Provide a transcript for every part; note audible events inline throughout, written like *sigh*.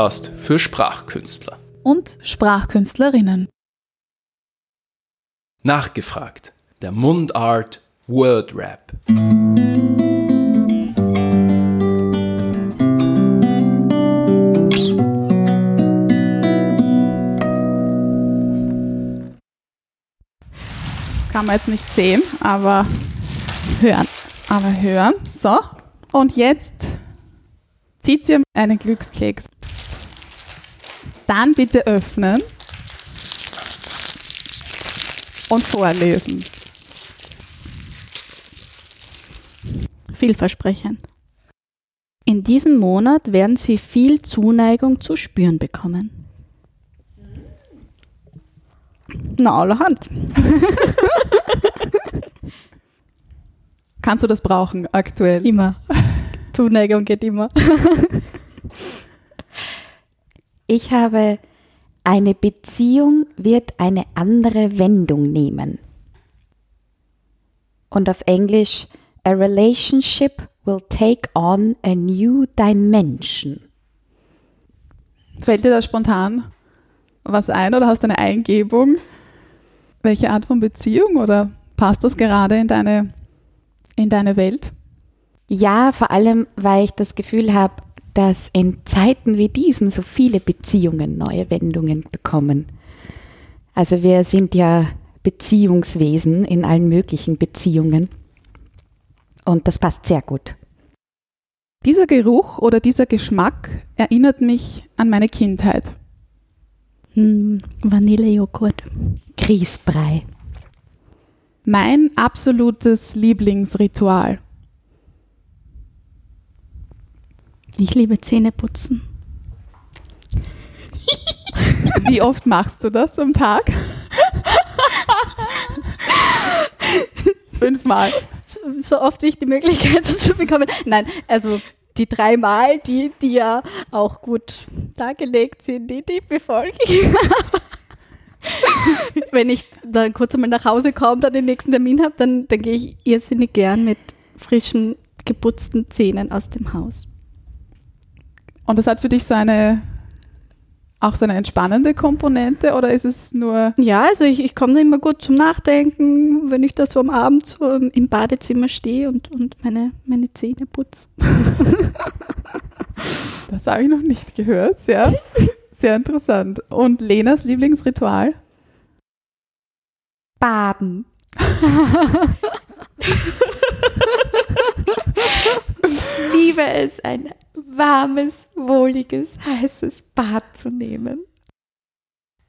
Podcast für Sprachkünstler. Und Sprachkünstlerinnen. Nachgefragt. Der Mundart Word Rap. Kann man jetzt nicht sehen, aber hören. Aber hören. So. Und jetzt zieht ihr einen Glückskeks. Dann bitte öffnen und vorlesen. Vielversprechend. In diesem Monat werden Sie viel Zuneigung zu spüren bekommen. Na, allerhand. Kannst du das brauchen aktuell? Immer. Zuneigung geht immer. *laughs* Ich habe eine Beziehung wird eine andere Wendung nehmen. Und auf Englisch, a relationship will take on a new dimension. Fällt dir da spontan was ein oder hast du eine Eingebung? Welche Art von Beziehung oder passt das gerade in deine, in deine Welt? Ja, vor allem, weil ich das Gefühl habe, dass in Zeiten wie diesen so viele Beziehungen neue Wendungen bekommen. Also wir sind ja Beziehungswesen in allen möglichen Beziehungen. Und das passt sehr gut. Dieser Geruch oder dieser Geschmack erinnert mich an meine Kindheit. Hm, Vanillejoghurt. Grießbrei. Mein absolutes Lieblingsritual. Ich liebe Zähneputzen. Wie oft machst du das am Tag? Fünfmal. So, oft wie ich die Möglichkeit *laughs* dazu bekomme. Nein, also die dreimal, die, die ja auch gut dargelegt sind, die, die befolge ich. *laughs* Wenn ich dann kurz einmal nach Hause komme, dann den nächsten Termin habe, dann, dann gehe ich irrsinnig gern mit frischen, geputzten Zähnen aus dem Haus. Und das hat für dich so eine auch so eine entspannende Komponente oder ist es nur. Ja, also ich, ich komme da immer gut zum Nachdenken, wenn ich da so am Abend so im Badezimmer stehe und, und meine, meine Zähne putze. *laughs* das habe ich noch nicht gehört. Sehr, sehr interessant. Und Lenas Lieblingsritual? Baden. *laughs* liebe es, ein warmes, wohliges, heißes Bad zu nehmen.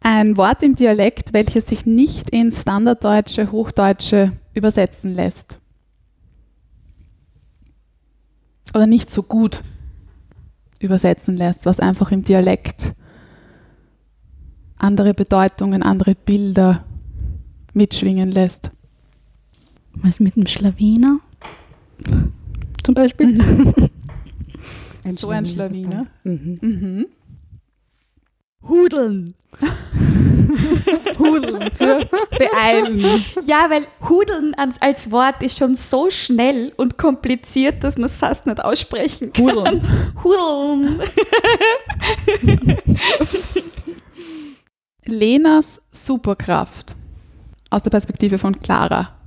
Ein Wort im Dialekt, welches sich nicht ins Standarddeutsche, Hochdeutsche übersetzen lässt. Oder nicht so gut übersetzen lässt, was einfach im Dialekt andere Bedeutungen, andere Bilder mitschwingen lässt. Was mit dem Schlawiner? Zum Beispiel. *laughs* Ein so ein Schlawiner. Mhm. Mhm. Hudeln. *laughs* Hudeln für beeilen. Ja, weil Hudeln als, als Wort ist schon so schnell und kompliziert, dass man es fast nicht aussprechen kann. Hudeln. *laughs* Hudeln. *laughs* Lenas Superkraft aus der Perspektive von Clara.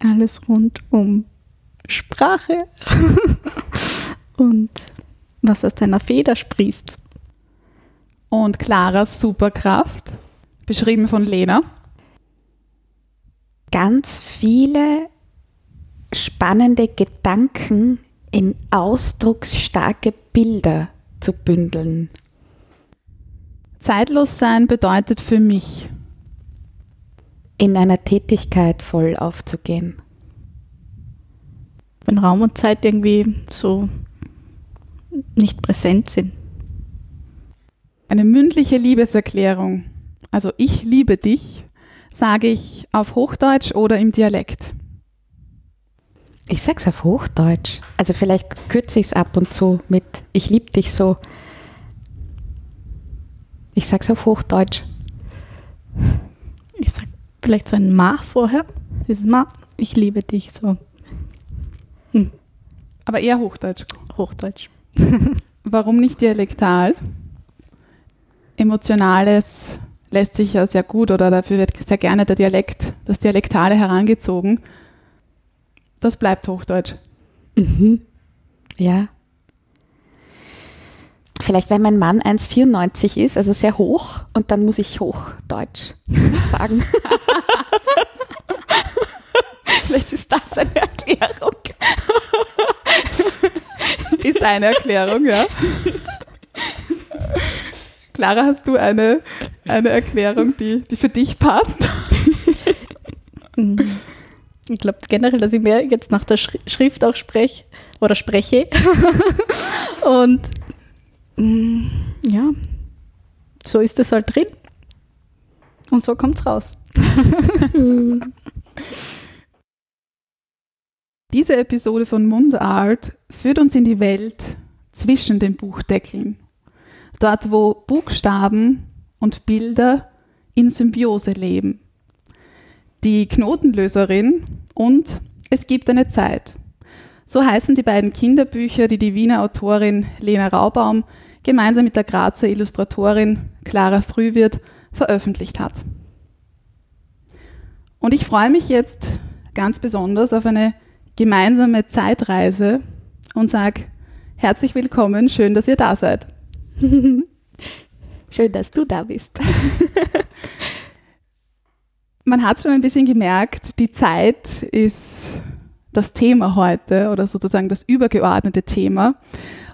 Alles rund um Sprache *laughs* und was aus deiner Feder sprießt. Und Claras Superkraft, beschrieben von Lena. Ganz viele spannende Gedanken in ausdrucksstarke Bilder zu bündeln. Zeitlos sein bedeutet für mich, in einer Tätigkeit voll aufzugehen. Wenn Raum und Zeit irgendwie so nicht präsent sind. Eine mündliche Liebeserklärung, also ich liebe dich, sage ich auf Hochdeutsch oder im Dialekt. Ich sag's auf Hochdeutsch. Also vielleicht kürze ich es ab und zu mit Ich lieb dich so. Ich sag's auf Hochdeutsch. Ich sag vielleicht so ein Ma vorher. Dieses Ma, ich liebe dich so. Aber eher Hochdeutsch. Hochdeutsch. *laughs* warum nicht dialektal? Emotionales lässt sich ja sehr gut oder dafür wird sehr gerne der Dialekt, das Dialektale herangezogen. Das bleibt Hochdeutsch. Mhm. Ja. Vielleicht, weil mein Mann 1,94 ist, also sehr hoch, und dann muss ich Hochdeutsch *laughs* sagen. *laughs* Vielleicht ist das eine Erklärung. Ist eine Erklärung, ja. Clara, hast du eine, eine Erklärung, die, die für dich passt? Ich glaube generell, dass ich mehr jetzt nach der Schri- Schrift auch spreche oder spreche. Und mm, ja, so ist es halt drin. Und so kommt es raus. *laughs* Diese Episode von Mundart führt uns in die Welt zwischen den Buchdeckeln. Dort, wo Buchstaben und Bilder in Symbiose leben. Die Knotenlöserin und Es gibt eine Zeit. So heißen die beiden Kinderbücher, die die Wiener Autorin Lena Raubaum gemeinsam mit der Grazer Illustratorin Clara Frühwirt veröffentlicht hat. Und ich freue mich jetzt ganz besonders auf eine gemeinsame Zeitreise und sage herzlich willkommen, schön, dass ihr da seid. *laughs* Schön, dass du da bist. *laughs* Man hat schon ein bisschen gemerkt, die Zeit ist das Thema heute oder sozusagen das übergeordnete Thema.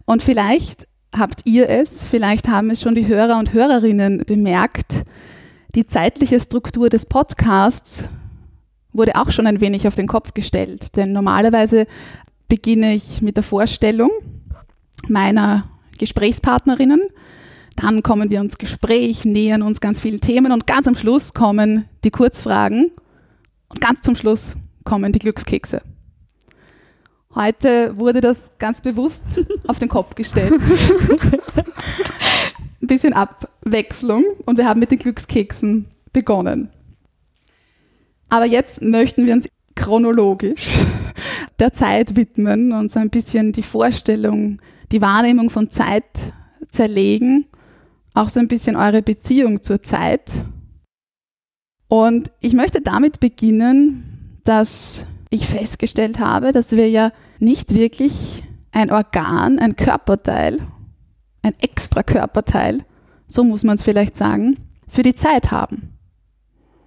Und vielleicht habt ihr es, vielleicht haben es schon die Hörer und Hörerinnen bemerkt, die zeitliche Struktur des Podcasts wurde auch schon ein wenig auf den Kopf gestellt. Denn normalerweise beginne ich mit der Vorstellung meiner Gesprächspartnerinnen. Dann kommen wir ins Gespräch, nähern uns ganz vielen Themen und ganz am Schluss kommen die Kurzfragen und ganz zum Schluss kommen die Glückskekse. Heute wurde das ganz bewusst *laughs* auf den Kopf gestellt. *laughs* Ein bisschen Abwechslung und wir haben mit den Glückskeksen begonnen. Aber jetzt möchten wir uns chronologisch *laughs* der Zeit widmen und so ein bisschen die Vorstellung, die Wahrnehmung von Zeit zerlegen, auch so ein bisschen eure Beziehung zur Zeit. Und ich möchte damit beginnen, dass ich festgestellt habe, dass wir ja nicht wirklich ein Organ, ein Körperteil, ein extra Körperteil, so muss man es vielleicht sagen, für die Zeit haben.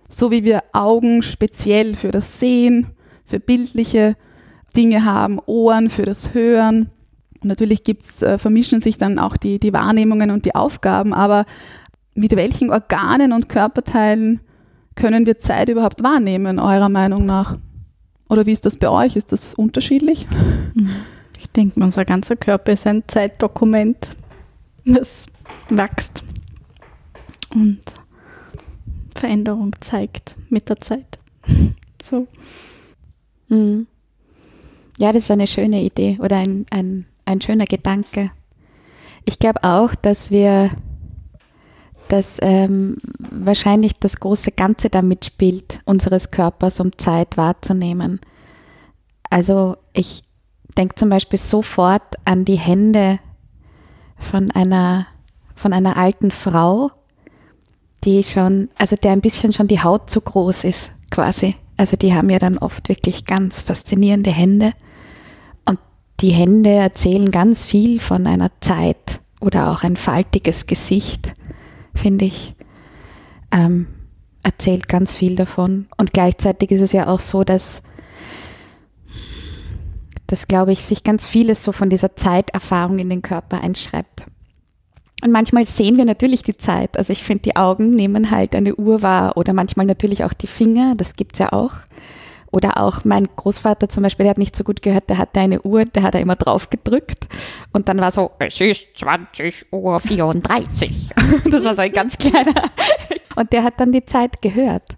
So wie wir Augen speziell für das Sehen, für bildliche Dinge haben, Ohren für das Hören. Und natürlich gibt's, äh, vermischen sich dann auch die, die Wahrnehmungen und die Aufgaben, aber mit welchen Organen und Körperteilen können wir Zeit überhaupt wahrnehmen, eurer Meinung nach? Oder wie ist das bei euch? Ist das unterschiedlich? Ich denke, unser ganzer Körper ist ein Zeitdokument, das wächst und Veränderung zeigt mit der Zeit. *laughs* So. Mhm. Ja, das ist eine schöne Idee oder ein, ein, ein schöner Gedanke. Ich glaube auch, dass wir, dass ähm, wahrscheinlich das große Ganze damit spielt, unseres Körpers, um Zeit wahrzunehmen. Also ich denke zum Beispiel sofort an die Hände von einer, von einer alten Frau, die schon, also der ein bisschen schon die Haut zu groß ist, quasi. Also die haben ja dann oft wirklich ganz faszinierende Hände. Und die Hände erzählen ganz viel von einer Zeit oder auch ein faltiges Gesicht, finde ich, ähm, erzählt ganz viel davon. Und gleichzeitig ist es ja auch so, dass, dass glaube ich, sich ganz vieles so von dieser Zeiterfahrung in den Körper einschreibt. Und manchmal sehen wir natürlich die Zeit. Also ich finde, die Augen nehmen halt eine Uhr wahr oder manchmal natürlich auch die Finger, das gibt's ja auch. Oder auch mein Großvater zum Beispiel, der hat nicht so gut gehört, der hatte eine Uhr, der hat er immer drauf gedrückt und dann war so, es ist 20 Uhr 34. *laughs* Das war so ein ganz kleiner. Und der hat dann die Zeit gehört.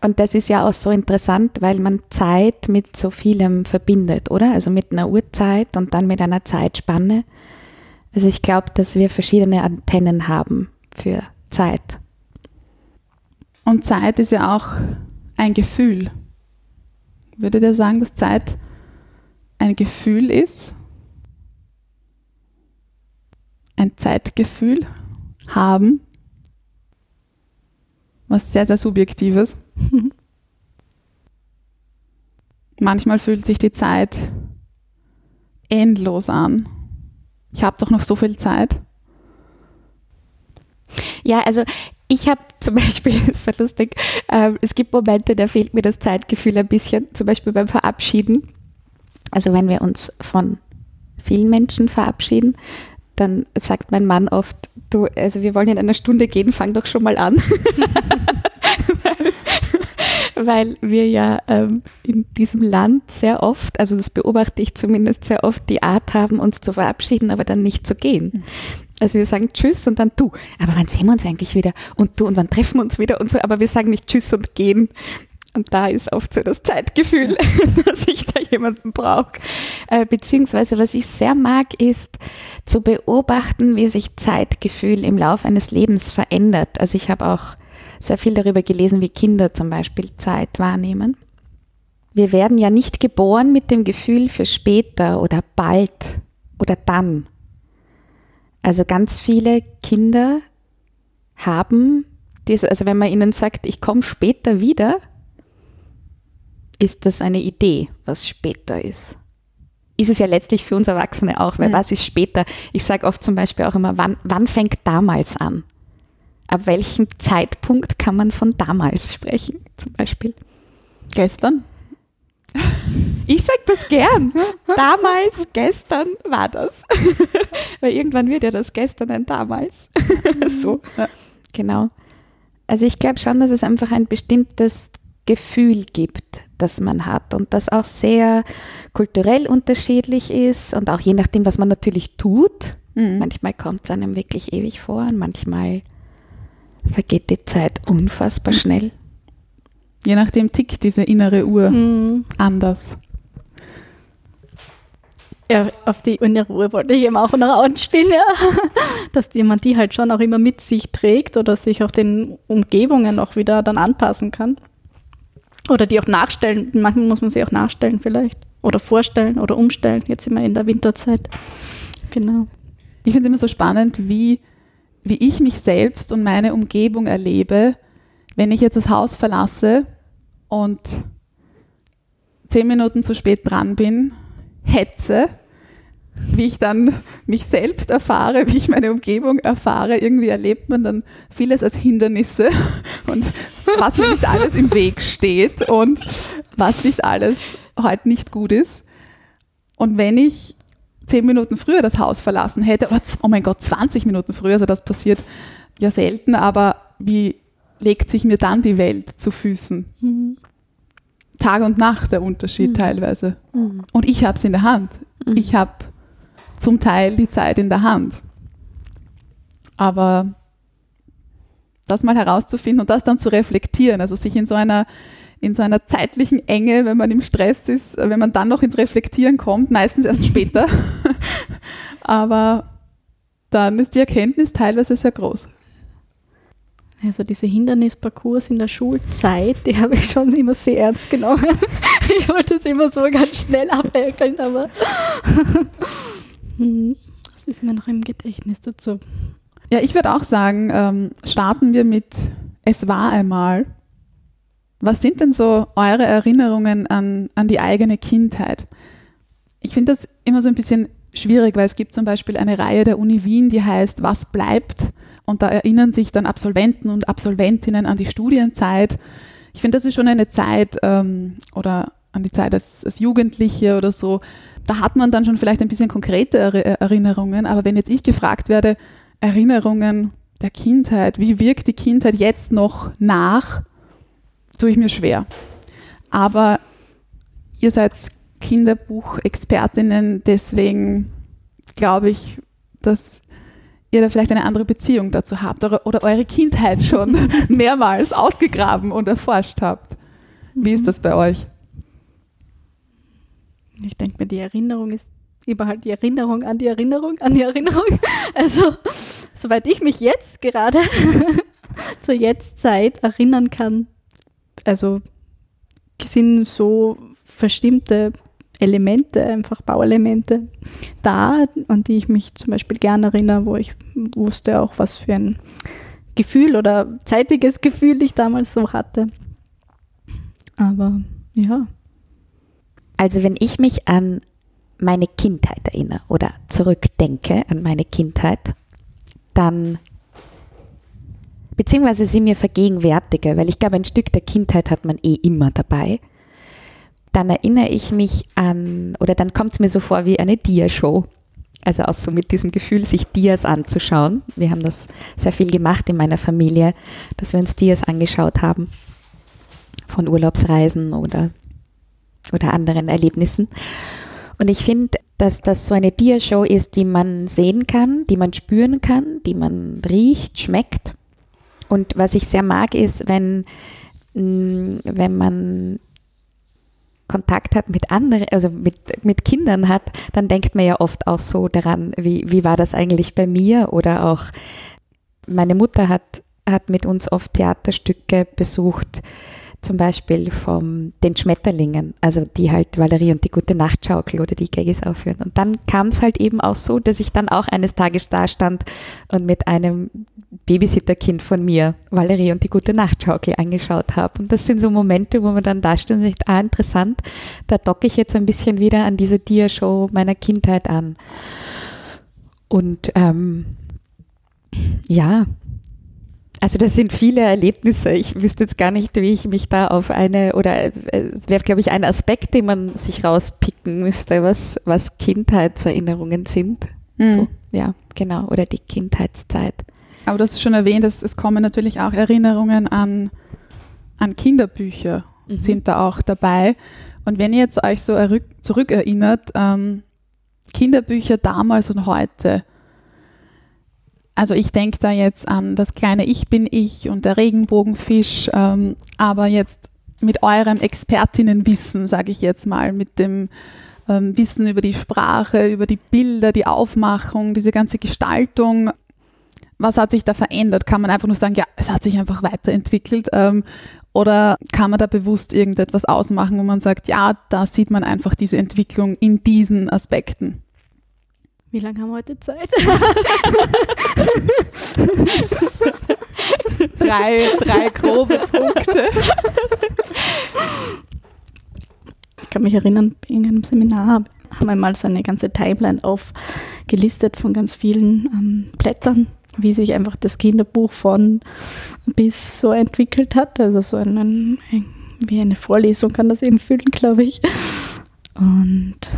Und das ist ja auch so interessant, weil man Zeit mit so vielem verbindet, oder? Also mit einer Uhrzeit und dann mit einer Zeitspanne. Also ich glaube, dass wir verschiedene Antennen haben für Zeit. Und Zeit ist ja auch ein Gefühl. Würdet ihr sagen, dass Zeit ein Gefühl ist? ein Zeitgefühl haben, was sehr, sehr subjektives. *laughs* Manchmal fühlt sich die Zeit endlos an. Ich habe doch noch so viel Zeit. Ja, also ich habe *laughs* zum Beispiel, ist so lustig, ähm, es gibt Momente, da fehlt mir das Zeitgefühl ein bisschen, zum Beispiel beim Verabschieden. Also wenn wir uns von vielen Menschen verabschieden, dann sagt mein Mann oft, du, also wir wollen in einer Stunde gehen, fang doch schon mal an. *laughs* weil, wir ja ähm, in diesem Land sehr oft, also das beobachte ich zumindest sehr oft, die Art haben, uns zu verabschieden, aber dann nicht zu gehen. Also wir sagen Tschüss und dann du, aber wann sehen wir uns eigentlich wieder? Und du, und wann treffen wir uns wieder? Und so, aber wir sagen nicht Tschüss und gehen. Und da ist oft so das Zeitgefühl, *laughs* dass ich da jemanden brauche. Äh, beziehungsweise, was ich sehr mag, ist zu beobachten, wie sich Zeitgefühl im Laufe eines Lebens verändert. Also ich habe auch sehr viel darüber gelesen, wie Kinder zum Beispiel Zeit wahrnehmen. Wir werden ja nicht geboren mit dem Gefühl für später oder bald oder dann. Also ganz viele Kinder haben diese, also wenn man ihnen sagt, ich komme später wieder, ist das eine Idee, was später ist. Ist es ja letztlich für uns Erwachsene auch, weil Mhm. was ist später? Ich sage oft zum Beispiel auch immer, wann, wann fängt damals an? Ab welchem Zeitpunkt kann man von damals sprechen, zum Beispiel? Gestern? Ich sag das gern. Damals, gestern war das. *laughs* Weil irgendwann wird ja das gestern ein damals. *laughs* so. Ja. Genau. Also ich glaube schon, dass es einfach ein bestimmtes Gefühl gibt, das man hat und das auch sehr kulturell unterschiedlich ist und auch je nachdem, was man natürlich tut. Mhm. Manchmal kommt es einem wirklich ewig vor und manchmal vergeht die Zeit unfassbar schnell. Je nachdem tickt diese innere Uhr Mhm. anders. Ja, auf die innere Ruhe wollte ich eben auch noch anspielen, ja. *laughs* dass die, man die halt schon auch immer mit sich trägt oder sich auch den Umgebungen auch wieder dann anpassen kann. Oder die auch nachstellen. Manchmal muss man sie auch nachstellen vielleicht. Oder vorstellen oder umstellen. Jetzt sind wir in der Winterzeit. Genau. Ich finde es immer so spannend, wie, wie ich mich selbst und meine Umgebung erlebe, wenn ich jetzt das Haus verlasse und zehn Minuten zu spät dran bin, hetze, wie ich dann mich selbst erfahre, wie ich meine Umgebung erfahre. Irgendwie erlebt man dann vieles als Hindernisse *laughs* und was mir nicht alles im Weg steht und was nicht alles heute nicht gut ist. Und wenn ich zehn Minuten früher das Haus verlassen hätte, oder oh mein Gott, 20 Minuten früher, also das passiert ja selten, aber wie legt sich mir dann die Welt zu Füßen? Mhm. Tag und Nacht der Unterschied teilweise. Und ich habe es in der Hand. Ich habe zum Teil die Zeit in der Hand. Aber das mal herauszufinden und das dann zu reflektieren, also sich in so einer in so einer zeitlichen Enge, wenn man im Stress ist, wenn man dann noch ins Reflektieren kommt, meistens erst später. *laughs* Aber dann ist die Erkenntnis teilweise sehr groß. Also diese Hindernisparcours in der Schulzeit, die habe ich schon immer sehr ernst genommen. *laughs* Ich wollte es immer so ganz schnell abhäkeln, aber *laughs* Hm, das ist mir noch im Gedächtnis dazu. Ja, ich würde auch sagen, ähm, starten wir mit Es war einmal. Was sind denn so eure Erinnerungen an, an die eigene Kindheit? Ich finde das immer so ein bisschen schwierig, weil es gibt zum Beispiel eine Reihe der Uni Wien, die heißt Was bleibt? Und da erinnern sich dann Absolventen und Absolventinnen an die Studienzeit. Ich finde, das ist schon eine Zeit ähm, oder an die Zeit als, als Jugendliche oder so. Da hat man dann schon vielleicht ein bisschen konkrete Er Erinnerungen. Aber wenn jetzt ich gefragt werde, Erinnerungen der Kindheit, wie wirkt die Kindheit jetzt noch nach, tue ich mir schwer. Aber ihr seid Kinderbuchexpertinnen, deswegen glaube ich, dass ihr da vielleicht eine andere Beziehung dazu habt oder, oder eure Kindheit schon *laughs* mehrmals ausgegraben und erforscht habt. Wie ist das bei euch? Ich denke mir, die Erinnerung ist über halt die Erinnerung an die Erinnerung an die Erinnerung. *laughs* Also, soweit ich mich jetzt gerade *laughs* zur Jetztzeit erinnern kann, also sind so verstimmte Elemente, einfach Bauelemente da, an die ich mich zum Beispiel gerne erinnere, wo ich wusste auch, was für ein Gefühl oder zeitiges Gefühl ich damals so hatte. Aber ja. Also wenn ich mich an meine Kindheit erinnere oder zurückdenke an meine Kindheit, dann beziehungsweise sie mir vergegenwärtige, weil ich glaube, ein Stück der Kindheit hat man eh immer dabei, dann erinnere ich mich an, oder dann kommt es mir so vor wie eine Dia-Show. Also auch so mit diesem Gefühl, sich Dias anzuschauen. Wir haben das sehr viel gemacht in meiner Familie, dass wir uns Dias angeschaut haben von Urlaubsreisen oder, oder anderen Erlebnissen. Und ich finde, dass das so eine Dia-Show ist, die man sehen kann, die man spüren kann, die man riecht, schmeckt. Und was ich sehr mag, ist, wenn, mm, wenn man Kontakt hat mit anderen, also mit, mit Kindern hat, dann denkt man ja oft auch so daran, wie, wie war das eigentlich bei mir? Oder auch meine Mutter hat, hat mit uns oft Theaterstücke besucht, zum Beispiel von den Schmetterlingen, also die halt Valerie und die gute Nachtschaukel oder die Gaggis aufführen. Und dann kam es halt eben auch so, dass ich dann auch eines Tages da stand und mit einem Babysitterkind von mir Valerie und die gute Nachtschaukel angeschaut habe. Und das sind so Momente, wo man dann da steht und sagt, ah, interessant, da docke ich jetzt ein bisschen wieder an diese Dia-Show meiner Kindheit an. Und ähm, ja, also das sind viele Erlebnisse. Ich wüsste jetzt gar nicht, wie ich mich da auf eine, oder es wäre, glaube ich, ein Aspekt, den man sich rauspicken müsste, was, was Kindheitserinnerungen sind. Mhm. So, ja, genau, oder die Kindheitszeit. Aber du hast schon erwähnt, dass es kommen natürlich auch Erinnerungen an, an Kinderbücher, mhm. sind da auch dabei. Und wenn ihr jetzt euch so zurückerinnert, ähm, Kinderbücher damals und heute, also ich denke da jetzt an das kleine Ich bin ich und der Regenbogenfisch, ähm, aber jetzt mit eurem Expertinnenwissen, sage ich jetzt mal, mit dem ähm, Wissen über die Sprache, über die Bilder, die Aufmachung, diese ganze Gestaltung. Was hat sich da verändert? Kann man einfach nur sagen, ja, es hat sich einfach weiterentwickelt? Ähm, oder kann man da bewusst irgendetwas ausmachen, wo man sagt, ja, da sieht man einfach diese Entwicklung in diesen Aspekten? Wie lange haben wir heute Zeit? drei, drei grobe Punkte. Ich kann mich erinnern, in einem Seminar haben wir mal so eine ganze Timeline aufgelistet von ganz vielen ähm, Blättern, wie sich einfach das Kinderbuch von bis so entwickelt hat. Also so ein, ein wie eine Vorlesung kann das eben fühlen, glaube ich. Und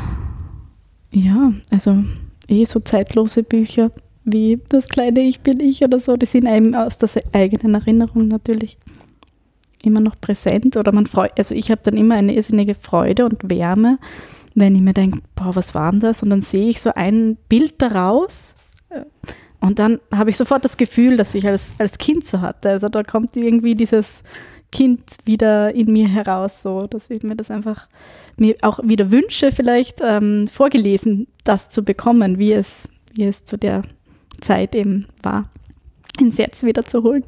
ja, also eh so zeitlose Bücher wie Das kleine Ich bin ich oder so, die sind einem aus der eigenen Erinnerung natürlich immer noch präsent oder man freut, also ich habe dann immer eine irrsinnige Freude und Wärme, wenn ich mir denke, boah, was war denn das? Und dann sehe ich so ein Bild daraus äh, und dann habe ich sofort das Gefühl, dass ich als, als Kind so hatte. Also da kommt irgendwie dieses Kind wieder in mir heraus, so dass ich mir das einfach mir auch wieder wünsche, vielleicht ähm, vorgelesen, das zu bekommen, wie es, wie es zu der Zeit eben war, ins Jetzt wieder zu holen.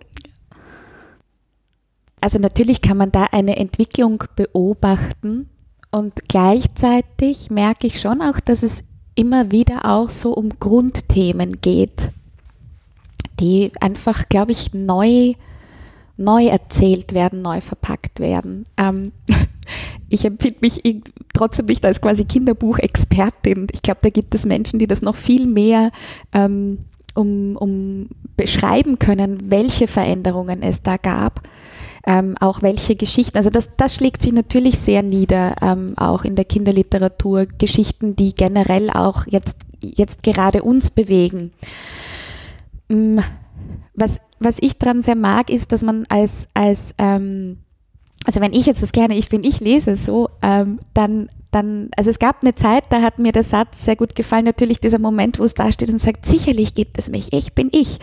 Also natürlich kann man da eine Entwicklung beobachten und gleichzeitig merke ich schon auch, dass es immer wieder auch so um Grundthemen geht, die einfach, glaube ich, neu neu erzählt werden, neu verpackt werden. Ähm, *laughs* ich empfinde mich trotzdem nicht als quasi Kinderbuchexpertin. Ich glaube, da gibt es Menschen, die das noch viel mehr ähm, um, um beschreiben können, welche Veränderungen es da gab. Ähm, auch welche Geschichten, also das, das schlägt sich natürlich sehr nieder, ähm, auch in der Kinderliteratur, Geschichten, die generell auch jetzt, jetzt gerade uns bewegen. Mm, was was ich dran sehr mag, ist, dass man als, als ähm, also wenn ich jetzt das gerne Ich bin ich lese so, ähm, dann, dann, also es gab eine Zeit, da hat mir der Satz sehr gut gefallen, natürlich dieser Moment, wo es da steht und sagt, sicherlich gibt es mich, ich bin ich.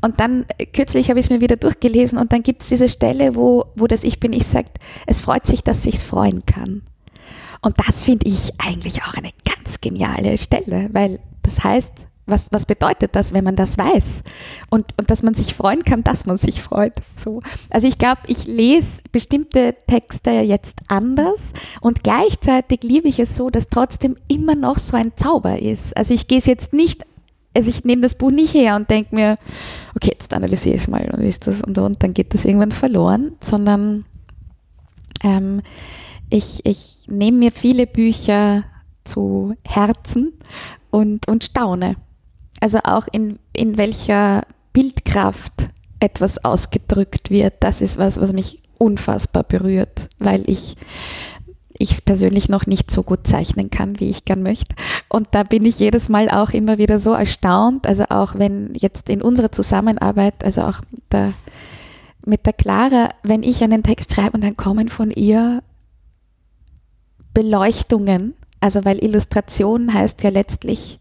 Und dann, äh, kürzlich habe ich es mir wieder durchgelesen und dann gibt es diese Stelle, wo, wo das Ich bin ich sagt, es freut sich, dass sich's freuen kann. Und das finde ich eigentlich auch eine ganz geniale Stelle, weil das heißt, was, was bedeutet das, wenn man das weiß? Und, und dass man sich freuen kann, dass man sich freut. So. Also ich glaube, ich lese bestimmte Texte jetzt anders und gleichzeitig liebe ich es so, dass trotzdem immer noch so ein Zauber ist. Also ich gehe es jetzt nicht, also ich nehme das Buch nicht her und denke mir, okay, jetzt analysiere ich es mal und ist das und, und dann geht das irgendwann verloren, sondern ähm, ich, ich nehme mir viele Bücher zu Herzen und, und staune. Also auch in, in welcher Bildkraft etwas ausgedrückt wird, das ist was, was mich unfassbar berührt, weil ich ich es persönlich noch nicht so gut zeichnen kann, wie ich gern möchte. Und da bin ich jedes Mal auch immer wieder so erstaunt, also auch wenn jetzt in unserer Zusammenarbeit, also auch der, mit der Clara, wenn ich einen Text schreibe und dann kommen von ihr Beleuchtungen, also weil Illustration heißt ja letztlich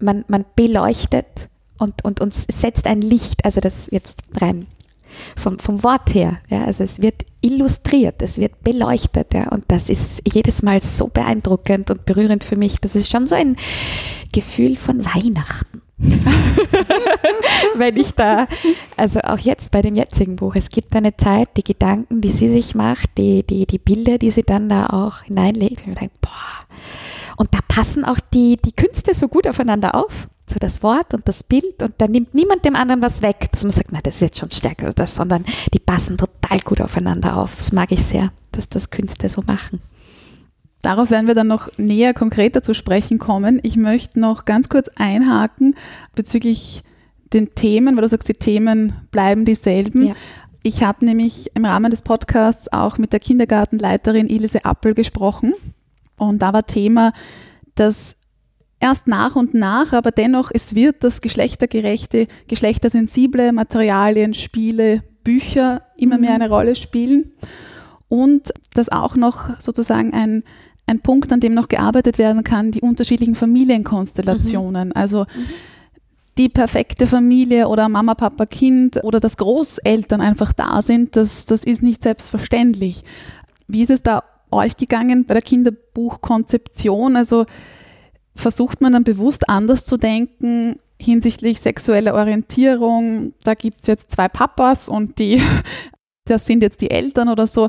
man, man beleuchtet und, und uns setzt ein Licht, also das jetzt rein vom, vom Wort her, ja, also es wird illustriert, es wird beleuchtet, ja, und das ist jedes Mal so beeindruckend und berührend für mich. Das ist schon so ein Gefühl von Weihnachten. *laughs* Wenn ich da, also auch jetzt bei dem jetzigen Buch, es gibt eine Zeit, die Gedanken, die sie sich macht, die, die, die Bilder, die sie dann da auch hineinlegt, und ich denke, boah, und da passen auch die, die Künste so gut aufeinander auf. So das Wort und das Bild und da nimmt niemand dem anderen was weg, dass man sagt, na, das ist jetzt schon stärker als das, sondern die passen total gut aufeinander auf. Das mag ich sehr, dass das Künste so machen. Darauf werden wir dann noch näher konkreter zu sprechen kommen. Ich möchte noch ganz kurz einhaken bezüglich den Themen, weil du sagst, die Themen bleiben dieselben. Ja. Ich habe nämlich im Rahmen des Podcasts auch mit der Kindergartenleiterin Ilse Appel gesprochen. Und da war Thema, dass erst nach und nach, aber dennoch, es wird das geschlechtergerechte, geschlechtersensible Materialien, Spiele, Bücher immer mehr mhm. eine Rolle spielen. Und dass auch noch sozusagen ein, ein Punkt, an dem noch gearbeitet werden kann, die unterschiedlichen Familienkonstellationen. Mhm. Also mhm. die perfekte Familie oder Mama, Papa, Kind oder dass Großeltern einfach da sind, das, das ist nicht selbstverständlich. Wie ist es da euch gegangen bei der Kinderbuchkonzeption? Also versucht man dann bewusst anders zu denken hinsichtlich sexueller Orientierung? Da gibt es jetzt zwei Papas und die, *laughs* das sind jetzt die Eltern oder so.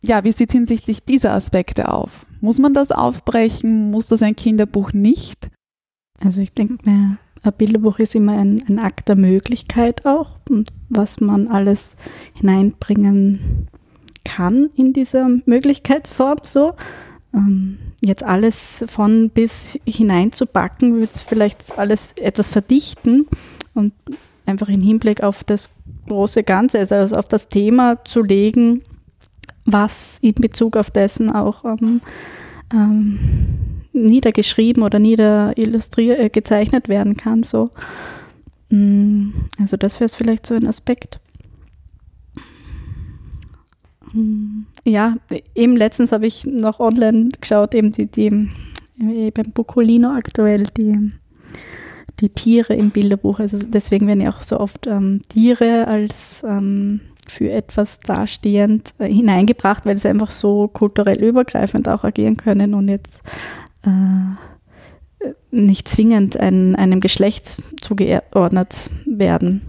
Ja, wie sieht es hinsichtlich dieser Aspekte auf? Muss man das aufbrechen? Muss das ein Kinderbuch nicht? Also ich denke mir, ein Bilderbuch ist immer ein, ein Akt der Möglichkeit auch und was man alles hineinbringen kann in dieser Möglichkeitsform so. Ähm, jetzt alles von bis hineinzupacken, wird vielleicht alles etwas verdichten und einfach im Hinblick auf das große Ganze, also auf das Thema zu legen, was in Bezug auf dessen auch ähm, ähm, niedergeschrieben oder niederillustriert äh, gezeichnet werden kann. So. Mm, also das wäre vielleicht so ein Aspekt. Ja, eben letztens habe ich noch online geschaut, eben die, die beim Bucolino aktuell, die, die Tiere im Bilderbuch. Also deswegen werden ja auch so oft ähm, Tiere als ähm, für etwas dastehend äh, hineingebracht, weil sie einfach so kulturell übergreifend auch agieren können und jetzt äh, nicht zwingend ein, einem Geschlecht zugeordnet werden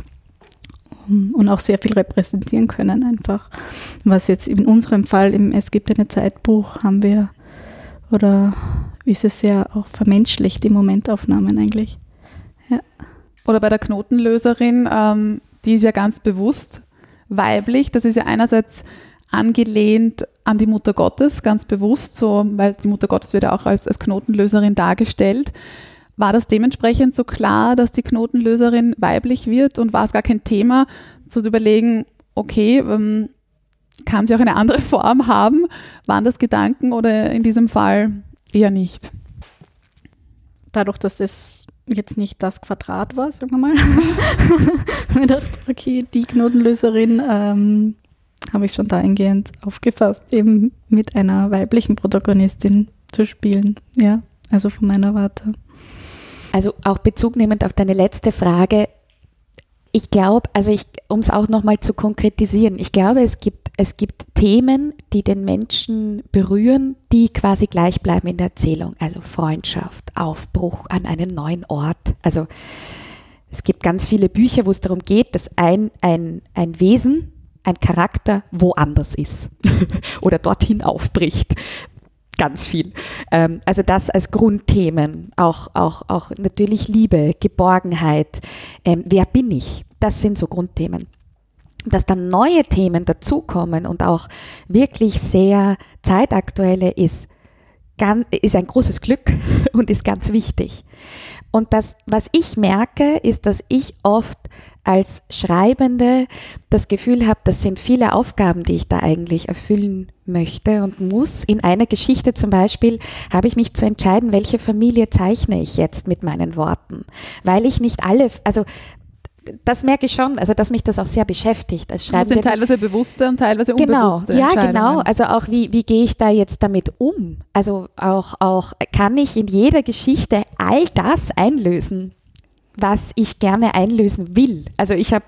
und auch sehr viel repräsentieren können einfach. Was jetzt in unserem Fall im Es gibt eine Zeitbuch haben wir oder ist es sehr auch vermenschlicht, die Momentaufnahmen eigentlich. Ja. Oder bei der Knotenlöserin, ähm, die ist ja ganz bewusst weiblich. Das ist ja einerseits angelehnt an die Mutter Gottes, ganz bewusst, so, weil die Mutter Gottes wird ja auch als, als Knotenlöserin dargestellt. War das dementsprechend so klar, dass die Knotenlöserin weiblich wird und war es gar kein Thema zu überlegen, okay, ähm, kann sie auch eine andere *laughs* Form haben? Waren das Gedanken oder in diesem Fall eher nicht? Dadurch, dass es jetzt nicht das Quadrat war, sagen wir mal, *laughs* ich dachte, okay, die Knotenlöserin ähm, habe ich schon dahingehend aufgefasst, eben mit einer weiblichen Protagonistin zu spielen. Ja, also von meiner Warte. Also auch bezugnehmend auf deine letzte Frage, ich glaube, also um es auch nochmal zu konkretisieren, ich glaube, es gibt es gibt Themen, die den Menschen berühren, die quasi gleich bleiben in der Erzählung. Also Freundschaft, Aufbruch an einen neuen Ort. Also es gibt ganz viele Bücher, wo es darum geht, dass ein, ein, ein Wesen, ein Charakter woanders ist *laughs* oder dorthin aufbricht. Ganz viel. Ähm, also das als Grundthemen, auch, auch, auch natürlich Liebe, Geborgenheit, ähm, wer bin ich? Das sind so Grundthemen dass dann neue Themen dazukommen und auch wirklich sehr zeitaktuelle ist, ganz, ist ein großes Glück *laughs* und ist ganz wichtig. Und das, was ich merke, ist, dass ich oft als Schreibende das Gefühl habe, das sind viele Aufgaben, die ich da eigentlich erfüllen möchte und muss. In einer Geschichte zum Beispiel habe ich mich zu entscheiden, welche Familie zeichne ich jetzt mit meinen Worten, weil ich nicht alle, also das merke ich schon, also dass mich das auch sehr beschäftigt. Als das sind teilweise bewusste und teilweise genau, unbewusste Genau, ja genau. Also auch wie, wie gehe ich da jetzt damit um? Also auch, auch kann ich in jeder Geschichte all das einlösen, was ich gerne einlösen will. Also ich habe,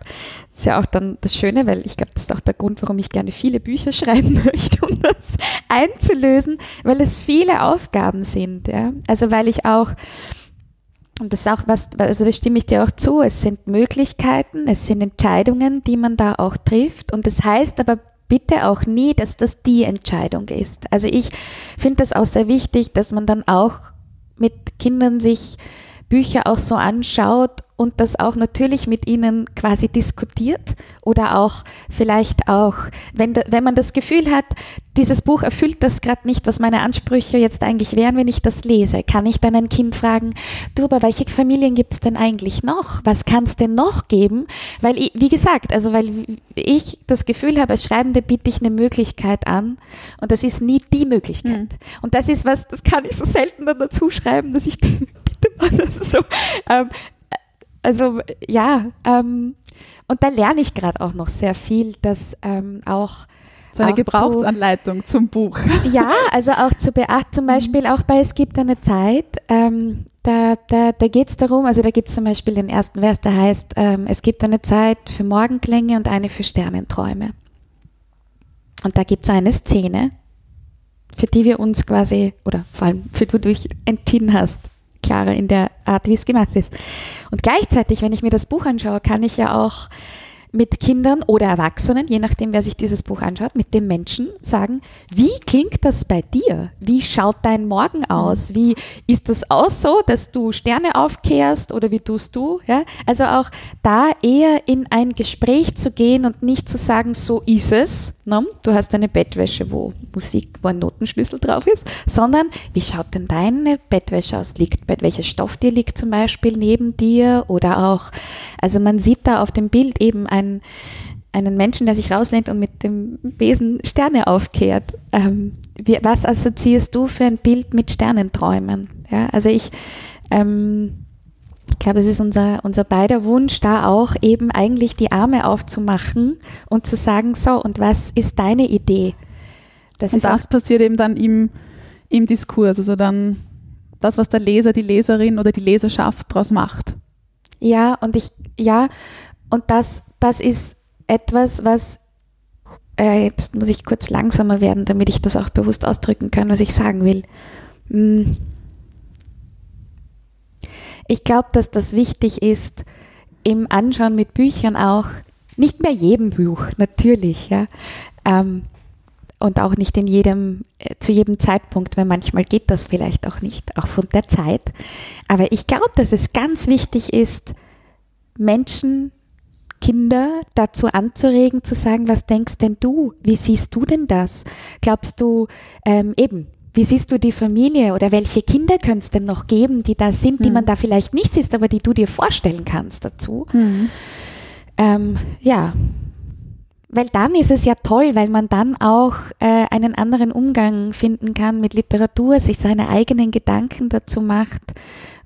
das ist ja auch dann das Schöne, weil ich glaube, das ist auch der Grund, warum ich gerne viele Bücher *laughs* schreiben möchte, um das einzulösen, weil es viele Aufgaben sind. Ja? Also weil ich auch und das ist auch was, also da stimme ich dir auch zu, es sind Möglichkeiten, es sind Entscheidungen, die man da auch trifft. Und das heißt aber bitte auch nie, dass das die Entscheidung ist. Also ich finde das auch sehr wichtig, dass man dann auch mit Kindern sich Bücher auch so anschaut und das auch natürlich mit ihnen quasi diskutiert oder auch vielleicht auch, wenn, wenn man das Gefühl hat, dieses Buch erfüllt das gerade nicht, was meine Ansprüche jetzt eigentlich wären, wenn ich das lese, kann ich dann ein Kind fragen, du, aber welche Familien gibt es denn eigentlich noch? Was kann es denn noch geben? Weil, ich, wie gesagt, also weil ich das Gefühl habe, als Schreibende biete ich eine Möglichkeit an und das ist nie die Möglichkeit. Mhm. Und das ist was, das kann ich so selten dann dazu schreiben, dass ich das so, ähm, also ja, ähm, und da lerne ich gerade auch noch sehr viel, dass ähm, auch so eine Gebrauchsanleitung zu, zum Buch. *laughs* Ja, also auch zu beachten, zum Beispiel auch bei Es gibt eine Zeit, ähm, da, da, da geht es darum, also da gibt es zum Beispiel den ersten Vers, der heißt, ähm, es gibt eine Zeit für Morgenklänge und eine für Sternenträume. Und da gibt es eine Szene, für die wir uns quasi, oder vor allem für die du dich entschieden hast, klarer in der Art, wie es gemacht ist. Und gleichzeitig, wenn ich mir das Buch anschaue, kann ich ja auch mit Kindern oder Erwachsenen, je nachdem, wer sich dieses Buch anschaut, mit dem Menschen sagen, wie klingt das bei dir? Wie schaut dein Morgen aus? Mhm. Wie ist das auch so, dass du Sterne aufkehrst oder wie tust du? Ja? Also auch da eher in ein Gespräch zu gehen und nicht zu sagen, so ist es. Ne? Du hast eine Bettwäsche, wo Musik, wo ein Notenschlüssel drauf ist, sondern wie schaut denn deine Bettwäsche aus? Liegt, welcher Stoff dir liegt zum Beispiel neben dir oder auch, also man sieht da auf dem Bild eben ein einen, einen Menschen, der sich rauslehnt und mit dem Besen Sterne aufkehrt. Ähm, wie, was assoziierst du für ein Bild mit Sternenträumen? Ja, also ich ähm, glaube, es ist unser, unser beider Wunsch, da auch eben eigentlich die Arme aufzumachen und zu sagen, so, und was ist deine Idee? Das und das passiert eben dann im, im Diskurs, also dann das, was der Leser, die Leserin oder die Leserschaft daraus macht. Ja, und ich, ja, und das das ist etwas, was, äh, jetzt muss ich kurz langsamer werden, damit ich das auch bewusst ausdrücken kann, was ich sagen will. Hm. Ich glaube, dass das wichtig ist, im Anschauen mit Büchern auch, nicht mehr jedem Buch, natürlich, ja. Ähm, und auch nicht in jedem, äh, zu jedem Zeitpunkt, weil manchmal geht das vielleicht auch nicht, auch von der Zeit. Aber ich glaube, dass es ganz wichtig ist, Menschen Kinder dazu anzuregen, zu sagen, was denkst denn du? Wie siehst du denn das? Glaubst du ähm, eben, wie siehst du die Familie oder welche Kinder könnte es denn noch geben, die da sind, die mhm. man da vielleicht nicht sieht, aber die du dir vorstellen kannst dazu? Mhm. Ähm, ja, weil dann ist es ja toll, weil man dann auch äh, einen anderen Umgang finden kann mit Literatur, sich seine eigenen Gedanken dazu macht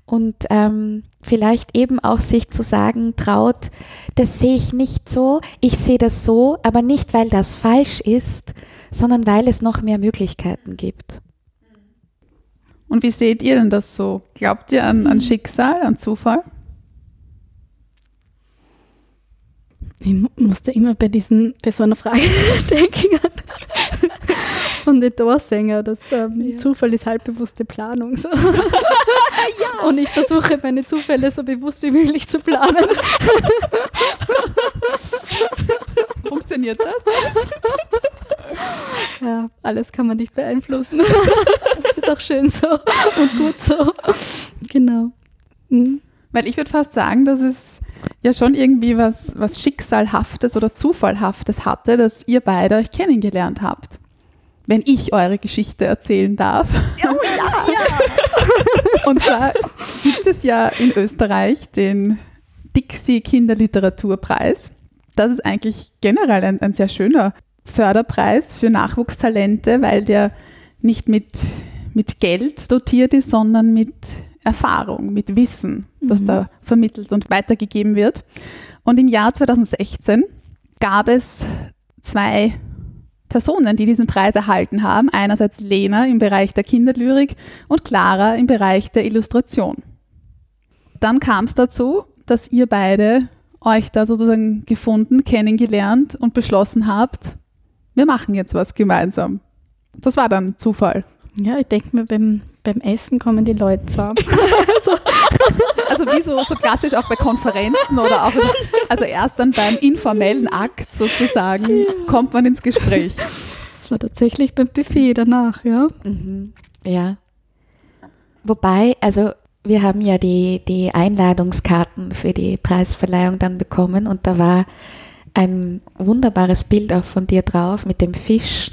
und ähm, vielleicht eben auch sich zu sagen traut, das sehe ich nicht so, ich sehe das so, aber nicht, weil das falsch ist, sondern weil es noch mehr Möglichkeiten gibt. Und wie seht ihr denn das so? Glaubt ihr an, an Schicksal, an Zufall? Ich mu- musste immer bei diesen, bei so einer Frage *laughs* denken von den Dorsänger, dass ähm, Ja. Zufall ist halbbewusste Planung. So. *laughs* Und ich versuche meine Zufälle so bewusst wie möglich zu planen. Funktioniert das? *laughs* *laughs* Ja, alles kann man nicht beeinflussen. das *laughs* ist auch schön so und gut so. Genau. Mhm. Weil ich würde fast sagen, dass es ja schon irgendwie was, was Schicksalhaftes oder Zufallhaftes hatte, dass ihr beide euch kennengelernt habt. Wenn ich eure Geschichte erzählen darf. *laughs* Und zwar gibt es ja in Österreich den Dixie Kinderliteraturpreis. Das ist eigentlich generell ein, ein sehr schöner Förderpreis für Nachwuchstalente, weil der nicht mit, mit Geld dotiert ist, sondern mit Erfahrung, mit Wissen, das Mhm. da vermittelt und weitergegeben wird. Und im Jahr 2016 gab es zwei Personen, die diesen Preis erhalten haben. Einerseits Lena im Bereich der Kinderlyrik und Clara im Bereich der Illustration. Dann kam es dazu, dass ihr beide euch da sozusagen gefunden, kennengelernt und beschlossen habt, wir machen jetzt was gemeinsam. Das war dann Zufall. Ja, ich denke mir, beim, beim Essen kommen die Leute zusammen. Also wie so, so klassisch auch bei Konferenzen oder auch, also erst dann beim informellen Akt sozusagen kommt man ins Gespräch. Das war tatsächlich beim Buffet danach, ja. Mhm. Ja. Wobei, also wir haben ja die, die Einladungskarten für die Preisverleihung dann bekommen und da war ein wunderbares Bild auch von dir drauf mit dem Fisch.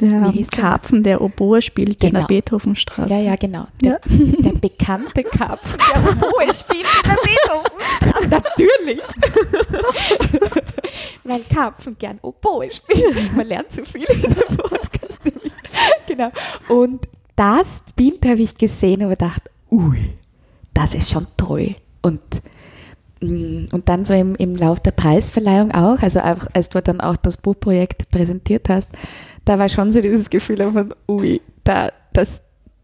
Der? Karpfen, der Oboe spielt in Genau. der Beethovenstraße. Ja, ja, genau. Der, *laughs* der bekannte Karpfen, der Oboe spielt in der Beethovenstraße. Natürlich. *laughs* Weil Karpfen gern Oboe spielt. Man lernt so viel in dem Podcast. Nämlich. Genau. Und das Bild habe ich gesehen und gedacht, ui, das ist schon toll. Und, und dann so im, im Lauf der Preisverleihung auch, also auch, als du dann auch das Buchprojekt präsentiert hast, da war schon so dieses Gefühl von, ui, da, das,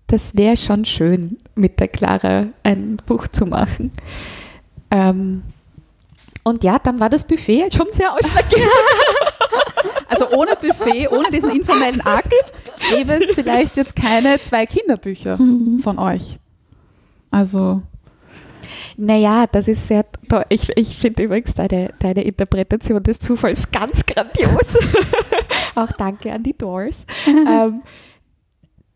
das wäre schon schön, mit der Clara ein Buch zu machen. Ähm, und ja, dann war das Buffet halt schon sehr ausschlaggebend. *laughs* Also ohne Buffet, ohne diesen informellen Akt, gäbe es vielleicht jetzt keine zwei Kinderbücher von euch. Also Naja, das ist sehr toll. Ich, ich finde übrigens deine, deine Interpretation des Zufalls ganz grandios. *laughs* auch danke an die Doors. *laughs* ähm,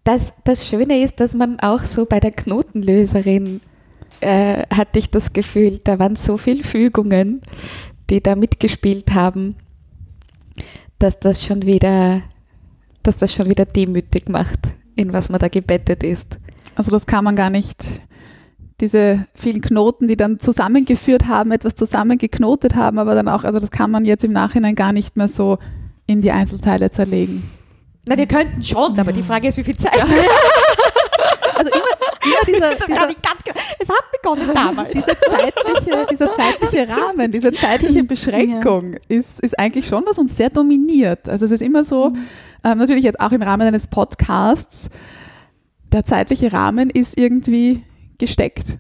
das, das Schöne ist, dass man auch so bei der Knotenlöserin äh, hatte ich das Gefühl, da waren so viele Fügungen, die da mitgespielt haben, dass das schon wieder, dass das schon wieder demütig macht, in was man da gebettet ist. Also das kann man gar nicht, diese vielen Knoten, die dann zusammengeführt haben, etwas zusammengeknotet haben, aber dann auch, also das kann man jetzt im Nachhinein gar nicht mehr so in die Einzelteile zerlegen. Na, wir könnten schon, aber die Frage ist, wie viel Zeit. *laughs* Also immer, immer dieser, dieser, es hat begonnen damals. dieser, zeitliche, dieser zeitliche Rahmen, diese zeitliche Beschränkung ist, ist eigentlich schon, was uns sehr dominiert. Also es ist immer so, ähm, natürlich jetzt auch im Rahmen eines Podcasts, der zeitliche Rahmen ist irgendwie gesteckt.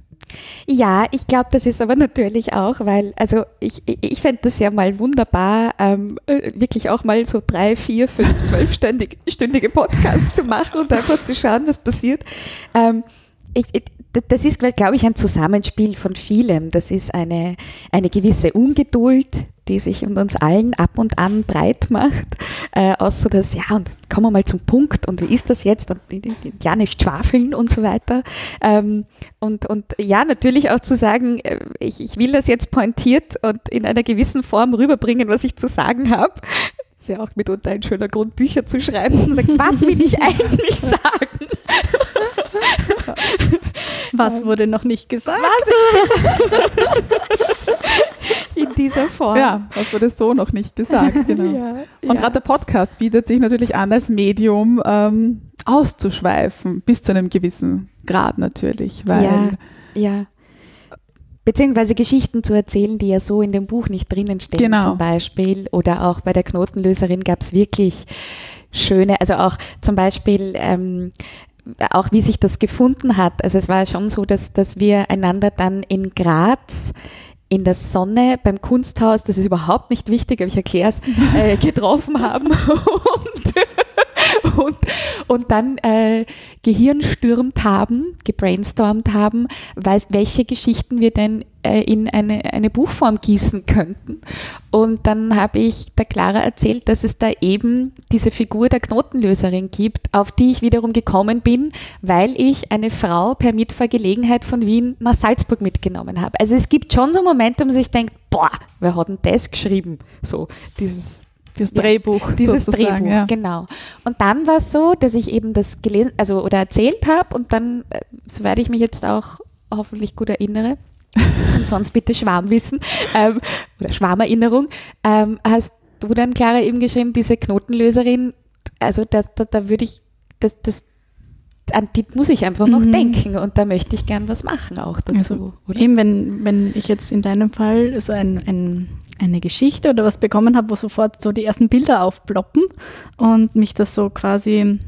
Ja, ich glaube, das ist aber natürlich auch, weil, also ich, ich, fände das ja mal wunderbar, ähm, äh, wirklich auch mal so drei, vier, fünf, *laughs* zwölfstündige stündige Podcasts zu machen und einfach zu schauen, was passiert. Ähm, ich, ich, das ist, glaube ich, ein Zusammenspiel von vielem. Das ist eine, eine gewisse Ungeduld, die sich in uns allen ab und an breit macht. Äh, außer das, ja, und kommen wir mal zum Punkt und wie ist das jetzt? Und ja, nicht schwafeln und so weiter. Ähm, und, und ja, natürlich auch zu sagen, äh, ich, ich will das jetzt pointiert und in einer gewissen Form rüberbringen, was ich zu sagen habe. Ist ja auch mitunter ein schöner Grund, Bücher zu schreiben. Und sagen, was will ich eigentlich *laughs* sagen? Was wurde noch nicht gesagt? *laughs* In dieser Form. Ja, das wurde so noch nicht gesagt. *laughs* Genau. Ja, Und ja. gerade der Podcast bietet sich natürlich an, als Medium ähm, auszuschweifen, bis zu einem gewissen Grad natürlich, weil Ja. Ja. Beziehungsweise Geschichten zu erzählen, die ja so in dem Buch nicht drinnen stehen, Genau. zum Beispiel. Oder auch bei der Knotenlöserin gab es wirklich schöne, also auch zum Beispiel ähm, auch wie sich das gefunden hat. Also es war schon so, dass, dass wir einander dann in Graz in der Sonne beim Kunsthaus, das ist überhaupt nicht wichtig, aber ich erkläre es, äh, getroffen haben *laughs* und, und, und dann äh, gehirnstürmt haben, gebrainstormt haben, weiß, welche Geschichten wir denn äh, in eine, eine Buchform gießen könnten. Und dann habe ich der Clara erzählt, dass es da eben diese Figur der Knotenlöserin gibt, auf die ich wiederum gekommen bin, weil ich eine Frau per Mitfahrgelegenheit von Wien nach Salzburg mitgenommen habe. Also es gibt schon so Momente, wo man sich denkt, boah, wer hat denn das geschrieben? So, dieses Das Ja, Drehbuch. dieses Drehbuch, Ja. genau. Und dann war es so, dass ich eben das gelesen, also oder erzählt habe und dann, äh, soweit ich mich jetzt auch hoffentlich gut erinnere, *laughs* und sonst bitte Schwarmwissen ähm, oder Schwarmerinnerung, ähm, hast du dann, Clara, eben geschrieben, diese Knotenlöserin, also das, da, da würde ich, das, das, an die muss ich einfach noch Mhm. denken und da möchte ich gern was machen auch dazu. Also eben, wenn, wenn ich jetzt in deinem Fall so ein, ein, eine Geschichte oder was bekommen habe, wo sofort so die ersten Bilder aufploppen und mich das so quasi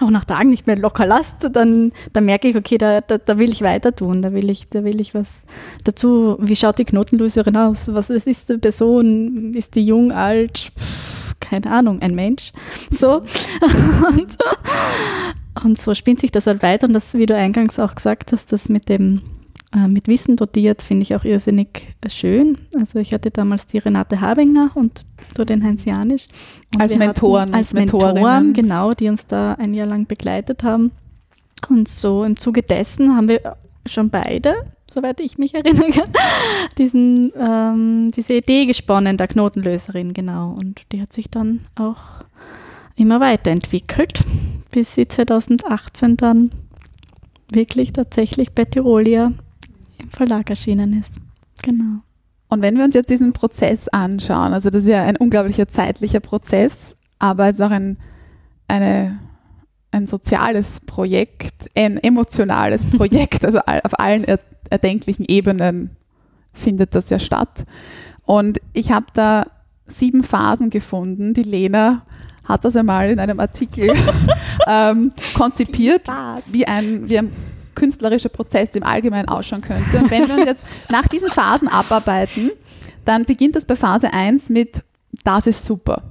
auch nach Tagen nicht mehr locker lasst, dann, dann merke ich, okay, da, da, da will ich weiter tun, da will ich, da will ich was dazu. Wie schaut die Knotenlöserin aus? Was ist die Person? Ist die jung, alt? Keine Ahnung, ein Mensch. So. *laughs* Und, und so spinnt sich das halt weiter und das, wie du eingangs auch gesagt hast, das mit dem äh, mit Wissen dotiert, finde ich auch irrsinnig schön. Also ich hatte damals die Renate Habinger und du den Heinz Janisch. Und Als Mentoren Als. Mentoren, genau, die uns da ein Jahr lang begleitet haben. Und so im Zuge dessen haben wir schon beide, soweit ich mich *laughs* erinnere, diesen, ähm, diese Idee gesponnen, der Knotenlöserin, genau. Und die hat sich dann auch immer weiterentwickelt, bis sie 2018 dann wirklich tatsächlich bei Tirolia im Verlag erschienen ist. Genau. Und wenn wir uns jetzt diesen Prozess anschauen, also das ist ja ein unglaublicher zeitlicher Prozess, aber es ist auch ein, eine, ein soziales Projekt, ein emotionales *laughs* Projekt, also auf allen er, erdenklichen Ebenen findet das ja statt. Und ich habe da sieben Phasen gefunden. Die Lena hat das einmal in einem Artikel *laughs* ähm, konzipiert, wie ein, wie ein künstlerischer Prozess im Allgemeinen ausschauen könnte. Und wenn wir uns jetzt nach diesen Phasen abarbeiten, dann beginnt das bei Phase 1 mit Das ist super.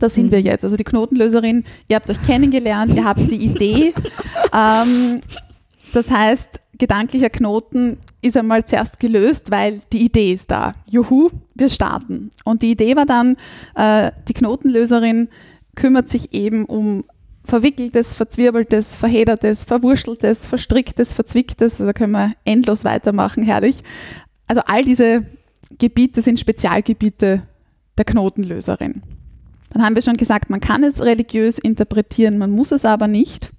Da sind wir jetzt. Also die Knotenlöserin, ihr habt euch kennengelernt, ihr habt die Idee. Ähm, das heißt, gedanklicher Knoten ist einmal zuerst gelöst, weil die Idee ist da. Juhu, wir starten. Und die Idee war dann, äh, die Knotenlöserin kümmert sich eben um verwickeltes, verzwirbeltes, verhedertes, verwurschteltes, verstricktes, verzwicktes. Also da können wir endlos weitermachen, herrlich. Also all diese Gebiete sind Spezialgebiete der Knotenlöserin. Dann haben wir schon gesagt, man kann es religiös interpretieren, man muss es aber nicht.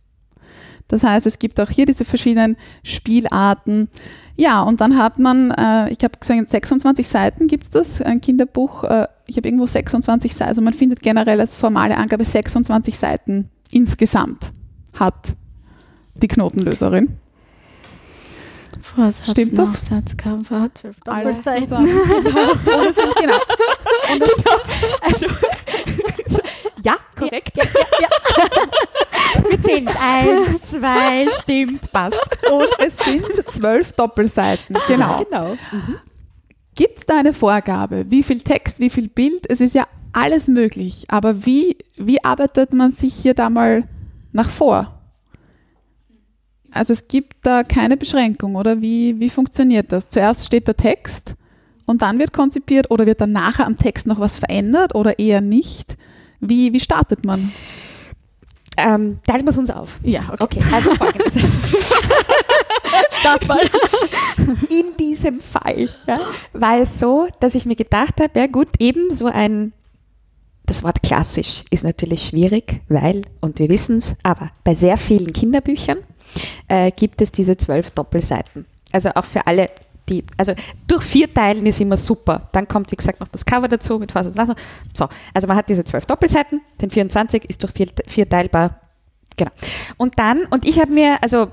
Das heißt, es gibt auch hier diese verschiedenen Spielarten. Ja, und dann hat man, äh, ich habe gesagt, 26 Seiten gibt es das, ein Kinderbuch. Äh, ich habe irgendwo 26 Seiten, also man findet generell als formale Angabe 26 Seiten insgesamt hat die Knotenlöserin. Vorsatz, Stimmt das? Nachsatz, Cover, Doppelseiten. Genau. *laughs* Und es sind, genau. Und es, Also, ja, korrekt. Wir zählen. Eins, zwei, stimmt, passt. und es sind zwölf Doppelseiten. Genau. Genau. Gibt es da eine Vorgabe? Wie viel Text, wie viel Bild? Es ist ja alles möglich. Aber wie, wie arbeitet man sich hier da mal nach vor? Also es gibt da keine Beschränkung, oder? Wie, wie funktioniert das? Zuerst steht der Text und dann wird konzipiert oder wird dann nachher am Text noch was verändert oder eher nicht? Wie, wie startet man? Ähm, teilen wir es uns auf. Ja, okay. Okay, also folgendes. *laughs* Start mal. In diesem Fall ja, war es so, dass ich mir gedacht habe, ja gut, eben so ein, das Wort klassisch ist natürlich schwierig, weil, und wir wissen es, aber bei sehr vielen Kinderbüchern äh, gibt es diese zwölf Doppelseiten. Also auch für alle, die, also durch vier Teilen ist immer super. Dann kommt, wie gesagt, noch das Cover dazu mit Fass und Lassen. So, also man hat diese zwölf Doppelseiten, den 24 ist durch vier, vier teilbar. Genau. Und dann, und ich habe mir, also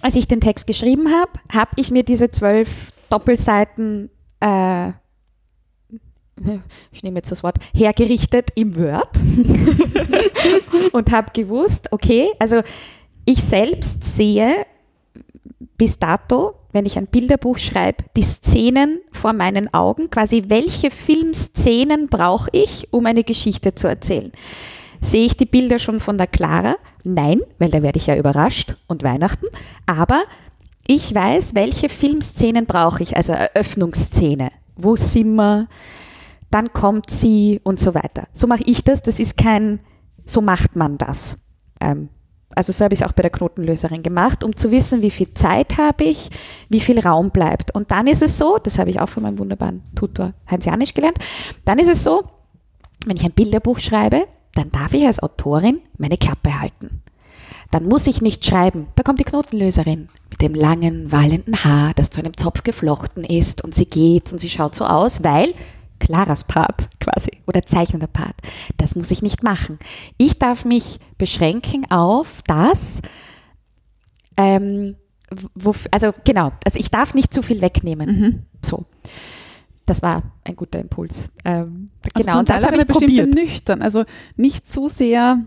als ich den Text geschrieben habe, habe ich mir diese zwölf Doppelseiten, äh, *laughs* ich nehme jetzt das Wort, hergerichtet im Word *laughs* und habe gewusst, okay, also ich selbst sehe bis dato wenn ich ein Bilderbuch schreibe, die Szenen vor meinen Augen, quasi welche Filmszenen brauche ich, um eine Geschichte zu erzählen. Sehe ich die Bilder schon von der Clara? Nein, weil da werde ich ja überrascht und Weihnachten. Aber ich weiß, welche Filmszenen brauche ich, also Eröffnungsszene. Wo sind wir? Dann kommt sie und so weiter. So mache ich das. Das ist kein, so macht man das. Ähm, also so habe ich es auch bei der Knotenlöserin gemacht, um zu wissen, wie viel Zeit habe ich, wie viel Raum bleibt. Und dann ist es so, das habe ich auch von meinem wunderbaren Tutor Heinz Janisch gelernt, dann ist es so, wenn ich ein Bilderbuch schreibe, dann darf ich als Autorin meine Klappe halten. Dann muss ich nicht schreiben, da kommt die Knotenlöserin mit dem langen, wallenden Haar, das zu einem Zopf geflochten ist und sie geht und sie schaut so aus, weil Claras Part quasi oder zeichnender Part, das muss ich nicht machen. Ich darf mich beschränken auf das, ähm, wo, also genau, also ich darf nicht zu viel wegnehmen. Mhm. So. Das war ein guter Impuls. Ähm, Also genau, und das habe ich probiert. nüchtern, also nicht zu sehr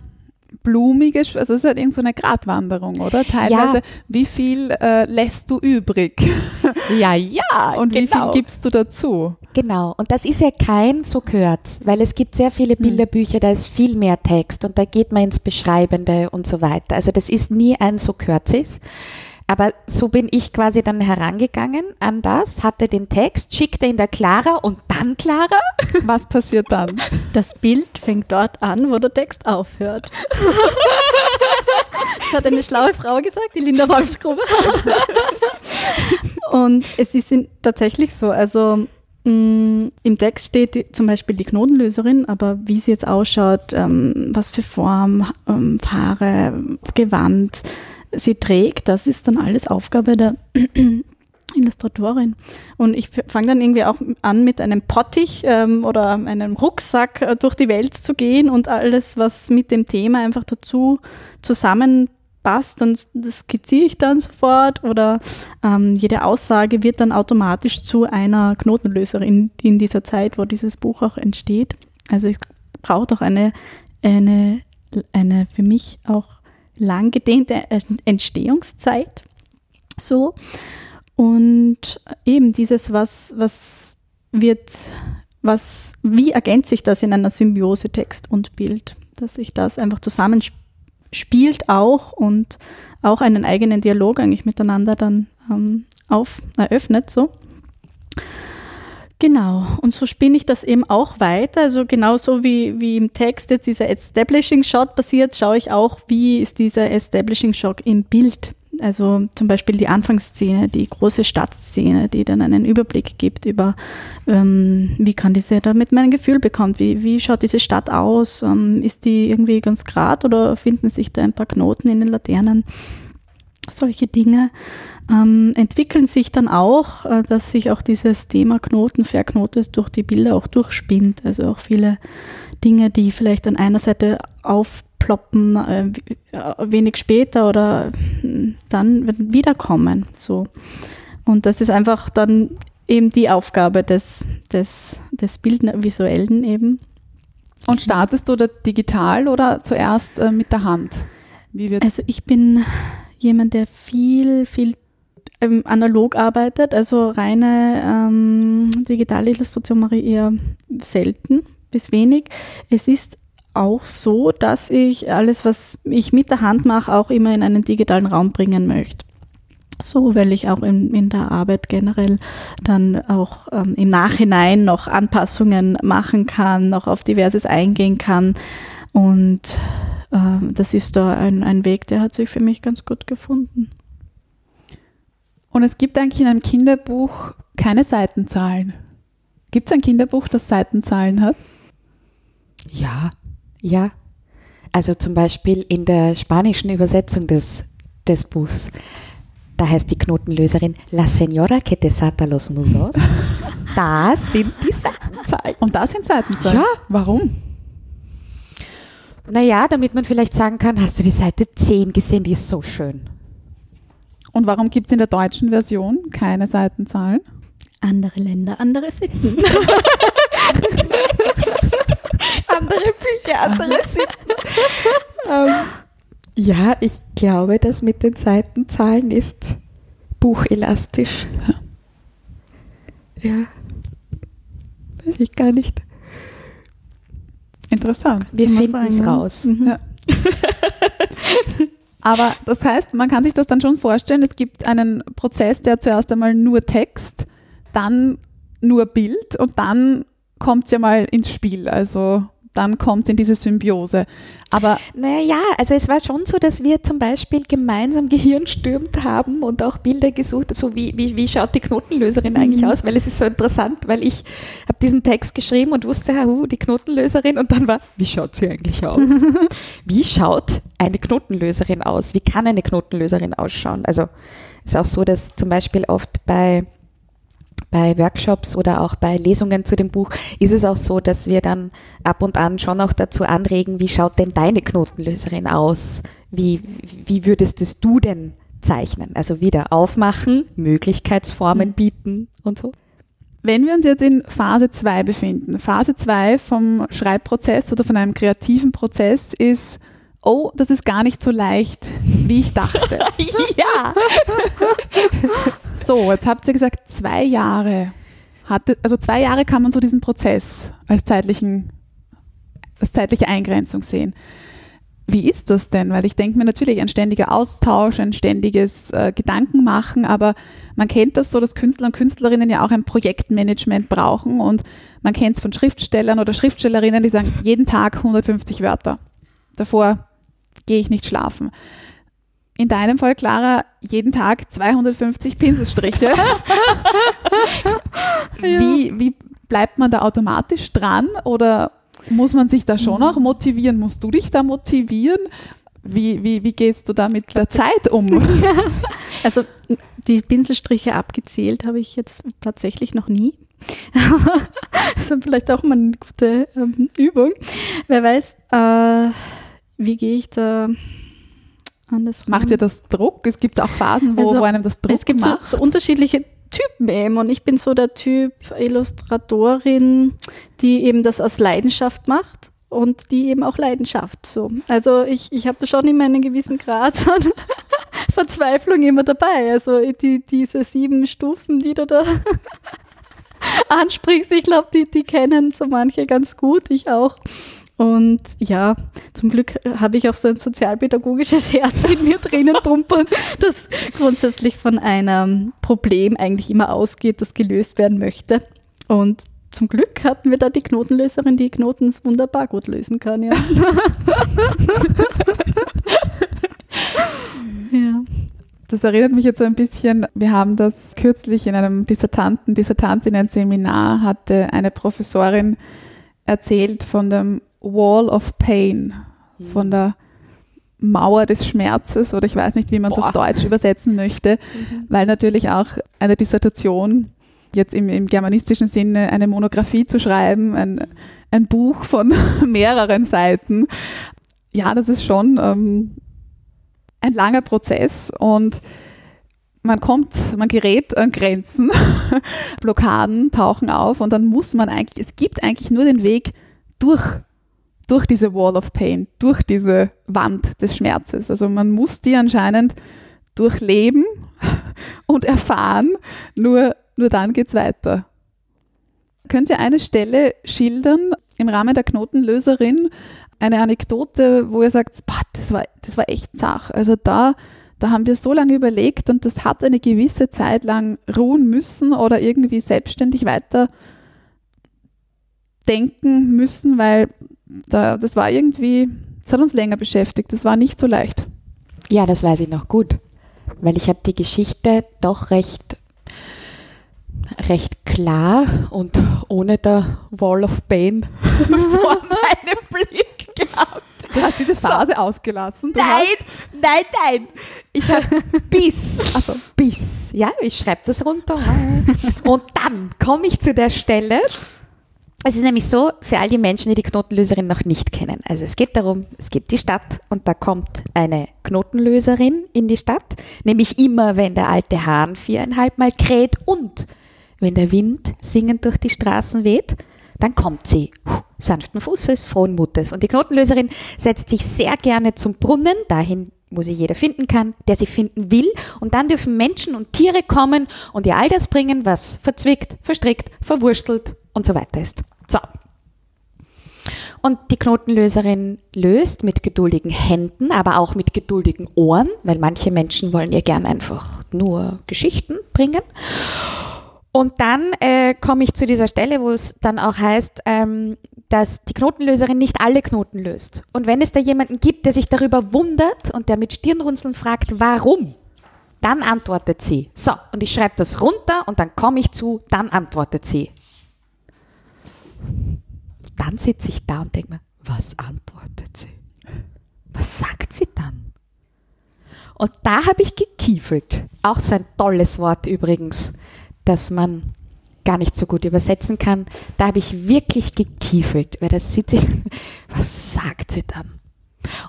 blumige, also es ist halt irgend so eine Gratwanderung, oder? Teilweise, wie viel äh, lässt du übrig *laughs* Ja, ja, und wie viel genau. gibst du dazu? Genau, und das ist ja kein so gehört, weil es gibt sehr viele Bilderbücher, da ist viel mehr Text und da geht man ins Beschreibende und so weiter. Also das ist nie ein so kürzes. Aber so bin ich quasi dann herangegangen an das, hatte den Text, schickte ihn der Clara und dann Clara. *laughs* Was passiert dann? Das Bild fängt dort an, wo der Text aufhört. *laughs* Das hat eine schlaue Frau gesagt, die Linda Wolfsgrube. Und es ist tatsächlich so, also mh, im Text steht zum Beispiel die Knotenlöserin, aber wie sie jetzt ausschaut, ähm, was für Form, ähm, Haare, Gewand sie trägt, das ist dann alles Aufgabe der *clears throat* Illustratorin. Und ich fange dann irgendwie auch an, mit einem Pottich ähm, oder einem Rucksack äh, durch die Welt zu gehen und alles, was mit dem Thema einfach dazu zusammenpasst. Und das skizziere ich dann sofort. Oder ähm, jede Aussage wird dann automatisch zu einer Knotenlöserin in dieser Zeit, wo dieses Buch auch entsteht. Also ich brauche doch eine, eine, eine für mich auch lang gedehnte Entstehungszeit. So. Und eben dieses, was, was wird, was, wie ergänzt sich das in einer Symbiose Text und Bild? Dass sich das einfach zusammenspielt auch und auch einen eigenen Dialog eigentlich miteinander dann ähm, auf, eröffnet, so. Genau, und so spinne ich das eben auch weiter. Also genauso wie, wie im Text jetzt dieser Establishing Shot passiert, schaue ich auch, wie ist dieser Establishing Shot im Bild. Also zum Beispiel die Anfangsszene, die große Stadtszene, die dann einen Überblick gibt über, ähm, wie kann diese, damit man ein Gefühl bekommt, wie, wie schaut diese Stadt aus, ähm, ist die irgendwie ganz grad oder finden sich da ein paar Knoten in den Laternen? Solche Dinge ähm, entwickeln sich dann auch, äh, dass sich auch dieses Thema Knoten, Verknotes durch die Bilder auch durchspinnt. Also auch viele Dinge, die vielleicht an einer Seite aufploppen, äh, wenig später oder hm, dann wiederkommen. So. Und das ist einfach dann eben die Aufgabe des, des, des Bildvisuellen eben. Und startest du da digital oder zuerst äh, mit der Hand? Also ich bin jemand, der viel, viel ähm, analog arbeitet, also reine ähm, digitale Illustration mache ich eher selten bis wenig. Es ist auch so, dass ich alles, was ich mit der Hand mache, auch immer in einen digitalen Raum bringen möchte. So, weil ich auch in, in der Arbeit generell dann auch ähm, im Nachhinein noch Anpassungen machen kann, noch auf diverses eingehen kann. Und das ist da ein, ein Weg, der hat sich für mich ganz gut gefunden. Und es gibt eigentlich in einem Kinderbuch keine Seitenzahlen. Gibt es ein Kinderbuch, das Seitenzahlen hat? Ja, ja. Also zum Beispiel in der spanischen Übersetzung des, des Buchs, da heißt die Knotenlöserin La Señora que desata los nudos. *laughs* Das sind die Seitenzahlen. Und da sind Seitenzahlen? Ja. Warum? Naja, damit man vielleicht sagen kann, hast du die Seite 10 gesehen, die ist so schön. Und warum gibt es in der deutschen Version keine Seitenzahlen? Andere Länder, andere Sitten. *laughs* Andere Bücher, andere Sitten. ähm, ja, ich glaube, das mit den Seitenzahlen ist Buch elastisch. Ja. Weiß ich gar nicht. Interessant. Wir finden es fragen. raus. Mhm. Ja. *laughs* Aber das heißt, man kann sich das dann schon vorstellen, es gibt einen Prozess, der zuerst einmal nur Text, dann nur Bild und dann kommt es ja mal ins Spiel. Also dann kommt es in diese Symbiose. Aber Naja, also es war schon so, dass wir zum Beispiel gemeinsam Gehirn stürmt haben und auch Bilder gesucht haben, so wie, wie, wie schaut die Knotenlöserin eigentlich aus, weil es ist so interessant, weil ich habe diesen Text geschrieben und wusste, ha, uh, die Knotenlöserin und dann war, wie schaut sie eigentlich aus? *laughs* wie schaut eine Knotenlöserin aus? Wie kann eine Knotenlöserin ausschauen? Also es ist auch so, dass zum Beispiel oft bei bei Workshops oder auch bei Lesungen zu dem Buch ist es auch so, dass wir dann ab und an schon auch dazu anregen, wie schaut denn deine Knotenlöserin aus? Wie, wie würdest es du denn zeichnen? Also wieder aufmachen, Möglichkeitsformen bieten und so. wenn wir uns jetzt in Phase 2 befinden, Phase 2 vom Schreibprozess oder von einem kreativen Prozess ist, oh, das ist gar nicht so leicht, wie ich dachte. *laughs* ja. *laughs* So, jetzt habt ihr gesagt, zwei Jahre. Hatte, also zwei Jahre kann man so diesen Prozess als, zeitlichen, als zeitliche Eingrenzung sehen. Wie ist das denn? Weil ich denke mir natürlich ein ständiger Austausch, ein ständiges äh, Gedankenmachen, aber man kennt das so, dass Künstler und Künstlerinnen ja auch ein Projektmanagement brauchen und man kennt es von Schriftstellern oder Schriftstellerinnen, die sagen, jeden Tag 150 Wörter. Davor gehe ich nicht schlafen. In deinem Fall, Clara, jeden Tag 250 Pinselstriche. *laughs* *laughs* wie, wie bleibt man da automatisch dran oder muss man sich da schon auch motivieren? Musst du dich da motivieren? Wie, wie, wie gehst du da mit der Zeit um? *laughs* Also die Pinselstriche abgezählt habe ich jetzt tatsächlich noch nie. das ist vielleicht auch mal eine gute ähm, Übung. Wer weiß, äh, wie gehe ich da an das Macht ran? dir das Druck? Es gibt auch Phasen, wo, Also, wo einem das Druck Es gibt so, macht. so unterschiedliche Typen eben und ich bin so der Typ Illustratorin, die eben das aus Leidenschaft macht und die eben auch Leidenschaft so. Also ich, ich habe da schon immer einen gewissen Grad an *laughs* Verzweiflung immer dabei. Also die, diese sieben Stufen, die du da *laughs* ansprichst, ich glaube, die, die kennen so manche ganz gut, ich auch. Und ja, zum Glück habe ich auch so ein sozialpädagogisches *laughs* Herz in mir drinnen pumpern, das grundsätzlich von einem Problem eigentlich immer ausgeht, das gelöst werden möchte. Und zum Glück hatten wir da die Knotenlöserin, die Knotens wunderbar gut lösen kann, ja. *laughs* ja. Das erinnert mich jetzt so ein bisschen, wir haben das kürzlich in einem Dissertanten, Dissertantinnen-Seminar hatte eine Professorin erzählt von dem Wall of Pain, von der Mauer des Schmerzes oder ich weiß nicht, wie man es auf. Deutsch übersetzen möchte, weil natürlich auch eine Dissertation jetzt im, im germanistischen Sinne eine Monographie zu schreiben, ein, ein Buch von *laughs* mehreren Seiten. Ja, das ist schon ähm, ein langer Prozess und man kommt, man gerät an Grenzen, *laughs* Blockaden tauchen auf und dann muss man eigentlich, es gibt eigentlich nur den Weg durch, durch diese Wall of Pain, durch diese Wand des Schmerzes. Also man muss die anscheinend durchleben *laughs* und erfahren, nur, nur dann geht es weiter. Können Sie eine Stelle schildern im Rahmen der Knotenlöserin, eine Anekdote, wo ihr sagt, "Boah, das war, das war echt zach. Also da, da haben wir so lange überlegt und das hat eine gewisse Zeit lang ruhen müssen oder irgendwie selbstständig weiter denken müssen, weil da, das war irgendwie, das hat uns länger beschäftigt. Das war nicht so leicht. Ja, das weiß ich noch gut, weil ich habe die Geschichte doch recht recht klar und ohne der Wall of Pain *laughs* vor meinem Blick gehabt. Du hast diese Phase ausgelassen. Du Nein, nein, nein. Ich habe bis, also bis. Ja, ich schreibe das runter. Und dann komme ich zu der Stelle. Es ist nämlich so, für all die Menschen, die die Knotenlöserin noch nicht kennen. Also es geht darum, es gibt die Stadt und da kommt eine Knotenlöserin in die Stadt. Nämlich immer, wenn der alte Hahn viereinhalb Mal kräht und wenn der Wind singend durch die Straßen weht, dann kommt sie sanften Fußes, frohen Mutes. Und die Knotenlöserin setzt sich sehr gerne zum Brunnen, dahin, wo sie jeder finden kann, der sie finden will. Und dann dürfen Menschen und Tiere kommen und ihr all das bringen, was verzwickt, verstrickt, verwurstelt und so weiter ist. So. Und die Knotenlöserin löst mit geduldigen Händen, aber auch mit geduldigen Ohren, weil manche Menschen wollen ihr gern einfach nur Geschichten bringen. Und dann äh, komme ich zu dieser Stelle, wo es dann auch heißt, ähm, dass die Knotenlöserin nicht alle Knoten löst. Und wenn es da jemanden gibt, der sich darüber wundert und der mit Stirnrunzeln fragt, warum, dann antwortet sie. So, und ich schreibe das runter und dann komme ich zu, dann antwortet sie. Dann sitze ich da und denke mir, was antwortet sie? Was sagt sie dann? Und da habe ich gekiefelt. Auch so ein tolles Wort übrigens das man gar nicht so gut übersetzen kann. Da habe ich wirklich gekiefelt, weil das sitze ich, *laughs* was sagt sie dann?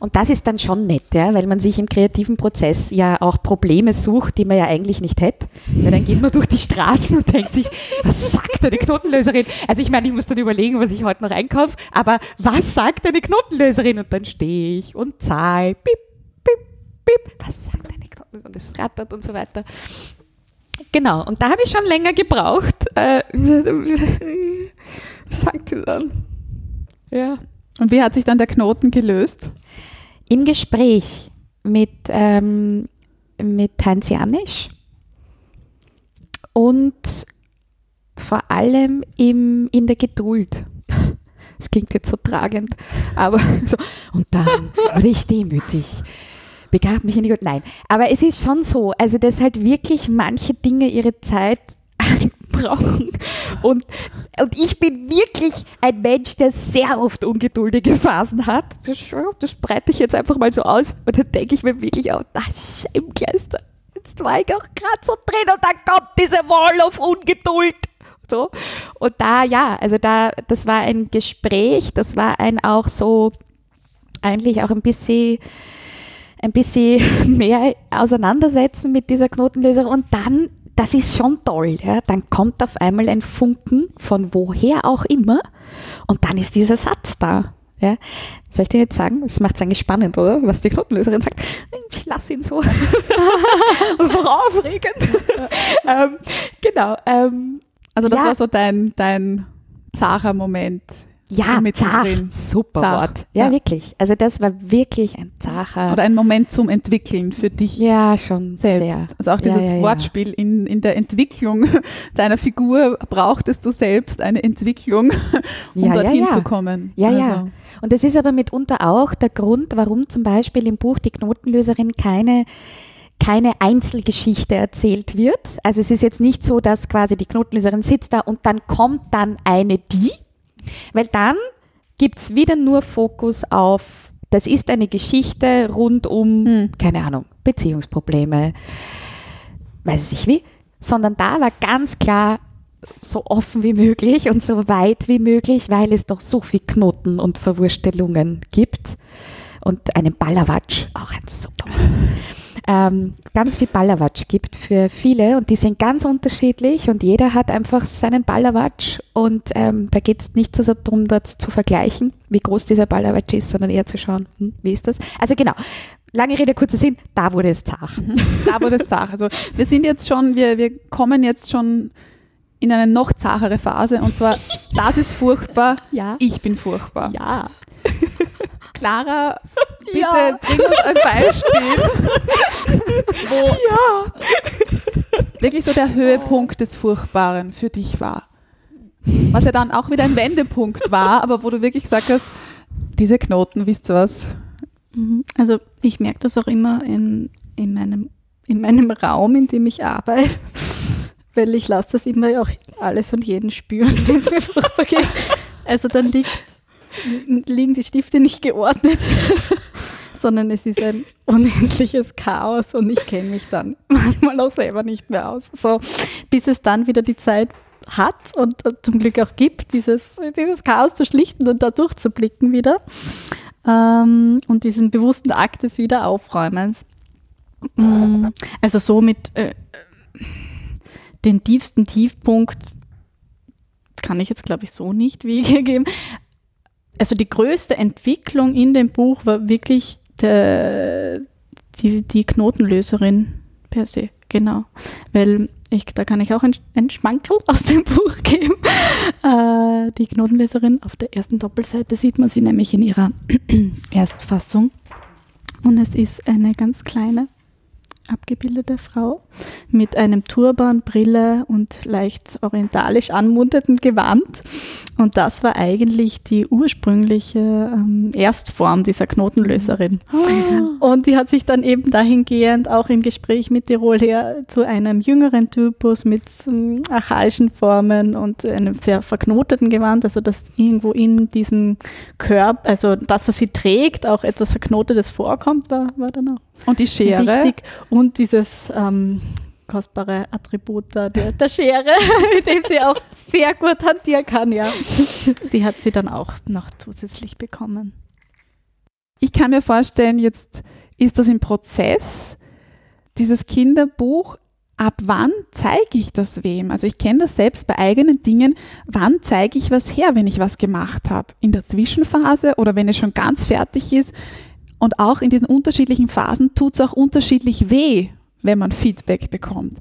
Und das ist dann schon nett, ja, weil man sich im kreativen Prozess ja auch Probleme sucht, die man ja eigentlich nicht hätte. Weil dann geht man durch die Straßen und denkt sich, was sagt eine Knotenlöserin? Also ich meine, ich muss dann überlegen, was ich heute noch einkaufe, aber was sagt eine Knotenlöserin? Und dann stehe ich und zahle, bip, bip, bip, was sagt eine Knotenlöserin? Und es rattert und so weiter. Genau, und da habe ich schon länger gebraucht. Äh, *laughs* was sagt sie dann? Ja. Und wie hat sich dann der Knoten gelöst? Im Gespräch mit, ähm, mit Heinz Janisch und vor allem im, in der Geduld. *laughs* Das klingt jetzt so tragend, aber *laughs* so. Und dann *laughs* wurde ich demütig begab mich in die Gott. Nein, aber es ist schon so, also dass halt wirklich manche Dinge ihre Zeit brauchen. Und, und ich bin wirklich ein Mensch, der sehr oft ungeduldige Phasen hat. Das, das breite ich jetzt einfach mal so aus. Und dann denke ich mir wirklich auch, na Scheimkleister, jetzt war ich auch gerade so drin und dann kommt diese Wall of Ungeduld. So. Und da, ja, also da, das war ein Gespräch, das war ein auch so, eigentlich auch ein bisschen ein bisschen *laughs* mehr auseinandersetzen mit dieser Knotenlöserin und dann, das ist schon toll, ja, dann kommt auf einmal ein Funken von woher auch immer und dann ist dieser Satz da. Ja. Soll ich dir jetzt sagen? Das macht es eigentlich spannend, oder? Was die Knotenlöserin sagt. Ich lasse ihn so. das ist auch aufregend. *laughs* ähm, genau. Ähm, also das ja. war so dein, dein Zara-Moment ja, zart, super zart. Wort. Ja, ja, wirklich. Also das war wirklich ein zacher. Oder ein Moment zum Entwickeln für dich. Ja, schon selbst. Sehr. Also auch dieses ja, ja, Wortspiel in, in der Entwicklung *laughs* deiner Figur brauchtest du selbst eine Entwicklung, *laughs* um dorthin zu kommen. Ja, also. ja. Und das ist aber mitunter auch der Grund, warum zum Beispiel im Buch Die Knotenlöserin keine keine Einzelgeschichte erzählt wird. Also es ist jetzt nicht so, dass quasi die Knotenlöserin sitzt da und dann kommt dann eine die, weil dann gibt es wieder nur Fokus auf, das ist eine Geschichte rund um, hm. keine Ahnung, Beziehungsprobleme, weiß ich wie, sondern da war ganz klar so offen wie möglich und so weit wie möglich, weil es doch so viel Knoten und Verwurstelungen gibt. Und einen Ballerwatsch, auch ein super ähm, ganz viel Ballerwatsch gibt für viele und die sind ganz unterschiedlich und jeder hat einfach seinen Ballerwatsch und ähm, da geht es nicht so darum, das zu vergleichen, wie groß dieser Ballerwatsch ist, sondern eher zu schauen, hm, wie ist das. Also genau, lange Rede, kurzer Sinn, da wurde es zart. Mhm. Da wurde es zart. Also wir sind jetzt schon, wir, wir kommen jetzt schon in eine noch zachere Phase und zwar, das ist furchtbar, ja. ich bin furchtbar. Ja. Clara, *laughs* bitte ja. bring uns ein Beispiel, *laughs* wo ja. *laughs* wirklich so der Höhepunkt des Furchtbaren für dich war. Was ja dann auch wieder ein Wendepunkt war, aber wo du wirklich gesagt hast, diese Knoten, wisst ihr was? Mhm. Also ich merke das auch immer in, in, meinem, in meinem Raum, in dem ich arbeite, weil ich lasse das immer auch alles und jeden spüren, wenn es mir furchtbar geht. Also dann liegt liegen die Stifte nicht geordnet, *laughs* sondern es ist ein unendliches Chaos und ich kenne mich dann *laughs* manchmal auch selber nicht mehr aus. So, bis es dann wieder die Zeit hat und, zum Glück auch gibt, dieses, dieses Chaos zu schlichten und da durchzublicken wieder. Ähm, und diesen bewussten Akt des Wiederaufräumens. Mm, also so mit äh, den tiefsten Tiefpunkt kann ich jetzt, glaube ich, so nicht *laughs* wiedergeben also die größte Entwicklung in dem Buch war wirklich der, die, die Knotenlöserin per se, genau. Weil ich, da kann ich auch ein, ein Schmankerl aus dem *laughs* Buch geben. Äh, die Knotenlöserin auf der ersten Doppelseite sieht man sie nämlich in ihrer *clears throat* Erstfassung. Und es ist eine ganz kleine, abgebildete Frau mit einem Turban, Brille und leicht orientalisch anmutenden Gewand. Und das war eigentlich die ursprüngliche ähm, Erstform dieser Knotenlöserin. Oh. Und die hat sich dann eben dahingehend auch im Gespräch mit Tirol her zu einem jüngeren Typus mit ähm, archaischen Formen und einem sehr verknoteten Gewand, also dass irgendwo in diesem Körper, also das, was sie trägt, auch etwas Verknotetes vorkommt, war, war dann auch Und die Schere. wichtig. Und dieses ähm, kostbare Attribut der, der Schere, *laughs* mit dem sie auch sehr gut hantieren kann, ja. Die hat sie dann auch noch zusätzlich bekommen. Ich kann mir vorstellen, jetzt ist das im Prozess, dieses Kinderbuch. Ab wann zeige ich das wem? Also ich kenne das selbst bei eigenen Dingen. Wann zeige ich was her, wenn ich was gemacht habe? In der Zwischenphase oder wenn es schon ganz fertig ist? Und auch in diesen unterschiedlichen Phasen tut es auch unterschiedlich weh, wenn man Feedback bekommt.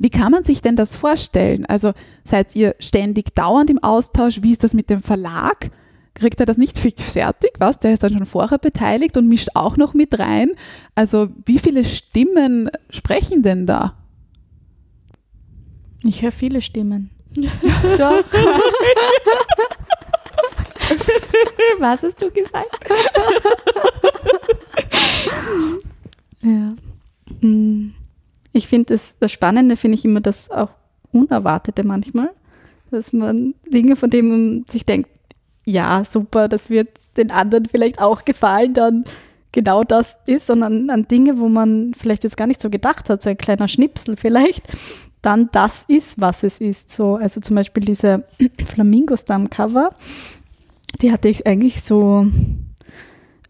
Wie kann man sich denn das vorstellen? Also seid ihr ständig dauernd im Austausch? Wie ist das mit dem Verlag? Kriegt er das nicht fertig? Was? Der ist dann schon vorher beteiligt und mischt auch noch mit rein. Also wie viele Stimmen sprechen denn da? Ich höre viele Stimmen. *laughs* Doch. *laughs* Was hast du gesagt? *laughs* Ja. Mm. Ich finde das, das Spannende, finde ich immer das auch Unerwartete manchmal, dass man Dinge, von denen man sich denkt, ja, super, das wird den anderen vielleicht auch gefallen, dann genau das ist, sondern an Dinge, wo man vielleicht jetzt gar nicht so gedacht hat, so ein kleiner Schnipsel vielleicht, dann das ist, was es ist. So, also zum Beispiel diese *clears throat* Flamingos da am Cover, die hatte ich eigentlich so,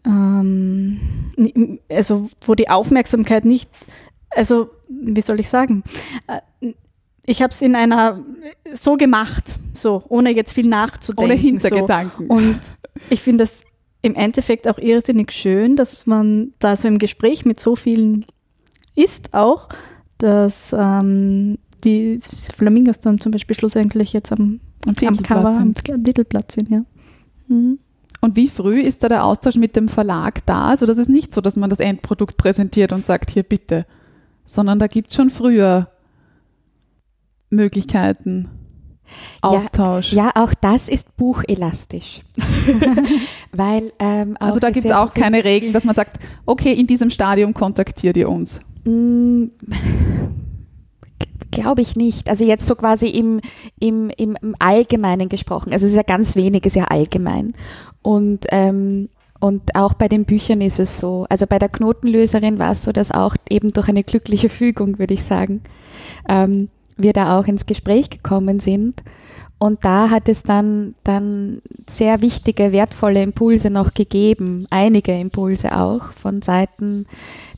ähm, also wo die Aufmerksamkeit nicht, also wie soll ich sagen, Äh, ich habe es in einer so gemacht, so ohne jetzt viel nachzudenken. Ohne So. Hintergedanken. Und ich finde das im Endeffekt auch irrsinnig schön, dass man da so im Gespräch mit so vielen ist auch, dass ähm, die Flamingos dann zum Beispiel schlussendlich jetzt am, Am am Cover am. Titelblatt sind, ja. Mhm. Und wie früh ist da der Austausch mit dem Verlag da? Also das ist nicht so, dass man das Endprodukt präsentiert und sagt, hier bitte, sondern da gibt es schon früher Möglichkeiten, Austausch. Ja, auch das ist buchelastisch. *laughs* Weil, ähm, also da gibt es auch keine Regeln, dass man sagt, okay, in diesem Stadium kontaktiert ihr uns. Glaube ich nicht. Also jetzt so quasi im, im, im, Allgemeinen gesprochen. Also es ist ja ganz wenig, ist ja allgemein. Und, ähm, und auch bei den Büchern ist es so. Also bei der Knotenlöserin war es so, dass auch eben durch eine glückliche Fügung, würde ich sagen, ähm, wir da auch ins Gespräch gekommen sind. Und da hat es dann, dann sehr wichtige, wertvolle Impulse noch gegeben, einige Impulse auch von Seiten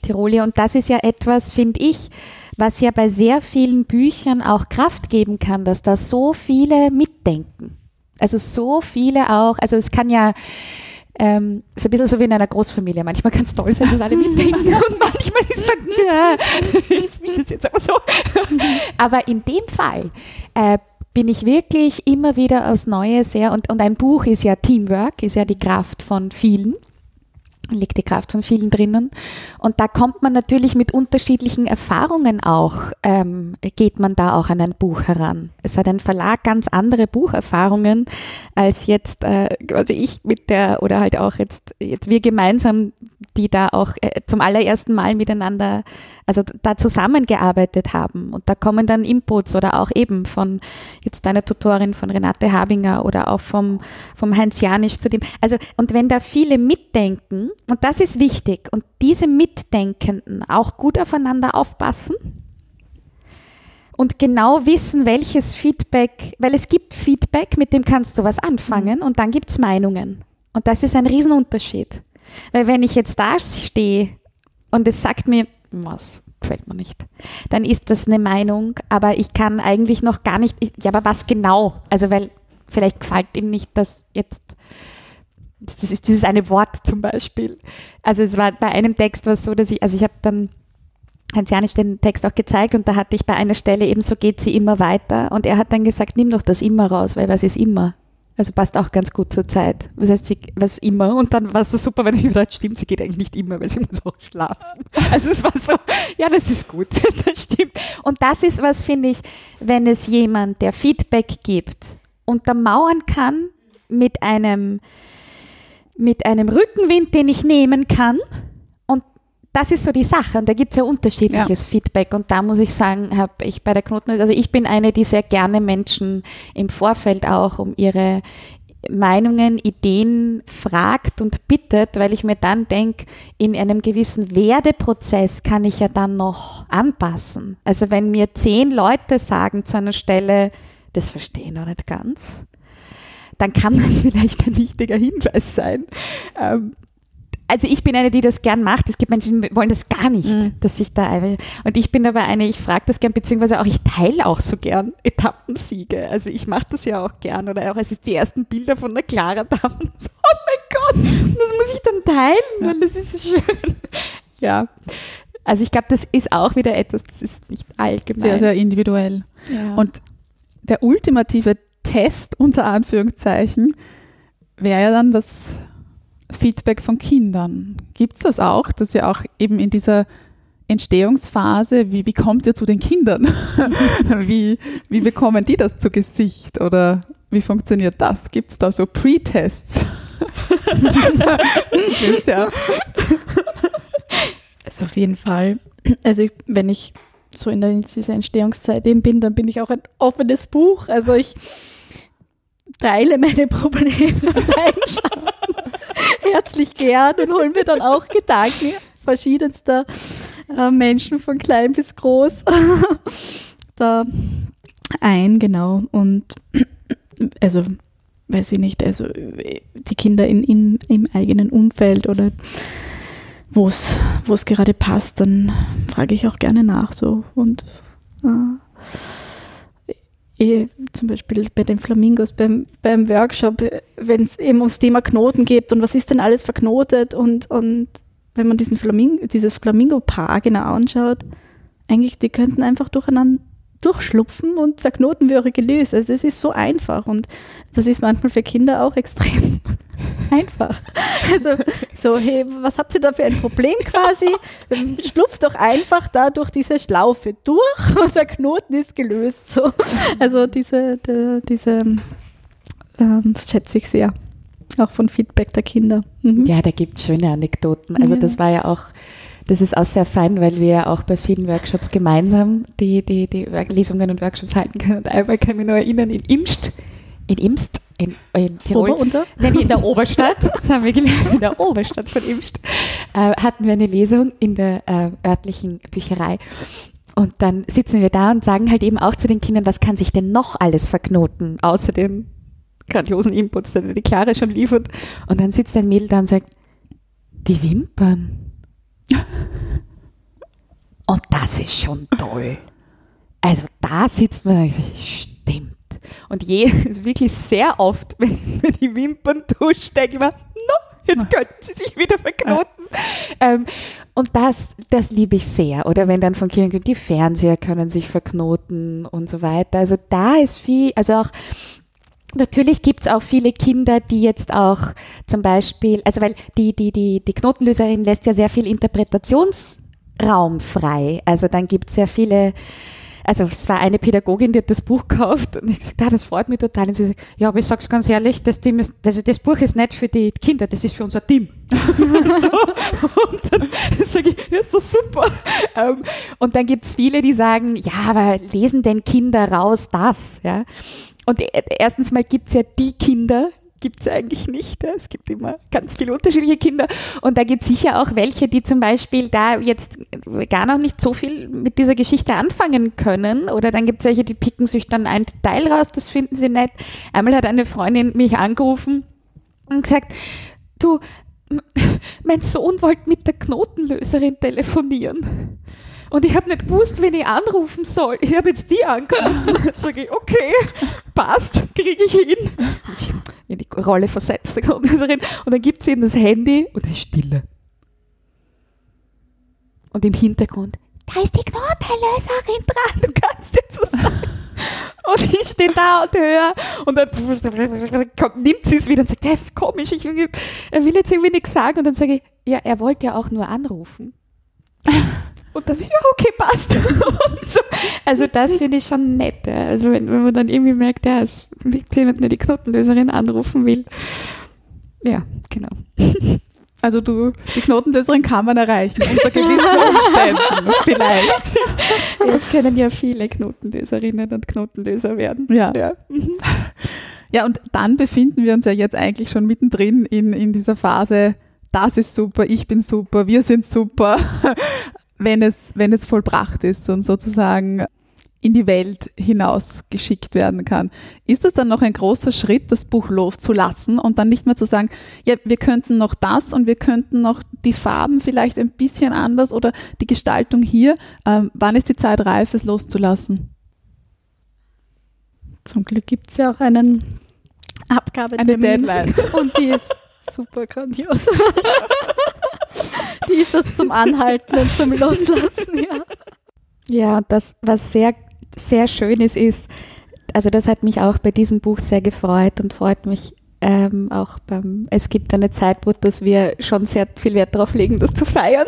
Tiroli. Und das ist ja etwas, finde ich, was ja bei sehr vielen Büchern auch Kraft geben kann, dass da so viele mitdenken. Also so viele auch, also es kann ja ähm, so ein bisschen so wie in einer Großfamilie. Manchmal kann es toll sein, dass alle mitdenken *laughs* und manchmal ist es so, ja, ich will das jetzt aber so. Aber in dem Fall äh, bin ich wirklich immer wieder aufs Neue sehr, und, und ein Buch ist ja Teamwork, ist ja die Kraft von vielen liegt die Kraft von vielen drinnen. Und da kommt man natürlich mit unterschiedlichen Erfahrungen auch, ähm, geht man da auch an ein Buch heran. Es hat ein Verlag ganz andere Bucherfahrungen als jetzt äh, quasi ich mit der, oder halt auch jetzt, jetzt wir gemeinsam, die da auch äh, zum allerersten Mal miteinander, also da zusammengearbeitet haben. Und da kommen dann Inputs oder auch eben von jetzt deiner Tutorin, von Renate Habinger oder auch vom, vom Heinz Janisch zu dem. Also, und wenn da viele mitdenken, und das ist wichtig, und diese Mitdenkenden auch gut aufeinander aufpassen und genau wissen, welches Feedback, weil es gibt Feedback, mit dem kannst du was anfangen, und dann gibt es Meinungen. Und das ist ein Riesenunterschied. Weil wenn ich jetzt da stehe und es sagt mir, was gefällt mir nicht, dann ist das eine Meinung, aber ich kann eigentlich noch gar nicht, ja, aber was genau? Also, weil vielleicht gefällt ihm nicht, dass jetzt das ist dieses eine Wort zum Beispiel. Also es war bei einem Text was so, dass ich, also ich habe dann Hans Janisch den Text auch gezeigt und da hatte ich bei einer Stelle eben so geht sie immer weiter und er hat dann gesagt, nimm doch das immer raus, weil was ist immer? Also passt auch ganz gut zur Zeit. Was heißt sie, was immer? Und dann war es so super, wenn ich gedacht, stimmt, sie geht eigentlich nicht immer, weil sie muss auch schlafen. Also es war so, ja, das ist gut, *laughs* das stimmt. Und das ist was, finde ich, wenn es jemand, der Feedback gibt, untermauern kann mit einem, mit einem Rückenwind, den ich nehmen kann. Und das ist so die Sache. Und da gibt es ja unterschiedliches Feedback. Und da muss ich sagen, habe ich bei der Knoten, also ich bin eine, die sehr gerne Menschen im Vorfeld auch um ihre Meinungen, Ideen fragt und bittet, weil ich mir dann denke, in einem gewissen Werdeprozess kann ich ja dann noch anpassen. Also wenn mir zehn Leute sagen zu einer Stelle, das verstehe ich noch nicht ganz, dann kann das *laughs* vielleicht ein wichtiger Hinweis sein. Ähm, also ich bin eine, die das gern macht. Es gibt Menschen, die wollen das gar nicht, Mhm. dass ich da eine. Und ich bin aber eine, ich frage das gern, beziehungsweise auch ich teile auch so gern Etappensiege. Also ich mache das ja auch gern. Oder auch es ist die ersten Bilder von der Clara *laughs* da. und so, Oh mein Gott, das muss ich dann teilen, Ja. weil das ist so schön. *laughs* Ja. Also ich glaube, das ist auch wieder etwas, das ist nicht allgemein. Sehr, sehr individuell. ja. Und der ultimative Test unter Anführungszeichen wäre ja dann das Feedback von Kindern. Gibt es das auch, dass ihr auch eben in dieser Entstehungsphase, wie, wie kommt ihr zu den Kindern? *laughs* wie, wie bekommen die das zu Gesicht? Oder wie funktioniert das? Gibt es da so Pre-Tests? ja. Also auf jeden Fall. Also ich, wenn ich so in dieser Entstehungszeit eben bin, dann bin ich auch ein offenes Buch. Also ich teile meine Probleme *laughs* und herzlich gern. Und hole mir dann auch Gedanken verschiedenster äh, Menschen von klein bis groß *laughs* da ein, genau. Und also weiß ich nicht, also die Kinder in, in, im eigenen Umfeld oder wo es wo es gerade passt, dann frage ich auch gerne nach so. Und äh, eh, zum Beispiel bei den Flamingos beim, beim Workshop, wenn es eben ums Thema Knoten geht und was ist denn alles verknotet und, und wenn man diesen Flamingo, dieses Flamingo-Paar genau anschaut, eigentlich, die könnten einfach durcheinander durchschlupfen und der Knoten wäre gelöst. Also es ist so einfach und das ist manchmal für Kinder auch extrem *laughs* einfach. Also so, hey, was habt ihr da für ein Problem quasi? Schlupft doch einfach da durch diese Schlaufe durch und der Knoten ist gelöst. So. Also diese, de, diese ähm, schätze ich sehr. Auch von Feedback der Kinder. Mhm. Ja, da gibt es schöne Anekdoten. Also Ja. das war ja auch, das ist auch sehr fein, weil wir ja auch bei vielen Workshops gemeinsam die, die, die Lesungen und Workshops halten können. Und einmal kann ich mich noch erinnern, in Imst, in Imst, in, in Tirol, Ober, unter? Nein, in der *laughs* Oberstadt, das haben wir gelesen, in der Oberstadt von Imst, äh, hatten wir eine Lesung in der äh, örtlichen Bücherei. Und dann sitzen wir da und sagen halt eben auch zu den Kindern, was kann sich denn noch alles verknoten, außer den grandiosen Inputs, die die Clara schon liefert. Und dann sitzt ein Mädel da und sagt, die Wimpern. *laughs* Und das ist schon toll. Also da sitzt man und sagt, stimmt. Und je, *laughs* wirklich sehr oft, *laughs* wenn ich mir die Wimpern tusche, denke ich mir, no, jetzt könnten sie sich wieder verknoten. Ähm, und das, das liebe ich sehr. Oder wenn dann von Kindern kommt, die Fernseher können sich verknoten und so weiter. Also da ist viel, also auch Natürlich gibt es auch viele Kinder, die jetzt auch zum Beispiel, also weil die, die, die, die Knotenlöserin lässt ja sehr viel Interpretationsraum frei. Also dann gibt es sehr viele, also es war eine Pädagogin, die hat das Buch gekauft und ich gesagt, ah, das freut mich total. Und sie sagt, ja, aber ich sag's ganz ehrlich, das, Team ist, also das Buch ist nicht für die Kinder, das ist für unser Team. *laughs* Und dann sage ich, ja, ist das super. Ähm, und dann gibt es viele, die sagen, ja, aber lesen denn Kinder raus das? Ja? Und e- erstens mal gibt es ja die Kinder, gibt es eigentlich nicht. Es gibt immer ganz viele unterschiedliche Kinder. Und da gibt es sicher auch welche, die zum Beispiel da jetzt gar noch nicht so viel mit dieser Geschichte anfangen können. Oder dann gibt es welche, die picken sich dann ein Teil raus, das finden sie nett. Einmal hat eine Freundin mich angerufen und gesagt, du, *laughs* mein Sohn wollte mit der Knotenlöserin telefonieren. Und ich habe nicht gewusst, wen ich anrufen soll. Ich habe jetzt die angerufen. *laughs* Sage ich, okay, passt, kriege ich hin. In die Rolle versetzt. Und dann gibt sie ihm das Handy und es ist Stille. Und im Hintergrund, da ist die Knotenlöserin dran, du kannst dir so sagen. Und ich stehe da und höre und dann nimmt sie es wieder und sagt, das ist komisch, ich er will jetzt irgendwie nichts sagen. Und dann sage ich, ja, er wollte ja auch nur anrufen. Und dann, ja, okay, passt. *laughs* So. Also das finde ich schon nett. ja. Also wenn, wenn man dann irgendwie merkt, ja, es liegt jemand, die Knotenlöserin anrufen will. Ja, genau. *laughs* Also du, die Knotenlöserin kann man erreichen, unter gewissen Umständen, *laughs* vielleicht. Jetzt können ja viele Knotenlöserinnen und Knotenlöser werden. Ja. ja. Ja, und dann befinden wir uns ja jetzt eigentlich schon mittendrin in, in dieser Phase, das ist super, ich bin super, wir sind super, wenn es, wenn es vollbracht ist und sozusagen in die Welt hinaus geschickt werden kann. Ist es dann noch ein großer Schritt, das Buch loszulassen und dann nicht mehr zu sagen, ja, wir könnten noch das und wir könnten noch die Farben vielleicht ein bisschen anders oder die Gestaltung hier. Ähm, wann ist die Zeit reif, es loszulassen? Zum Glück gibt es ja auch einen Abgabetermin. Eine Deadline. *laughs* Und die ist super grandios. *laughs* die ist das zum Anhalten und zum Loslassen, ja. Ja, das, was sehr, sehr schön ist, ist, also das hat mich auch bei diesem Buch sehr gefreut und freut mich ähm, auch beim, es gibt eine Zeitbrot, dass wir schon sehr viel Wert darauf legen, das zu feiern.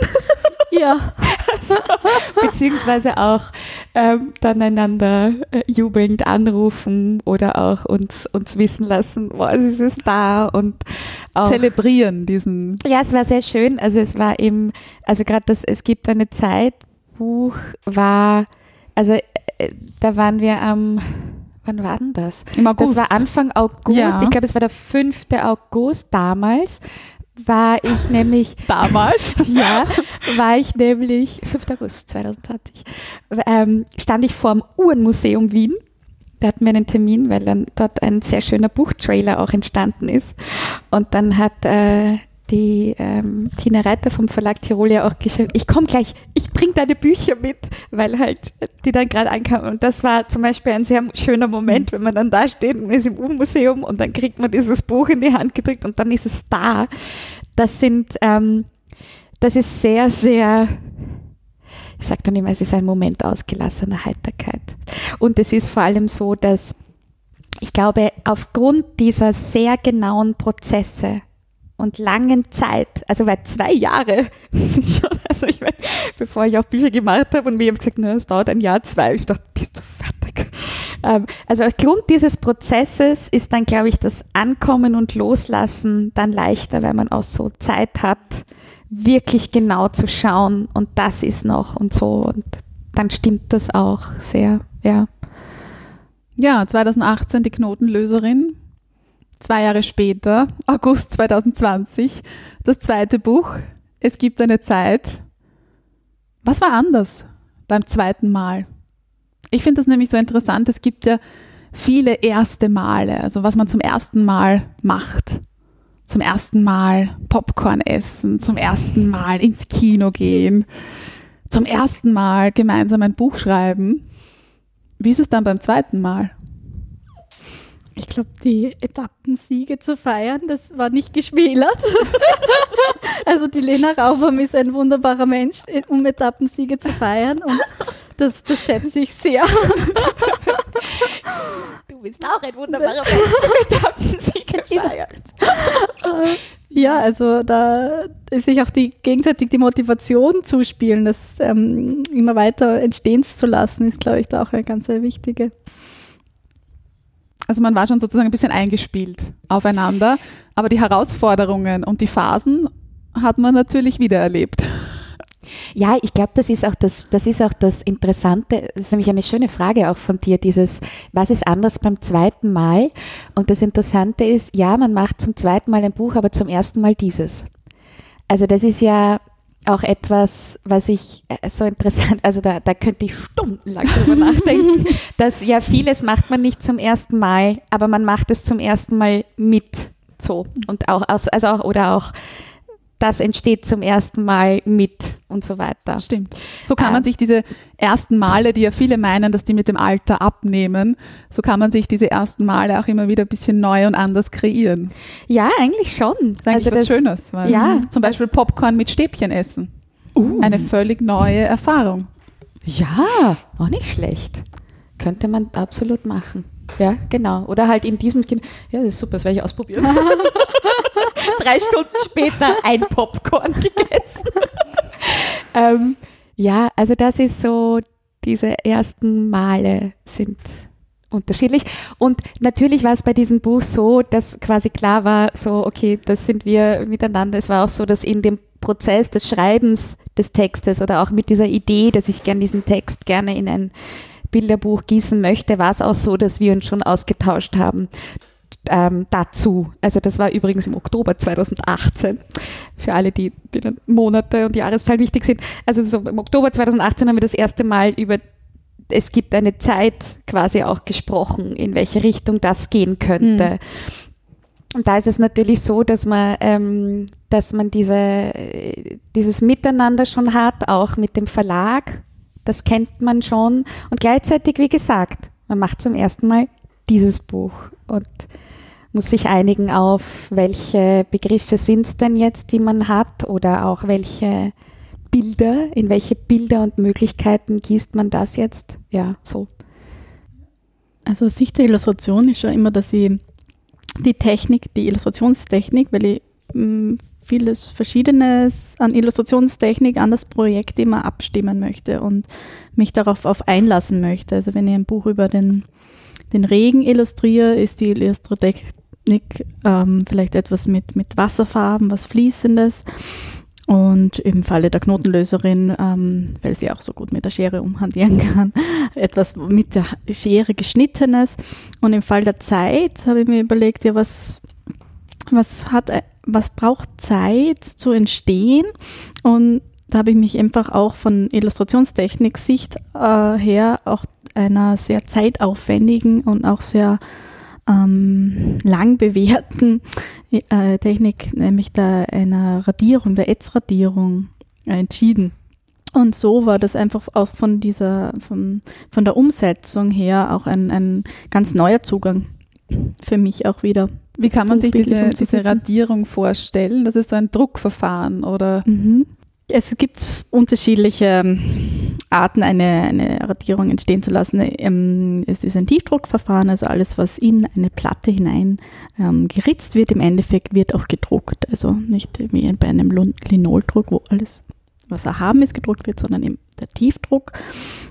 Ja, Also, beziehungsweise auch ähm, dann einander äh, jubelnd anrufen oder auch uns, uns wissen lassen, boah, es ist da und auch Zelebrieren diesen. ja, es war sehr schön. Also es war eben, also gerade das, es gibt eine Zeit, Buch war, also äh, da waren wir am, wann war denn das? Im August. Das war Anfang August. Ja. Ich glaube, es war der 5. August damals. War ich nämlich, *laughs* Damals. *laughs* ja, war ich nämlich, 5. August 2020, ähm, stand ich vor dem Uhrenmuseum Wien. Da hatten wir einen Termin, weil dann dort ein sehr schöner Buchtrailer auch entstanden ist. Und dann hat äh, die ähm, Tina Reiter vom Verlag Tirol ja auch geschrieben, ich komme gleich, ich bring deine Bücher mit, weil halt die dann gerade ankamen. Und das war zum Beispiel ein sehr schöner Moment, wenn man dann da steht und ist im Uhrenmuseum und dann kriegt man dieses Buch in die Hand gedrückt und dann ist es da. Das sind, ähm, das ist sehr, sehr, ich sage dann immer, es ist ein Moment ausgelassener Heiterkeit. Und es ist vor allem so, dass ich glaube, aufgrund dieser sehr genauen Prozesse und langen Zeit, also weil zwei Jahre, *laughs* das schon, also ich meine, bevor ich auch Bücher gemacht habe und mir haben gesagt, na, es dauert ein Jahr, zwei, ich dachte, bist du fertig? Ähm, also aufgrund dieses Prozesses ist dann, glaube ich, das Ankommen und Loslassen dann leichter, weil man auch so Zeit hat, wirklich genau zu schauen und das ist noch und so und dann stimmt das auch sehr, ja. Ja, 2018 die Knotenlöserin. Zwei Jahre später, August 2020, das zweite Buch. Es gibt eine Zeit. Was war anders beim zweiten Mal? Ich finde das nämlich so interessant. Es gibt ja viele erste Male, also was man zum ersten Mal macht. Zum ersten Mal Popcorn essen, zum ersten Mal ins Kino gehen, zum ersten Mal gemeinsam ein Buch schreiben. Wie ist es dann beim zweiten Mal? Ich glaube, die Etappensiege zu feiern, das war nicht geschmälert. *laughs* also die Lena Raubam ist ein wunderbarer Mensch, um Etappensiege zu feiern und das, das schätze ich sehr. *laughs* Du bist auch ein wunderbarer Mensch. Ja, also da ist sich auch die gegenseitig die Motivation zuspielen, das ähm, immer weiter entstehen zu lassen, ist, glaube ich, da auch eine ganz sehr wichtige. Also man war schon sozusagen ein bisschen eingespielt aufeinander, aber die Herausforderungen und die Phasen hat man natürlich wieder erlebt. Ja, ich glaube, das ist auch das, das ist auch das Interessante. Das ist nämlich eine schöne Frage auch von dir, dieses, was ist anders beim zweiten Mal? Und das Interessante ist, ja, man macht zum zweiten Mal ein Buch, aber zum ersten Mal dieses. Also das ist ja auch etwas, was ich äh, so interessant, also da, da könnte ich stundenlang drüber *laughs* nachdenken, dass ja vieles macht man nicht zum ersten Mal, aber man macht es zum ersten Mal mit. So. Und auch, also auch, oder auch das entsteht zum ersten Mal mit und so weiter. Stimmt. So kann man Ähm. sich diese ersten Male, die ja viele meinen, dass die mit dem Alter abnehmen, so kann man sich diese ersten Male auch immer wieder ein bisschen neu und anders kreieren. Ja, eigentlich schon. Das ist eigentlich was Schönes. Weil ja. Zum Beispiel Popcorn mit Stäbchen essen. Uh. Eine völlig neue Erfahrung. Ja, auch nicht schlecht. Könnte man absolut machen. Ja, genau. Oder halt in diesem Kino. Ja, das ist super, das werde ich ausprobieren. *laughs* Drei Stunden später ein Popcorn gegessen. *laughs* ähm, ja, also das ist so, diese ersten Male sind unterschiedlich. Und natürlich war es bei diesem Buch so, dass quasi klar war, so, okay, das sind wir miteinander. Es war auch so, dass in dem Prozess des Schreibens des Textes oder auch mit dieser Idee, dass ich gern diesen Text gerne in ein Bilderbuch gießen möchte, war es auch so, dass wir uns schon ausgetauscht haben ähm, dazu. Also das war übrigens im Oktober 2018, für alle, die, denen Monate und Jahreszahlen wichtig sind. Also so im Oktober 2018 haben wir das erste Mal über es gibt eine Zeit quasi auch gesprochen, in welche Richtung das gehen könnte. Und da ist es natürlich so, dass man, ähm, dass man diese, dieses Miteinander schon hat, auch mit dem Verlag. Das kennt man schon. Und gleichzeitig, wie gesagt, man macht zum ersten Mal dieses Buch und muss sich einigen auf, welche Begriffe sind es denn jetzt, die man hat oder auch welche Bilder, in welche Bilder und Möglichkeiten gießt man das jetzt? Ja, so. Also Sicht der Illustration ist schon immer, dass ich die Technik, die Illustrationstechnik, weil ich mh, vieles Verschiedenes an Illustrationstechnik an das Projekt immer abstimmen möchte und mich darauf auf einlassen möchte. Also wenn ich ein Buch über den, den Regen illustriere, ist die Illustrotechnik ähm, vielleicht etwas mit, mit Wasserfarben, was Fließendes. Und im Falle der Knotenlöserin, ähm, weil sie auch so gut mit der Schere umhantieren kann, *laughs* etwas mit der Schere geschnittenes. Und im Fall der Zeit habe ich mir überlegt, ja, was, was hat, was braucht Zeit zu entstehen? Und da habe ich mich einfach auch von Illustrationstechnik-Sicht äh, her auch einer sehr zeitaufwendigen und auch sehr ähm, lang bewährten äh, Technik, nämlich der einer Radierung, der Ätzradierung, äh, entschieden. Und so war das einfach auch von dieser, von, von der Umsetzung her auch ein, ein ganz neuer Zugang für mich auch wieder. Wie kann man sich diese, diese. Radierung vorstellen? Das ist so ein Druckverfahren oder? Mhm. Es gibt unterschiedliche ähm, Arten, eine, eine Radierung entstehen zu lassen. Ähm, Es ist ein Tiefdruckverfahren, also alles, was in eine Platte hinein ähm, geritzt wird, im Endeffekt wird auch gedruckt. Also nicht wie bei einem Lin- Linoldruck, wo alles, was erhaben ist, gedruckt wird, sondern eben der Tiefdruck.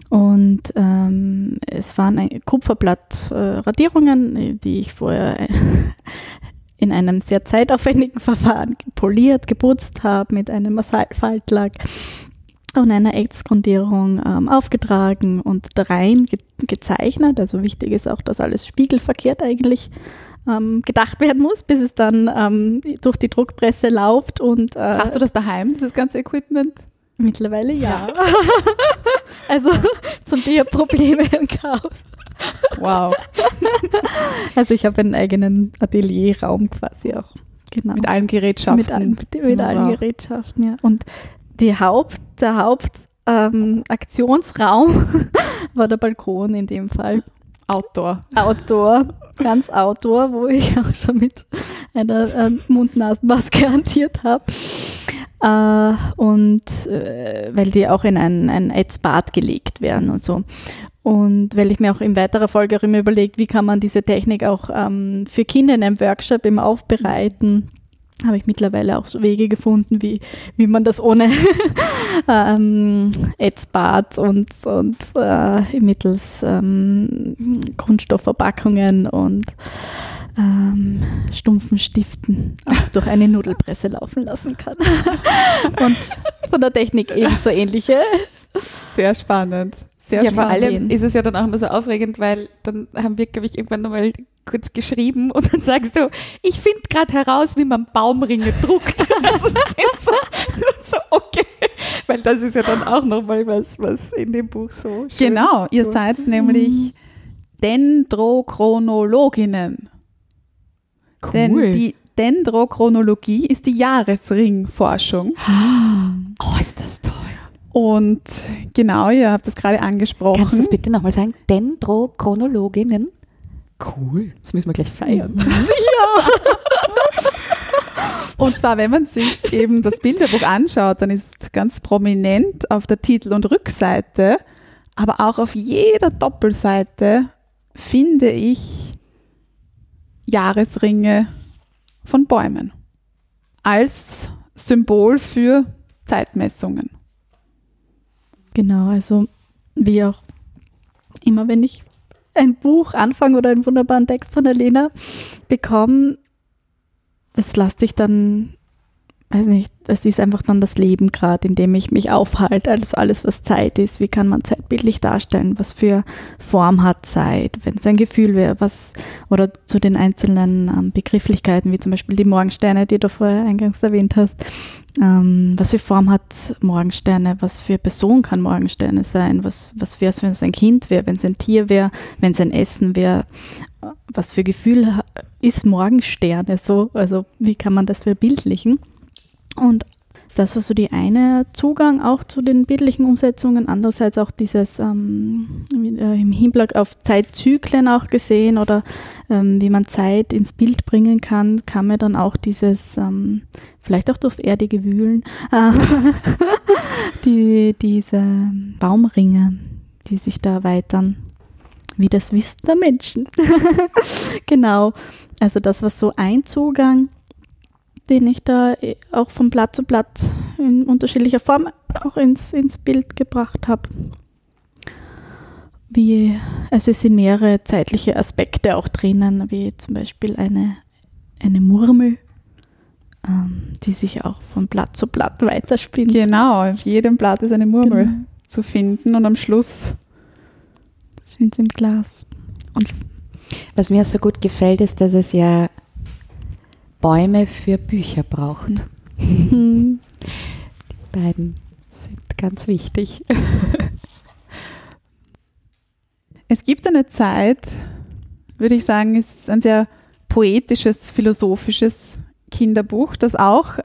Und ähm, es waren Kupferblatt-Radierungen, die ich vorher äh, *laughs* in einem sehr zeitaufwendigen *laughs* Verfahren poliert, geputzt habe mit einem Faltlack und einer Ätzgrundierung ähm, aufgetragen und da rein ge gezeichnet. Also wichtig ist auch, dass alles spiegelverkehrt eigentlich ähm, gedacht werden muss, bis es dann ähm, durch die Druckpresse läuft und äh, Hast du das daheim, dieses ganze Equipment? mittlerweile ja. *laughs* also zum Thema Probleme im Chaos. Wow. *laughs* Also ich habe einen eigenen Atelierraum quasi auch genannt. Mit allen Gerätschaften. Mit, allen, mit, mit allen Wow. Gerätschaften, ja. Und die Haupt, der Hauptaktionsraum ähm, *laughs* war der Balkon in dem Fall. Outdoor. Outdoor, ganz Outdoor, wo ich auch schon mit einer ähm, Mund-Nasen-Maske *laughs* hantiert habe. Äh, und äh, weil die auch in ein, ein Ätzbad gelegt werden und so. Und weil ich mir auch in weiterer Folge immer überlegt, wie kann man diese Technik auch ähm, für Kinder in einem Workshop immer aufbereiten, habe ich mittlerweile auch so Wege gefunden, wie, wie man das ohne *laughs* ähm, Ätzbad und, und äh, mittels ähm, Kunststoffverpackungen und ähm, stumpfen Stiften auch durch eine Nudelpresse laufen lassen kann. *laughs* und von der Technik ebenso ähnliche. Sehr spannend. Sehr ja, vor allem ist es ja dann auch immer so aufregend, weil dann haben wir, glaube ich, irgendwann nochmal kurz geschrieben und dann sagst du, ich finde gerade heraus, wie man Baumringe druckt. *laughs* Also sind so, *laughs* so, okay, weil das ist ja dann auch nochmal was, was in dem Buch so schön Genau, ihr so- seid nämlich Dendrochronologinnen. Denn Cool. die Dendrochronologie ist die Jahresringforschung. *gasps* Oh, ist das toll. Und genau, ihr habt das gerade angesprochen. Kannst du das bitte nochmal sagen? Dendrochronologinnen? Cool, das müssen wir gleich feiern. *laughs* Und zwar, wenn man sich eben das Bilderbuch anschaut, dann ist ganz prominent auf der Titel- und Rückseite, aber auch auf jeder Doppelseite finde ich Jahresringe von Bäumen als Symbol für Zeitmessungen. Genau, also wie auch immer, wenn ich ein Buch anfange oder einen wunderbaren Text von der Lena bekomme, das lässt sich dann, weiß nicht, das ist einfach dann das Leben gerade, in dem ich mich aufhalte. Also alles, was Zeit ist, wie kann man Zeit bildlich darstellen, was für Form hat Zeit, wenn es ein Gefühl wäre, was, oder zu den einzelnen ähm, Begrifflichkeiten, wie zum Beispiel die Morgensterne, die du vorher eingangs erwähnt hast. Ähm, was für Form hat Morgensterne? Was für Person kann Morgensterne sein? Was, was wäre es, wenn es ein Kind wäre, wenn es ein Tier wäre, wenn es ein Essen wäre? Was für Gefühl ist Morgensterne so? Also wie kann man das verbildlichen? Und das war so die eine Zugang auch zu den bildlichen Umsetzungen. Andererseits auch dieses ähm, äh, im Hinblick auf Zeitzyklen auch gesehen oder ähm, wie man Zeit ins Bild bringen kann, kam mir dann auch dieses, ähm, vielleicht auch durchs erdige Wühlen, äh, *laughs* die, diese Baumringe, die sich da erweitern, wie das Wissen der Menschen. *laughs* genau, also das war so ein Zugang den ich da eh auch von Blatt zu Blatt in unterschiedlicher Form auch ins, ins Bild gebracht habe. Wie, also es sind mehrere zeitliche Aspekte auch drinnen, wie zum Beispiel eine, eine Murmel, ähm, die sich auch von Blatt zu Blatt weiterspinnt. Genau, auf jedem Blatt ist eine Murmel Genau. zu finden und am Schluss Sind sie im Glas. Und Was mir so gut gefällt, ist, dass es ja Bäume für Bücher braucht. *laughs* Die beiden sind ganz wichtig. *laughs* Es gibt eine Zeit, würde ich sagen, ist ein sehr poetisches, philosophisches Kinderbuch, das auch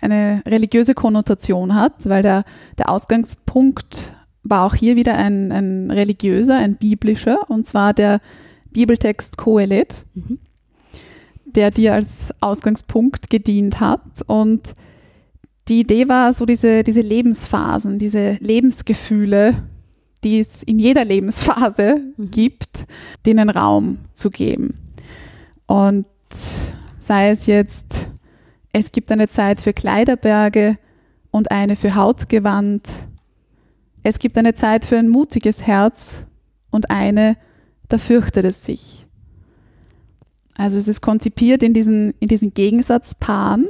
eine religiöse Konnotation hat, weil der, der Ausgangspunkt war auch hier wieder ein, ein religiöser, ein biblischer, und zwar der Bibeltext Kohelet, Mhm. Der dir als Ausgangspunkt gedient hat. Und die Idee war so diese, diese Lebensphasen, diese Lebensgefühle, die es in jeder Lebensphase Mhm. gibt, denen Raum zu geben. Und sei es jetzt, es gibt eine Zeit für Kleiderberge und eine für Hautgewand. Es gibt eine Zeit für ein mutiges Herz und eine, da fürchtet es sich. Also es ist konzipiert in diesen, in diesen Gegensatzpaaren.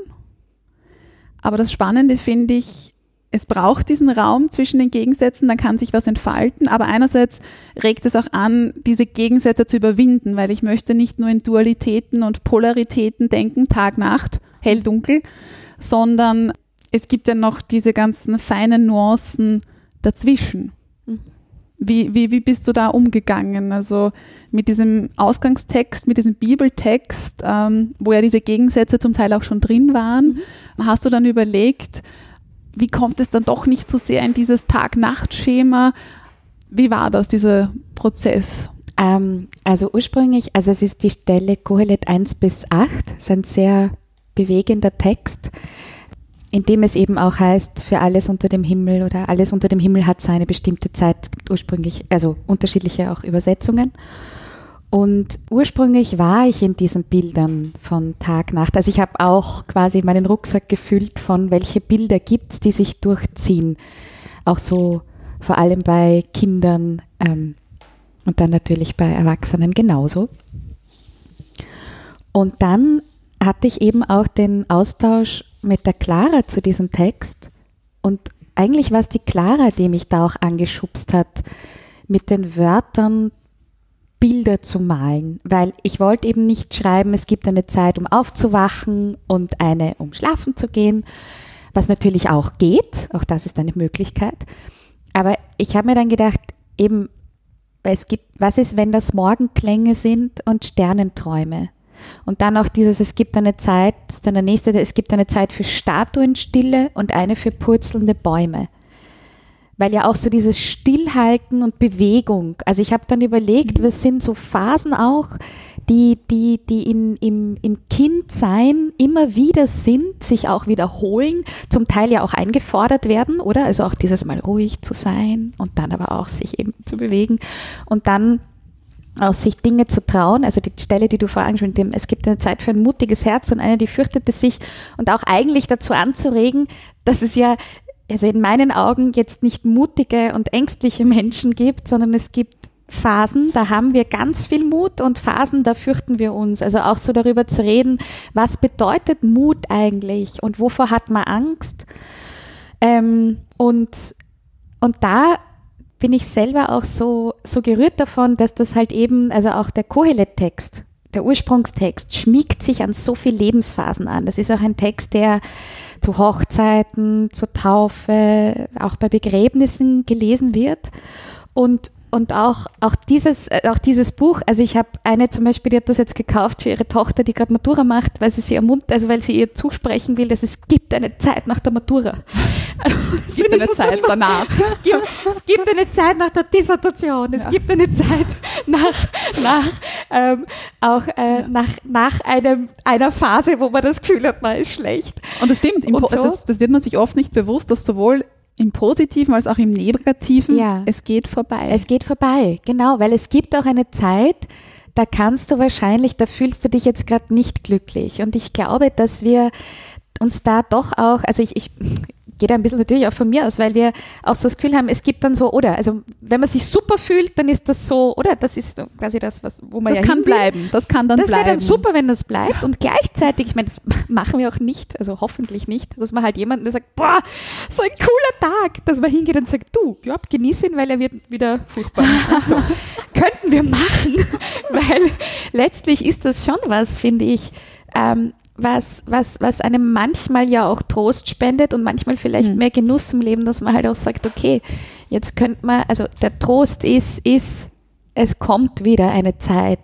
Aber das Spannende finde ich, es braucht diesen Raum zwischen den Gegensätzen, dann kann sich was entfalten, aber einerseits regt es auch an, diese Gegensätze zu überwinden, weil ich möchte nicht nur in Dualitäten und Polaritäten denken, Tag, Nacht, hell, dunkel, sondern es gibt ja noch diese ganzen feinen Nuancen dazwischen. Mhm. Wie, wie, wie bist du da umgegangen? Also mit diesem Ausgangstext, mit diesem Bibeltext, ähm, wo ja diese Gegensätze zum Teil auch schon drin waren, hast du dann überlegt, wie kommt es dann doch nicht so sehr in dieses Tag-Nacht-Schema? Wie war das, dieser Prozess? Ähm, also ursprünglich, also es ist die Stelle Kohelet 1 bis 8, ist ein sehr bewegender Text, in dem es eben auch heißt, für alles unter dem Himmel oder alles unter dem Himmel hat seine bestimmte Zeit, ursprünglich, also unterschiedliche auch Übersetzungen. Und ursprünglich war ich in diesen Bildern von Tag, Nacht. Also ich habe auch quasi meinen Rucksack gefüllt von, welche Bilder gibt es, die sich durchziehen. Auch so vor allem bei Kindern ähm, und dann natürlich bei Erwachsenen genauso. Und dann hatte ich eben auch den Austausch mit der Clara zu diesem Text. Und eigentlich war es die Clara, die mich da auch angeschubst hat, mit den Wörtern Bilder zu malen, weil ich wollte eben nicht schreiben, es gibt eine Zeit, um aufzuwachen und eine, um schlafen zu gehen, was natürlich auch geht, auch das ist eine Möglichkeit. Aber ich habe mir dann gedacht, eben, es gibt, was ist, wenn das Morgenklänge sind und Sternenträume? Und dann auch dieses, es gibt eine Zeit, dann der nächste, es gibt eine Zeit für Statuenstille und eine für purzelnde Bäume. Weil ja auch so dieses Stillhalten und Bewegung, also ich habe dann überlegt, was sind so Phasen auch, die, die, die in, im, im Kindsein immer wieder sind, sich auch wiederholen, zum Teil ja auch eingefordert werden, oder? Also auch dieses Mal ruhig zu sein und dann aber auch sich eben zu bewegen und dann auch sich Dinge zu trauen, also die Stelle, die du vorher angesprochen hast, es gibt eine Zeit für ein mutiges Herz und eine, die fürchtete sich und auch eigentlich dazu anzuregen, dass es ja also in meinen Augen jetzt nicht mutige und ängstliche Menschen gibt, sondern es gibt Phasen, da haben wir ganz viel Mut und Phasen, da fürchten wir uns. Also auch so darüber zu reden, was bedeutet Mut eigentlich und wovor hat man Angst? Ähm, und, und da bin ich selber auch so, so gerührt davon, dass das halt eben, also auch der Kohelet-Text, der Ursprungstext, schmiegt sich an so viele Lebensphasen an. Das ist auch ein Text, der zu Hochzeiten, zur Taufe, auch bei Begräbnissen gelesen wird. Und und auch, auch, dieses, äh, auch dieses Buch, also ich habe eine zum Beispiel, die hat das jetzt gekauft für ihre Tochter, die gerade Matura macht, weil sie sie ermuntert, also weil sie ihr zusprechen will, dass es gibt eine Zeit nach der Matura. *laughs* es gibt eine Zeit so danach. *laughs* Es gibt, es gibt, eine Zeit nach der Dissertation, es ja. gibt eine Zeit nach, nach ähm, auch äh, ja. nach, nach einem, einer Phase, wo man das Gefühl hat, man ist schlecht. Und das stimmt, und so. das, das wird man sich oft nicht bewusst, dass sowohl im Positiven als auch im Negativen, ja. es geht vorbei. Es geht vorbei, genau, weil es gibt auch eine Zeit, da kannst du wahrscheinlich, da fühlst du dich jetzt gerade nicht glücklich. Und ich glaube, dass wir uns da doch auch, also ich, ich geht ein bisschen natürlich auch von mir aus, weil wir auch so das Gefühl haben, es gibt dann so, oder, also wenn man sich super fühlt, dann ist das so, oder, das ist quasi das, was, wo man das ja kann bleiben, das kann dann das bleiben. Das wäre dann super, wenn das bleibt und gleichzeitig, ich meine, das *laughs* machen wir auch nicht, also hoffentlich nicht, dass man halt jemanden, der sagt, boah, so ein cooler Tag, dass man hingeht und sagt, du, ja, genieß ihn, weil er wird wieder furchtbar. so. *laughs* Könnten wir machen, *laughs* weil letztlich ist das schon was, finde ich, ähm, was, was, was einem manchmal ja auch Trost spendet und manchmal vielleicht mhm. mehr Genuss im Leben, dass man halt auch sagt, okay, jetzt könnte man, also der Trost ist, ist, es kommt wieder eine Zeit,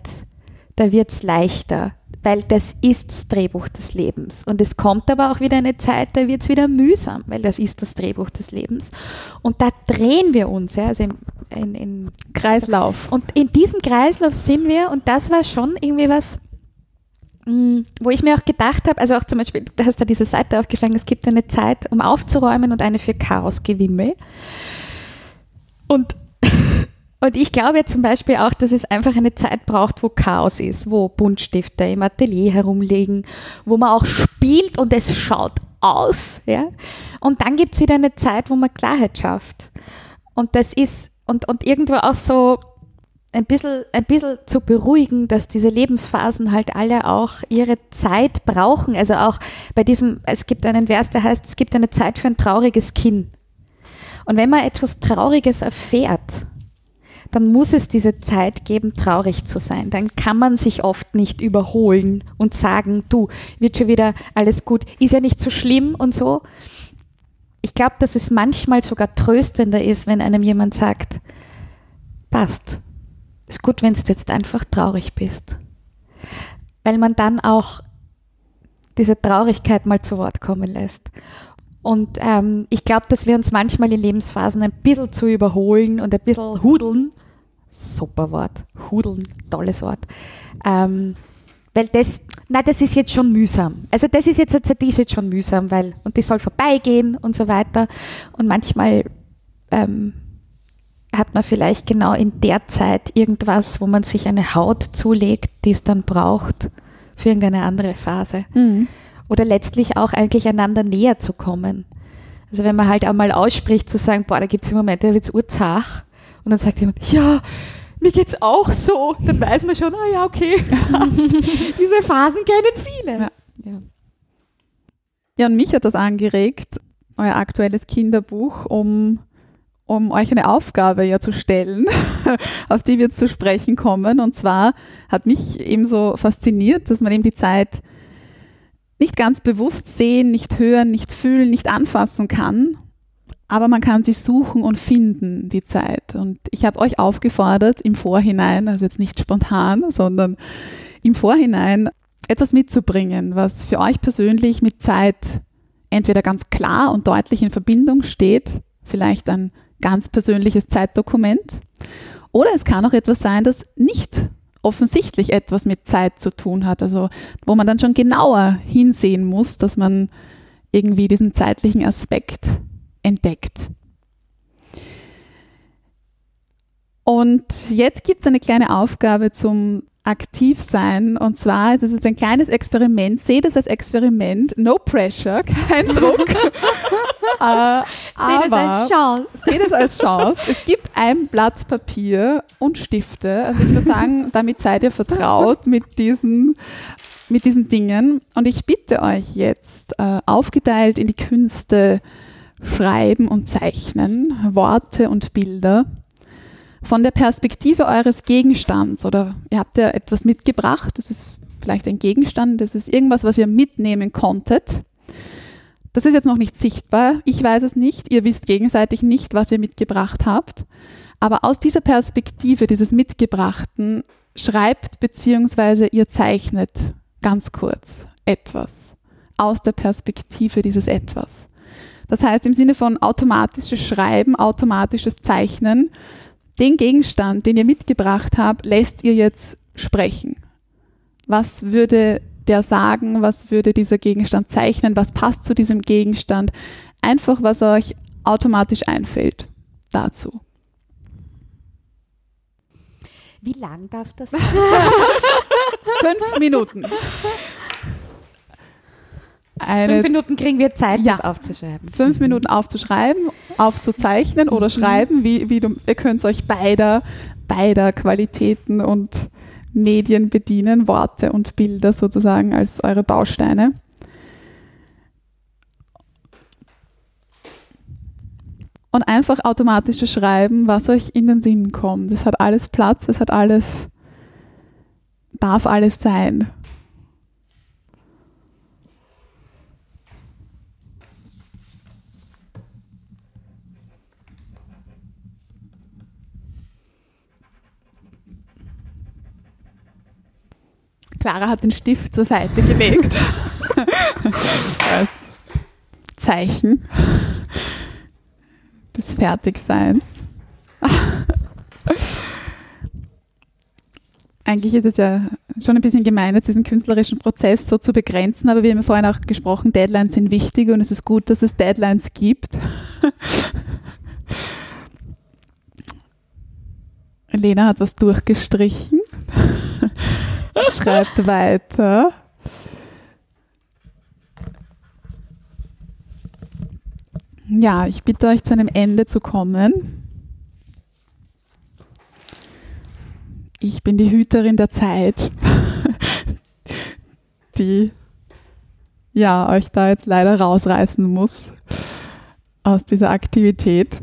da wird es leichter, weil das ist das Drehbuch des Lebens. Und es kommt aber auch wieder eine Zeit, da wird es wieder mühsam, weil das ist das Drehbuch des Lebens. Und da drehen wir uns, ja, also im, in, in Kreislauf. Und in diesem Kreislauf sind wir und das war schon irgendwie was, wo ich mir auch gedacht habe, also auch zum Beispiel, du hast da diese Seite aufgeschlagen, es gibt eine Zeit, um aufzuräumen und eine für Chaosgewimmel. Und, *laughs* und ich glaube zum Beispiel auch, dass es einfach eine Zeit braucht, wo Chaos ist, wo Buntstifte im Atelier herumliegen, wo man auch spielt und es schaut aus. Ja? Und dann gibt es wieder eine Zeit, wo man Klarheit schafft. Und das ist, und, und irgendwo auch so, ein bisschen, ein bisschen zu beruhigen, dass diese Lebensphasen halt alle auch ihre Zeit brauchen. Also auch bei diesem, es gibt einen Vers, der heißt, es gibt eine Zeit für ein trauriges Kinn. Und wenn man etwas Trauriges erfährt, dann muss es diese Zeit geben, traurig zu sein. Dann kann man sich oft nicht überholen und sagen, du, wird schon wieder alles gut, ist ja nicht so schlimm und so. Ich glaube, dass es manchmal sogar tröstender ist, wenn einem jemand sagt, passt, ist gut, wenn du jetzt einfach traurig bist. Weil man dann auch diese Traurigkeit mal zu Wort kommen lässt. Und ähm, ich glaube, dass wir uns manchmal in Lebensphasen ein bisschen zu überholen und ein bisschen hudeln. Super Wort. Hudeln, tolles Wort. Ähm, weil das, na, das ist jetzt schon mühsam. Also das ist jetzt, die ist jetzt schon mühsam, weil, und die soll vorbeigehen und so weiter. Und manchmal ähm, hat man vielleicht genau in der Zeit irgendwas, wo man sich eine Haut zulegt, die es dann braucht für irgendeine andere Phase. Mhm. Oder letztlich auch eigentlich einander näher zu kommen. Also wenn man halt einmal ausspricht, zu sagen, boah, da gibt es im Moment, da wird es urzach. Und dann sagt jemand, ja, mir geht's auch so. Dann weiß man schon, ah ja, okay, *laughs* diese Phasen kennen viele. Ja. Ja. ja, und mich hat das angeregt, euer aktuelles Kinderbuch, um um euch eine Aufgabe ja zu stellen, *laughs* auf die wir jetzt zu sprechen kommen. Und zwar hat mich eben so fasziniert, dass man eben die Zeit nicht ganz bewusst sehen, nicht hören, nicht fühlen, nicht anfassen kann. Aber man kann sie suchen und finden, die Zeit. Und ich habe euch aufgefordert, im Vorhinein, also jetzt nicht spontan, sondern im Vorhinein etwas mitzubringen, was für euch persönlich mit Zeit entweder ganz klar und deutlich in Verbindung steht, vielleicht ein ganz persönliches Zeitdokument, oder es kann auch etwas sein, das nicht offensichtlich etwas mit Zeit zu tun hat, also wo man dann schon genauer hinsehen muss, dass man irgendwie diesen zeitlichen Aspekt entdeckt. Und jetzt gibt es eine kleine Aufgabe zum Aktivsein. Und zwar ist es jetzt ein kleines Experiment. Seht es als Experiment. No pressure, *laughs* kein Druck. *laughs* äh, Seht es als Chance. Seht es als Chance. Es gibt ein Blatt Papier und Stifte. Also ich würde sagen, *laughs* damit seid ihr vertraut mit diesen, mit diesen Dingen. Und ich bitte euch jetzt, äh, aufgeteilt in die Künste Schreiben und Zeichnen, Worte und Bilder, von der Perspektive eures Gegenstands oder ihr habt ja etwas mitgebracht, das ist vielleicht ein Gegenstand, das ist irgendwas, was ihr mitnehmen konntet. Das ist jetzt noch nicht sichtbar, ich weiß es nicht, ihr wisst gegenseitig nicht, was ihr mitgebracht habt, aber aus dieser Perspektive dieses Mitgebrachten schreibt bzw. ihr zeichnet ganz kurz etwas aus der Perspektive dieses etwas. Das heißt im Sinne von automatisches Schreiben, automatisches Zeichnen den Gegenstand, den ihr mitgebracht habt, lässt ihr jetzt sprechen. Was würde der sagen? Was würde dieser Gegenstand zeichnen? Was passt zu diesem Gegenstand? Einfach, was euch automatisch einfällt dazu. Wie lang darf das *laughs* sein? Fünf Minuten. Eine Fünf Minuten kriegen wir Zeit, Ja. das aufzuschreiben. fünf Minuten aufzuschreiben, aufzuzeichnen oder schreiben, wie, wie du, ihr könnt euch beider, beider Qualitäten und Medien bedienen, Worte und Bilder sozusagen als eure Bausteine. Und einfach automatisches Schreiben, was euch in den Sinn kommt. Es hat alles Platz, es hat alles, darf alles sein. Clara hat den Stift zur Seite gelegt. *laughs* so als Zeichen des Fertigseins. Eigentlich ist es ja schon ein bisschen gemein, jetzt diesen künstlerischen Prozess so zu begrenzen, aber wir haben ja vorhin auch gesprochen, Deadlines sind wichtig und es ist gut, dass es Deadlines gibt. Lena hat was durchgestrichen schreibt weiter. Ja, ich bitte euch zu einem Ende zu kommen. Ich bin die Hüterin der Zeit, *laughs* die ja euch da jetzt leider rausreißen muss aus dieser Aktivität.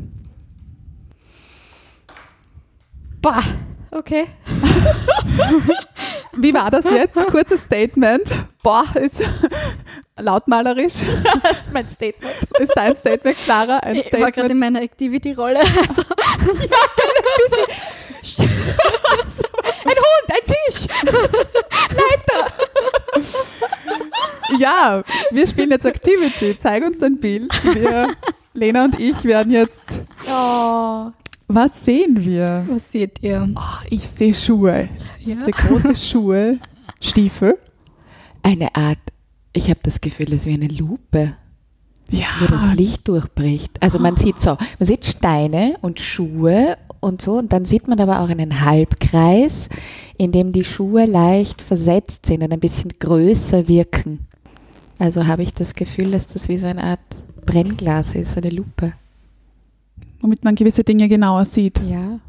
Boah, okay. *laughs* Wie war das jetzt? *laughs* Kurzes Statement. Boah, ist *laughs* lautmalerisch. Das ist mein Statement. Ist dein Statement, Clara? Ein Ich war gerade Statement. in meiner Activity-Rolle. *laughs* Ein Hund, ein Tisch. Ja, wir spielen jetzt Activity. Zeig uns dein Bild. Wir, Lena und ich werden jetzt. Oh. Was sehen wir? Was seht ihr? Oh, ich sehe Schuhe. Ich Ja. sehe große *laughs* Schuhe, Stiefel. Eine Art, ich habe das Gefühl, es ist wie eine Lupe, Ja, wo das Licht durchbricht. Also man sieht so, man sieht Steine und Schuhe und so, und dann sieht man aber auch einen Halbkreis, in dem die Schuhe leicht versetzt sind und ein bisschen größer wirken. Also habe ich das Gefühl, dass das wie so eine Art Brennglas ist, eine Lupe. Womit man gewisse Dinge genauer sieht. Ja.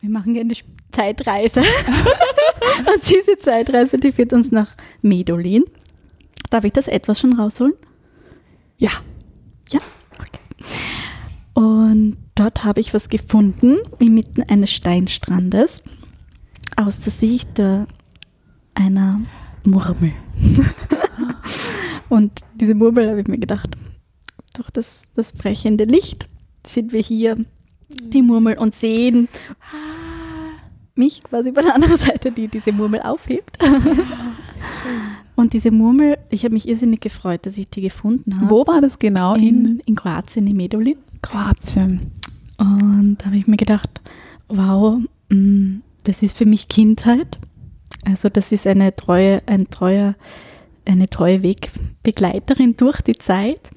Wir machen eine Sp- Zeitreise. *laughs* Und diese Zeitreise, die führt uns nach Medolin. Darf ich das etwas schon rausholen? Ja, Ja, okay. Und dort habe ich was gefunden, inmitten eines Steinstrandes, aus der Sicht einer Murmel. *laughs* Und diese Murmel habe ich mir gedacht, durch das, das brechende Licht sind wir hier, die Murmel, und sehen mich quasi bei der anderen *laughs* Seite, die diese Murmel aufhebt. Und diese Murmel, ich habe mich irrsinnig gefreut, dass ich die gefunden habe. Wo war das genau? In In, in Kroatien, in Medulin. Kroatien. Und da habe ich mir gedacht, wow, mm, das ist für mich Kindheit. Also das ist eine treue, ein treuer, eine treue Wegbegleiterin durch die Zeit.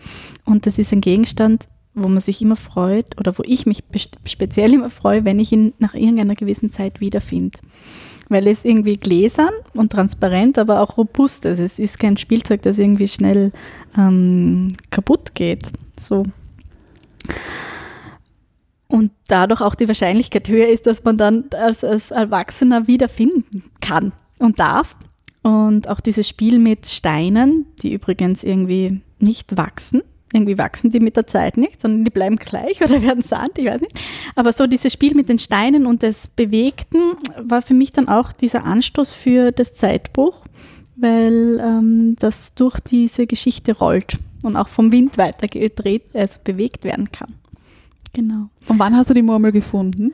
Und das ist ein Gegenstand, wo man sich immer freut oder wo ich mich speziell immer freue, wenn ich ihn nach irgendeiner gewissen Zeit wiederfinde. Weil es irgendwie gläsern und transparent, aber auch robust ist. Es ist kein Spielzeug, das irgendwie schnell ähm, kaputt geht. So. Und dadurch auch die Wahrscheinlichkeit höher ist, dass man dann als, als Erwachsener wiederfinden kann und darf. Und auch dieses Spiel mit Steinen, die übrigens irgendwie nicht wachsen. Irgendwie wachsen die mit der Zeit nicht, sondern die bleiben gleich oder *laughs* werden Sand, ich weiß nicht. Aber so dieses Spiel mit den Steinen und des Bewegten war für mich dann auch dieser Anstoß für das Zeitbuch, weil ähm, das durch diese Geschichte rollt und auch vom Wind weiter gedreht, also bewegt werden kann. Genau. Und wann hast du die Murmel gefunden?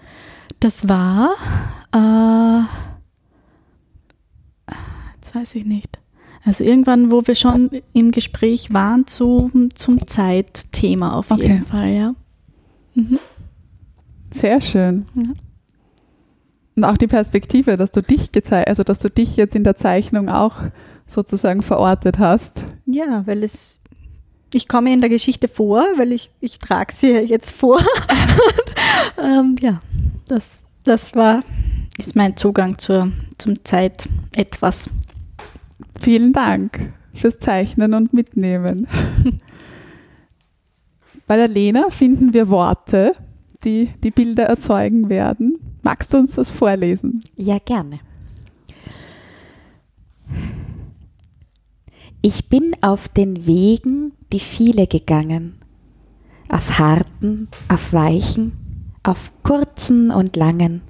Das war, äh, jetzt weiß ich nicht. Also irgendwann, wo wir schon im Gespräch waren zu, zum Zeitthema auf Okay. jeden Fall, ja. Mhm. Sehr schön. Ja. Und auch die Perspektive, dass du dich gezeigt, also dass du dich jetzt in der Zeichnung auch sozusagen verortet hast. Ja, weil es, ich komme in der Geschichte vor, weil ich, ich trage sie jetzt vor. *laughs* ähm, ja, das, das war, ist mein Zugang zur, zum Zeit etwas. Vielen Dank fürs Zeichnen und Mitnehmen. *laughs* Bei der Lena finden wir Worte, die die Bilder erzeugen werden. Magst du uns das vorlesen? Ja, gerne. Ich bin auf den Wegen, die viele gegangen, auf harten, auf weichen, auf kurzen und langen.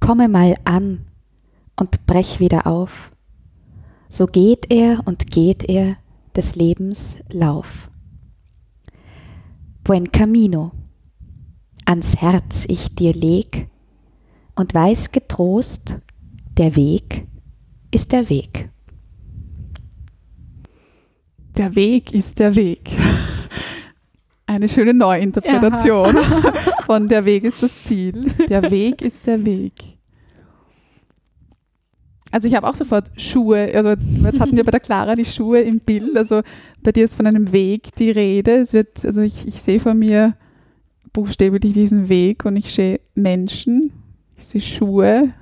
Komme mal an und brech wieder auf. So geht er und geht er des Lebens Lauf. Buen Camino, ans Herz ich dir leg, und weiß getrost, der Weg ist der Weg. Der Weg ist der Weg. Eine schöne Neuinterpretation von Der Weg ist das Ziel. Der Weg ist der Weg. Also ich habe auch sofort Schuhe, also jetzt, jetzt hatten wir bei der Clara die Schuhe im Bild, also bei dir ist von einem Weg die Rede. Es wird, also ich, ich sehe vor mir buchstäblich diesen Weg und ich sehe Menschen, ich sehe Schuhe,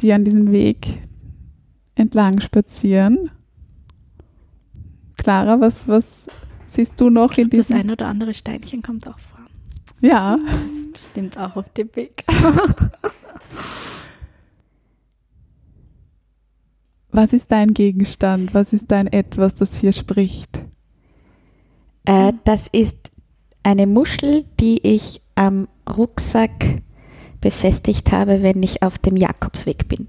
die an diesem Weg entlang spazieren. Clara, was, was siehst du noch in Das diesem? ein oder andere Steinchen kommt auch vor. Ja, Das ist bestimmt auch auf dem Weg. *laughs* was ist dein Gegenstand? Was ist dein Etwas, das hier spricht? Äh, das ist eine Muschel, die ich am Rucksack befestigt habe, wenn ich auf dem Jakobsweg bin.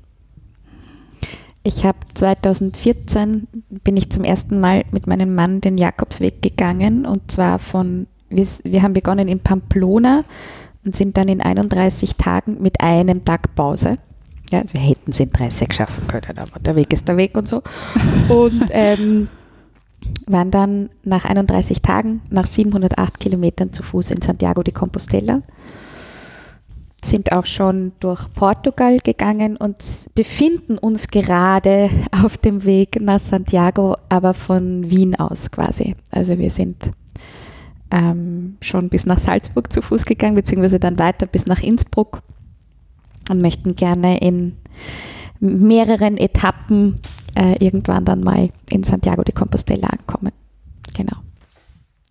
Ich habe 2014 bin ich zum ersten Mal mit meinem Mann den Jakobsweg gegangen und zwar von wir, wir haben begonnen in Pamplona und sind dann in 31 Tagen mit einem Tag Pause. Ja, also wir hätten es in 30 schaffen können, aber der Weg ist der Weg und so. Und *laughs* ähm, waren dann nach 31 Tagen, nach 708 Kilometern zu Fuß in Santiago de Compostela, sind auch schon durch Portugal gegangen und befinden uns gerade *laughs* auf dem Weg nach Santiago, aber von Wien aus quasi. Also wir sind ähm, schon bis nach Salzburg zu Fuß gegangen, beziehungsweise dann weiter bis nach Innsbruck und möchten gerne in mehreren Etappen äh, irgendwann dann mal in Santiago de Compostela ankommen. Genau.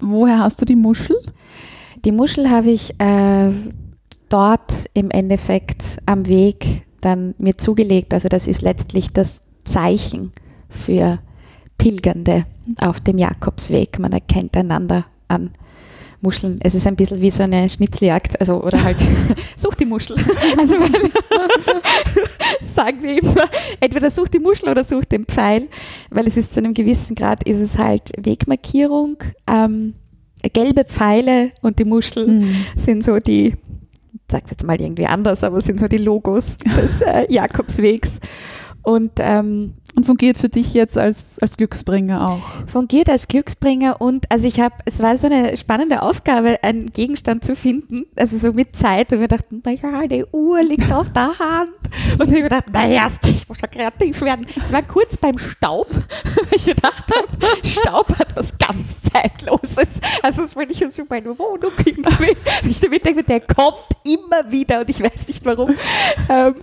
Woher hast du die Muschel? Die Muschel habe ich äh, dort im Endeffekt am Weg dann mir zugelegt. Also das ist letztlich das Zeichen für Pilgernde auf dem Jakobsweg. Man erkennt einander an Muscheln. Es ist ein bisschen wie so eine Schnitzeljagd, also oder halt *laughs* such die Muschel. *laughs* Also weil, *laughs* sagen wir immer, entweder such die Muschel oder such den Pfeil, weil es ist zu einem gewissen Grad ist es halt Wegmarkierung. Ähm, gelbe Pfeile und die Muschel sind so die, ich sag's jetzt mal irgendwie anders, aber sind so die Logos des äh, Jakobswegs. Und ähm, Und fungiert für dich jetzt als, als Glücksbringer auch. fungiert als Glücksbringer und also ich habe, es war so eine spannende Aufgabe, einen Gegenstand zu finden, also so mit Zeit und wir dachten, naja, die Uhr liegt auf der Hand und ich habe gedacht, naja, ich muss ja kreativ werden. Ich war kurz beim Staub, *laughs* weil ich gedacht habe, Staub hat was ganz Zeitloses, also will ich jetzt in meine Wohnung irgendwie, ich damit denke, der kommt immer wieder und ich weiß nicht warum. Ähm,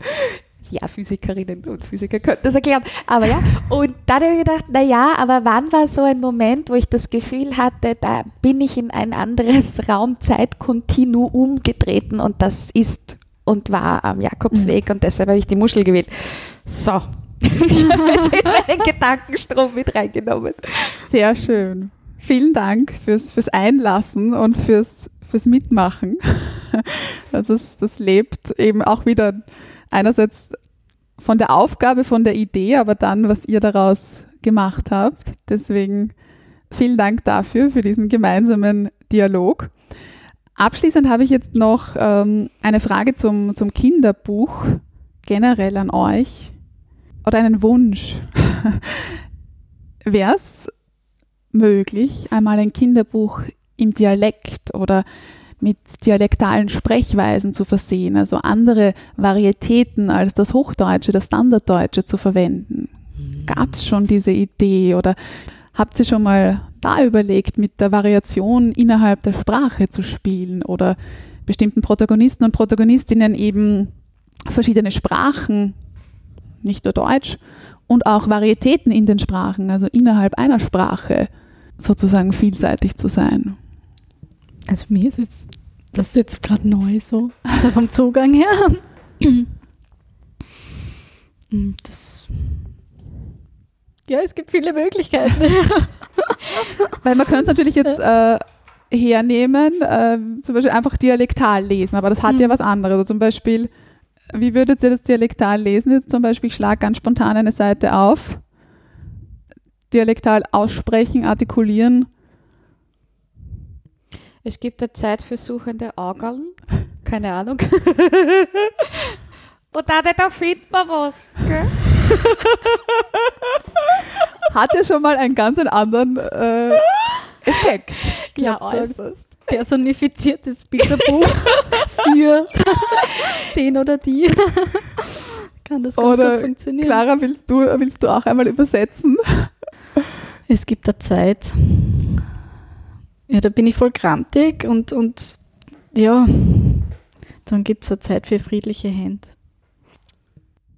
ja, Physikerinnen und Physiker könnten das erklären. Aber ja, und dann habe ich gedacht, na ja, aber wann war so ein Moment, wo ich das Gefühl hatte, da bin ich in ein anderes Raum-Zeit-Kontinuum getreten und das ist und war am Jakobsweg und deshalb habe ich die Muschel gewählt. So. *laughs* Ich habe jetzt in meinen Gedankenstrom mit reingenommen. Sehr schön. Vielen Dank fürs, fürs Einlassen und fürs, fürs Mitmachen. *laughs* Also es, das lebt eben auch wieder einerseits von der Aufgabe, von der Idee, aber dann, was ihr daraus gemacht habt. Deswegen vielen Dank dafür, für diesen gemeinsamen Dialog. Abschließend habe ich jetzt noch ähm, eine Frage zum, zum Kinderbuch generell an euch oder einen Wunsch. *laughs* Wäre es möglich, einmal ein Kinderbuch im Dialekt oder mit dialektalen Sprechweisen zu versehen, also andere Varietäten als das Hochdeutsche, das Standarddeutsche zu verwenden. Gab es schon diese Idee oder habt ihr schon mal da überlegt, mit der Variation innerhalb der Sprache zu spielen oder bestimmten Protagonisten und Protagonistinnen eben verschiedene Sprachen, nicht nur Deutsch, und auch Varietäten in den Sprachen, also innerhalb einer Sprache sozusagen vielseitig zu sein? Also mir ist jetzt das ist jetzt gerade neu so. Also vom Zugang her. Mm, Das ja, es gibt viele Möglichkeiten. *laughs* Weil man könnte es natürlich jetzt äh, hernehmen, äh, zum Beispiel einfach dialektal lesen, aber das hat ja Mhm. was anderes. Also zum Beispiel, wie würdet ihr das dialektal lesen? Jetzt zum Beispiel, ich schlage ganz spontan eine Seite auf. Dialektal aussprechen, artikulieren. Es gibt eine Zeit für suchende Augeln. Keine Ahnung. *laughs* Und dann da findet man was. Gell? *laughs* Hat ja schon mal einen ganz anderen äh, Effekt. Ja, äußerst. Personifiziertes Bilderbuch *laughs* für den oder die. Kann das ganz Oder gut funktionieren. Clara, willst du, willst du auch einmal übersetzen? Es gibt eine Zeit, ja, da bin ich voll grantig und, und ja, dann gibt es eine Zeit für friedliche Hände.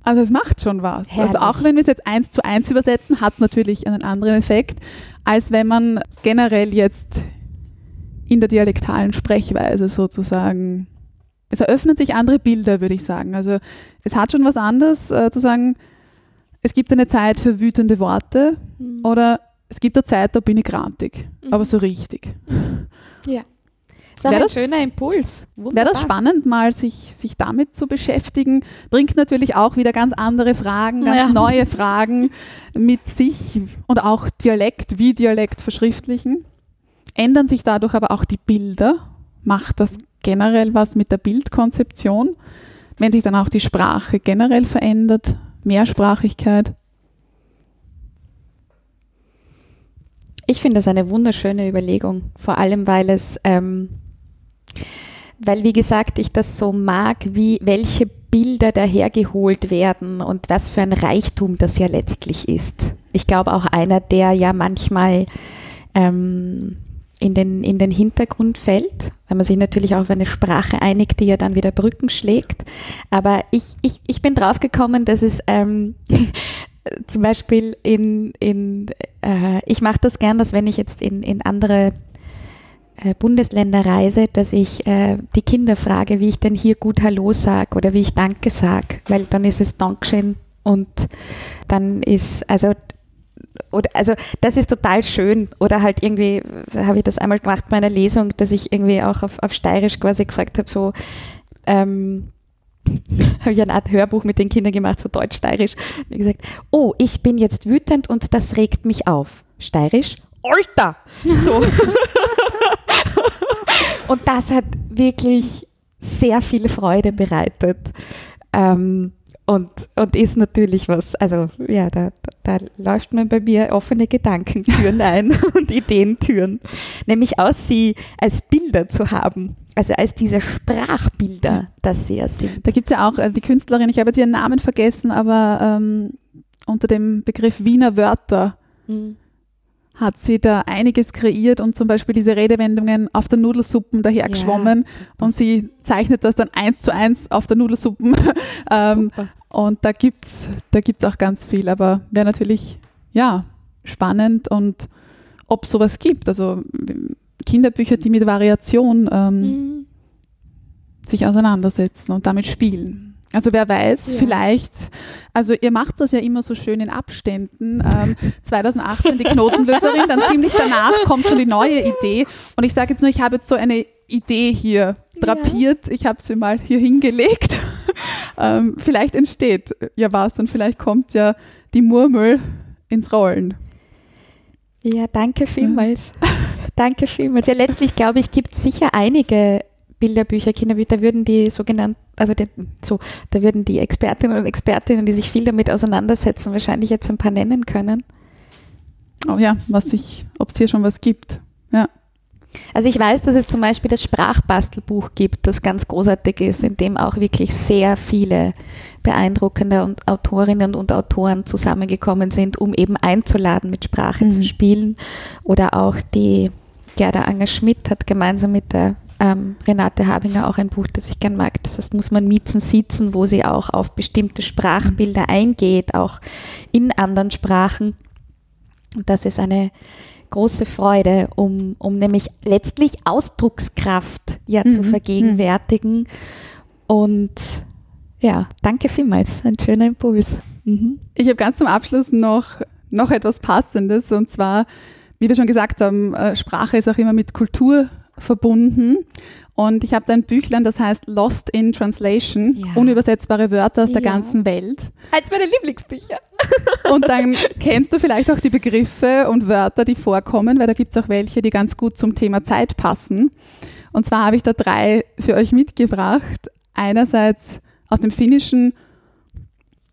Also es macht schon was. Herrlich. Also auch wenn wir es jetzt eins zu eins übersetzen, hat es natürlich einen anderen Effekt, als wenn man generell jetzt in der dialektalen Sprechweise sozusagen. Es eröffnen sich andere Bilder, würde ich sagen. Also es hat schon was anderes äh, zu sagen, es gibt eine Zeit für wütende Worte Mhm. oder es gibt eine Zeit, da bin ich grantig, aber so richtig. Das *laughs* ist Wär ein das- schöner Impuls. Wäre das spannend, mal sich, sich damit zu beschäftigen? Bringt natürlich auch wieder ganz andere Fragen, ganz Ja. neue Fragen mit sich und auch Dialekt, wie Dialekt verschriftlichen. Ändern sich dadurch aber auch die Bilder? Macht das generell was mit der Bildkonzeption? Wenn sich dann auch die Sprache generell verändert, Mehrsprachigkeit? Ich finde das eine wunderschöne Überlegung, vor allem weil es, ähm, weil wie gesagt, ich das so mag, wie welche Bilder dahergeholt werden und was für ein Reichtum das ja letztlich ist. Ich glaube auch einer, der ja manchmal ähm, in, den, in den Hintergrund fällt, weil man sich natürlich auch auf eine Sprache einigt, die ja dann wieder Brücken schlägt. Aber ich, ich, ich bin draufgekommen, dass es ähm, zum Beispiel in, in äh, ich mache das gern, dass wenn ich jetzt in, in andere äh, Bundesländer reise, dass ich äh, die Kinder frage, wie ich denn hier gut Hallo sag oder wie ich Danke sag, weil dann ist es Dankeschön und dann ist, also oder, also das ist total schön. Oder halt irgendwie habe ich das einmal gemacht bei einer Lesung, dass ich irgendwie auch auf, auf Steirisch quasi gefragt habe, so ähm, *laughs* habe ich eine Art Hörbuch mit den Kindern gemacht, so deutsch-steirisch. Und gesagt, oh, ich bin jetzt wütend und das regt mich auf. Steirisch, Alter! So. *laughs* und das hat wirklich sehr viel Freude bereitet. Ähm, und, und ist natürlich was, also ja, da, da läuft man bei mir offene Gedankentüren *laughs* ein und Ideentüren. Nämlich aus sie als Bilder zu haben. Also als diese Sprachbilder, dass sie ja sind. Da gibt es ja auch äh, die Künstlerin, ich habe jetzt ihren Namen vergessen, aber ähm, unter dem Begriff Wiener Wörter hat sie da einiges kreiert und zum Beispiel diese Redewendungen auf der Nudelsuppen dahergeschwommen super. und sie zeichnet das dann eins zu eins auf der Nudelsuppen. *laughs* ähm, und da gibt es da gibt's auch ganz viel, aber wäre natürlich, ja, spannend und ob sowas gibt, also Kinderbücher, die mit Variation ähm, Mhm. sich auseinandersetzen und damit spielen. Also wer weiß, Ja. vielleicht, also ihr macht das ja immer so schön in Abständen. Ähm, *laughs* 2018 die Knotenlöserin, dann ziemlich danach kommt schon die neue Idee. Und ich sage jetzt nur, ich habe jetzt so eine Idee hier drapiert. Ich habe sie mal hier hingelegt. *laughs* ähm, vielleicht entsteht ja was und vielleicht kommt ja die Murmel ins Rollen. Ja, danke vielmals. *laughs* danke vielmals. Ja, letztlich glaube ich, gibt es sicher einige Bilderbücher, Kinderbücher, da würden die sogenannten, also die, so, da würden die Expertinnen und Expertinnen, die sich viel damit auseinandersetzen, wahrscheinlich jetzt ein paar nennen können. Oh ja, was ich, ob es hier schon was gibt. Ja. Also ich weiß, dass es zum Beispiel das Sprachbastelbuch gibt, das ganz großartig ist, in dem auch wirklich sehr viele beeindruckende und Autorinnen und Autoren zusammengekommen sind, um eben einzuladen, mit Sprache Mhm. zu spielen. Oder auch die Gerda Anger-Schmidt hat gemeinsam mit der ähm, Renate Habinger auch ein Buch, das ich gern mag. Das heißt, muss man Miezen sitzen, wo sie auch auf bestimmte Sprachbilder eingeht, auch in anderen Sprachen. Und das ist eine große Freude, um, um nämlich letztlich Ausdruckskraft ja zu Mhm, vergegenwärtigen. Und ja, danke vielmals. Ein schöner Impuls. Mhm. Ich habe ganz zum Abschluss noch, noch etwas Passendes und zwar, wie wir schon gesagt haben, äh, Sprache ist auch immer mit Kultur verbunden. Und ich habe da ein Büchlein, das heißt Lost in Translation, Ja. unübersetzbare Wörter aus der Ja. ganzen Welt. Eins meiner Lieblingsbücher. *laughs* Und dann kennst du vielleicht auch die Begriffe und Wörter, die vorkommen, weil da gibt es auch welche, die ganz gut zum Thema Zeit passen. Und zwar habe ich da drei für euch mitgebracht. Einerseits aus dem Finnischen,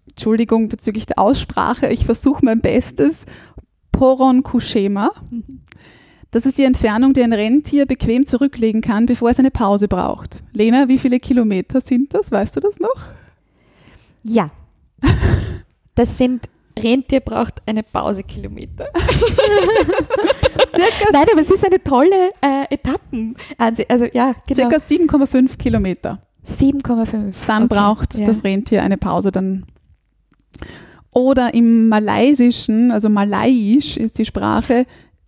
Entschuldigung bezüglich der Aussprache, ich versuche mein Bestes, Poron Kushema. Das ist die Entfernung, die ein Rentier bequem zurücklegen kann, bevor es eine Pause braucht. Lena, wie viele Kilometer sind das? Weißt du das noch? Ja. *laughs* Das sind Rentier braucht eine Pause Kilometer. *laughs* Nein, aber es ist eine tolle äh, Etappen. Also ja, genau. circa 7,5 Kilometer. 7,5. dann Okay, braucht ja. das Rentier eine Pause. Dann oder im Malaysischen, also Malayisch ist die Sprache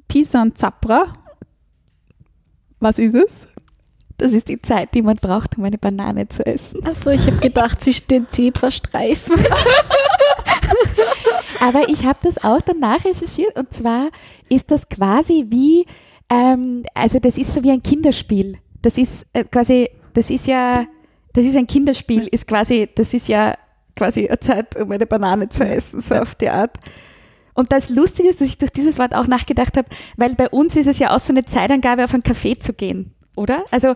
Pisan Zapra. Was ist es? Das ist die Zeit, die man braucht, um eine Banane zu essen. Achso, ich habe gedacht, zwischen den Zebrastreifen. *laughs* Aber ich habe das auch danach recherchiert und zwar ist das quasi wie, ähm, also das ist so wie ein Kinderspiel. Das ist äh, quasi, das ist ja, das ist ein Kinderspiel, ist quasi, das ist ja quasi eine Zeit, um eine Banane zu essen, so auf die Art. Und das Lustige ist, dass ich durch dieses Wort auch nachgedacht habe, weil bei uns ist es ja auch so eine Zeitangabe, auf einen Café zu gehen, oder? Also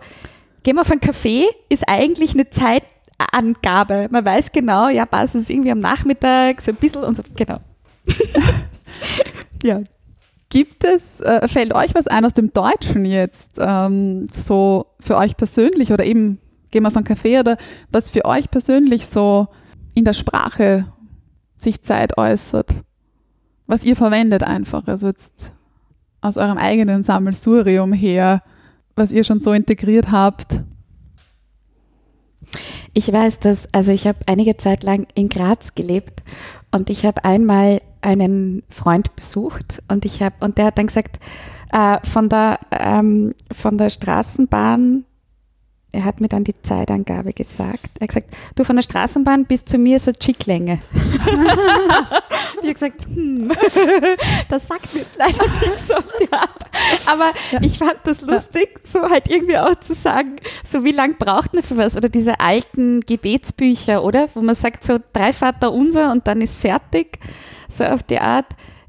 gehen wir auf einen Café ist eigentlich eine Zeitangabe. Man weiß genau, ja, passt es irgendwie am Nachmittag, so ein bisschen und so, genau. *laughs* ja. Gibt es, äh, fällt euch was ein aus dem Deutschen jetzt, ähm, so für euch persönlich oder eben, gehen wir von Café oder was für euch persönlich so in der Sprache sich Zeit äußert? Was ihr verwendet einfach, also jetzt aus eurem eigenen Sammelsurium her, was ihr schon so integriert habt. Ich weiß, dass, also ich habe einige Zeit lang in Graz gelebt und ich habe einmal einen Freund besucht und ich habe, und der hat dann gesagt, äh, von der, ähm, von der Straßenbahn, er hat mir dann die Zeitangabe gesagt. Er hat gesagt, du von der Straßenbahn bis zu mir so Chicklänge. *laughs* *laughs* ich habe gesagt, hm, *laughs* das sagt mir jetzt leider nichts auf die Art. Aber ich fand das lustig, so halt irgendwie auch zu sagen, so wie lang braucht man für was? Oder diese alten Gebetsbücher, oder? Wo man sagt so drei Vater unser und dann ist fertig. So auf die Art.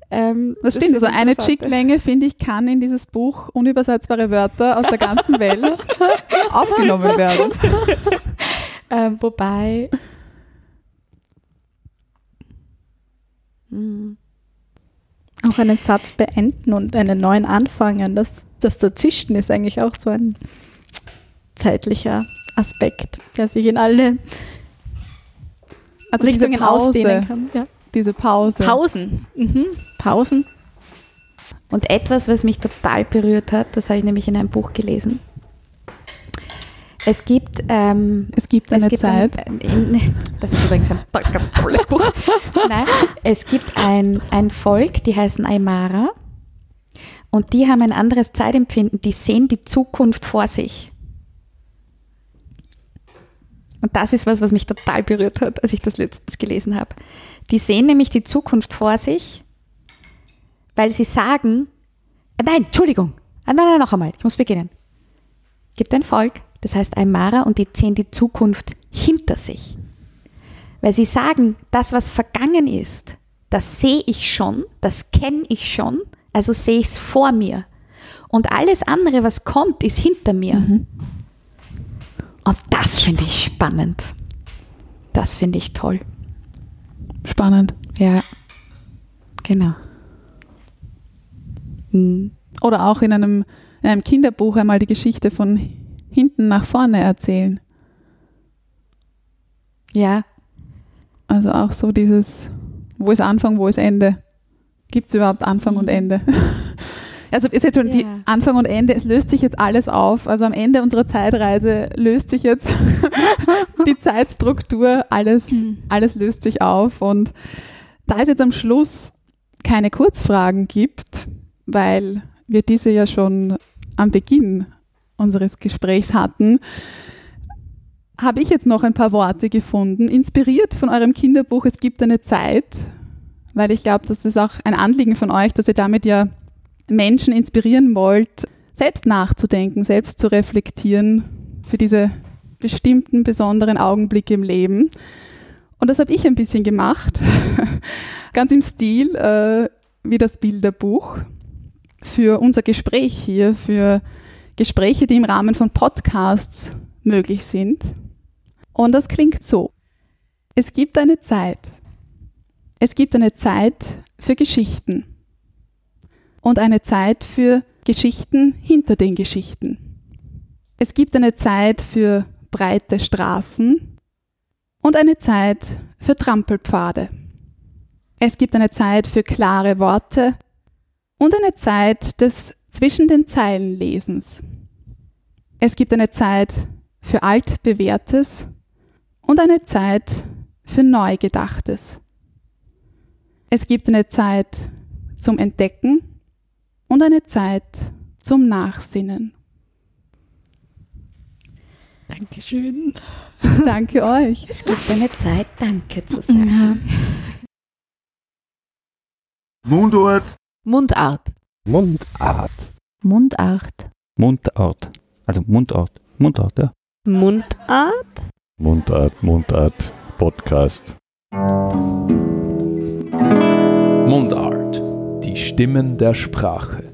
Ähm, Das stimmt, ist also eine. Chicklänge, finde ich, kann in dieses Buch unübersetzbare Wörter aus der ganzen Welt *laughs* aufgenommen werden. *laughs* Ähm, wobei, Mhm. Auch einen Satz beenden und einen neuen anfangen. Das, das Dazwischen ist eigentlich auch so ein zeitlicher Aspekt, der sich in alle Also diese Richtungen ausdehnen Pause, kann. Ja. diese Pause. Pausen. Mhm. Pausen. Und etwas, was mich total berührt hat, das habe ich nämlich in einem Buch gelesen. Es gibt, ähm, Es gibt eine es gibt Zeit. Ein, in, *laughs* das ist übrigens ein ganz tolles Buch. *laughs* Nein, es gibt ein, ein Volk, die heißen Aymara. Und die haben ein anderes Zeitempfinden. Die sehen die Zukunft vor sich. Und das ist was, was mich total berührt hat, als ich das letztens gelesen habe. Die sehen nämlich die Zukunft vor sich, weil sie sagen, äh, nein, Entschuldigung, Ah, nein, nein, noch einmal, ich muss beginnen. Gibt ein Volk, das heißt Aymara, und die sehen die Zukunft hinter sich. Weil sie sagen, das, was vergangen ist, das sehe ich schon, das kenne ich schon, also sehe ich es vor mir. Und alles andere, was kommt, ist hinter mir. Und das finde ich spannend. Das finde ich toll. Spannend. Ja, genau. Hm. Oder auch in einem, in einem Kinderbuch einmal die Geschichte von hinten nach vorne erzählen. Ja, Also auch so dieses, wo ist Anfang, wo ist Ende? Gibt es überhaupt Anfang und Ende? *laughs* Also ist jetzt schon die Ja. Anfang und Ende, es löst sich jetzt alles auf. Also am Ende unserer Zeitreise löst sich jetzt *laughs* die Zeitstruktur, alles, Mhm. alles löst sich auf. Und da es jetzt am Schluss keine Kurzfragen gibt, weil wir diese ja schon am Beginn unseres Gesprächs hatten, habe ich jetzt noch ein paar Worte gefunden, inspiriert von eurem Kinderbuch Es gibt eine Zeit, weil ich glaube, das ist auch ein Anliegen von euch, dass ihr damit ja Menschen inspirieren wollt, selbst nachzudenken, selbst zu reflektieren für diese bestimmten besonderen Augenblicke im Leben. Und das habe ich ein bisschen gemacht, *laughs* ganz im Stil äh, wie das Bilderbuch für unser Gespräch hier, für Gespräche, die im Rahmen von Podcasts möglich sind. Und das klingt so. Es gibt eine Zeit. Es gibt eine Zeit für Geschichten. Und eine Zeit für Geschichten hinter den Geschichten. Es gibt eine Zeit für breite Straßen und eine Zeit für Trampelpfade. Es gibt eine Zeit für klare Worte und eine Zeit des zwischen den Zeilen Lesens. Es gibt eine Zeit für altbewährtes und eine Zeit für neu gedachtes. Es gibt eine Zeit zum Entdecken und eine Zeit zum Nachsinnen. Dankeschön. *laughs* Danke euch. es gibt eine Zeit, Danke zu sagen. Mundort. Mundart. Mundart. Mundart. Mundart. Also Mundart. Mundart, ja. Mundart? Mundart, Mundart, Podcast. Mundart. Die Stimmen der Sprache.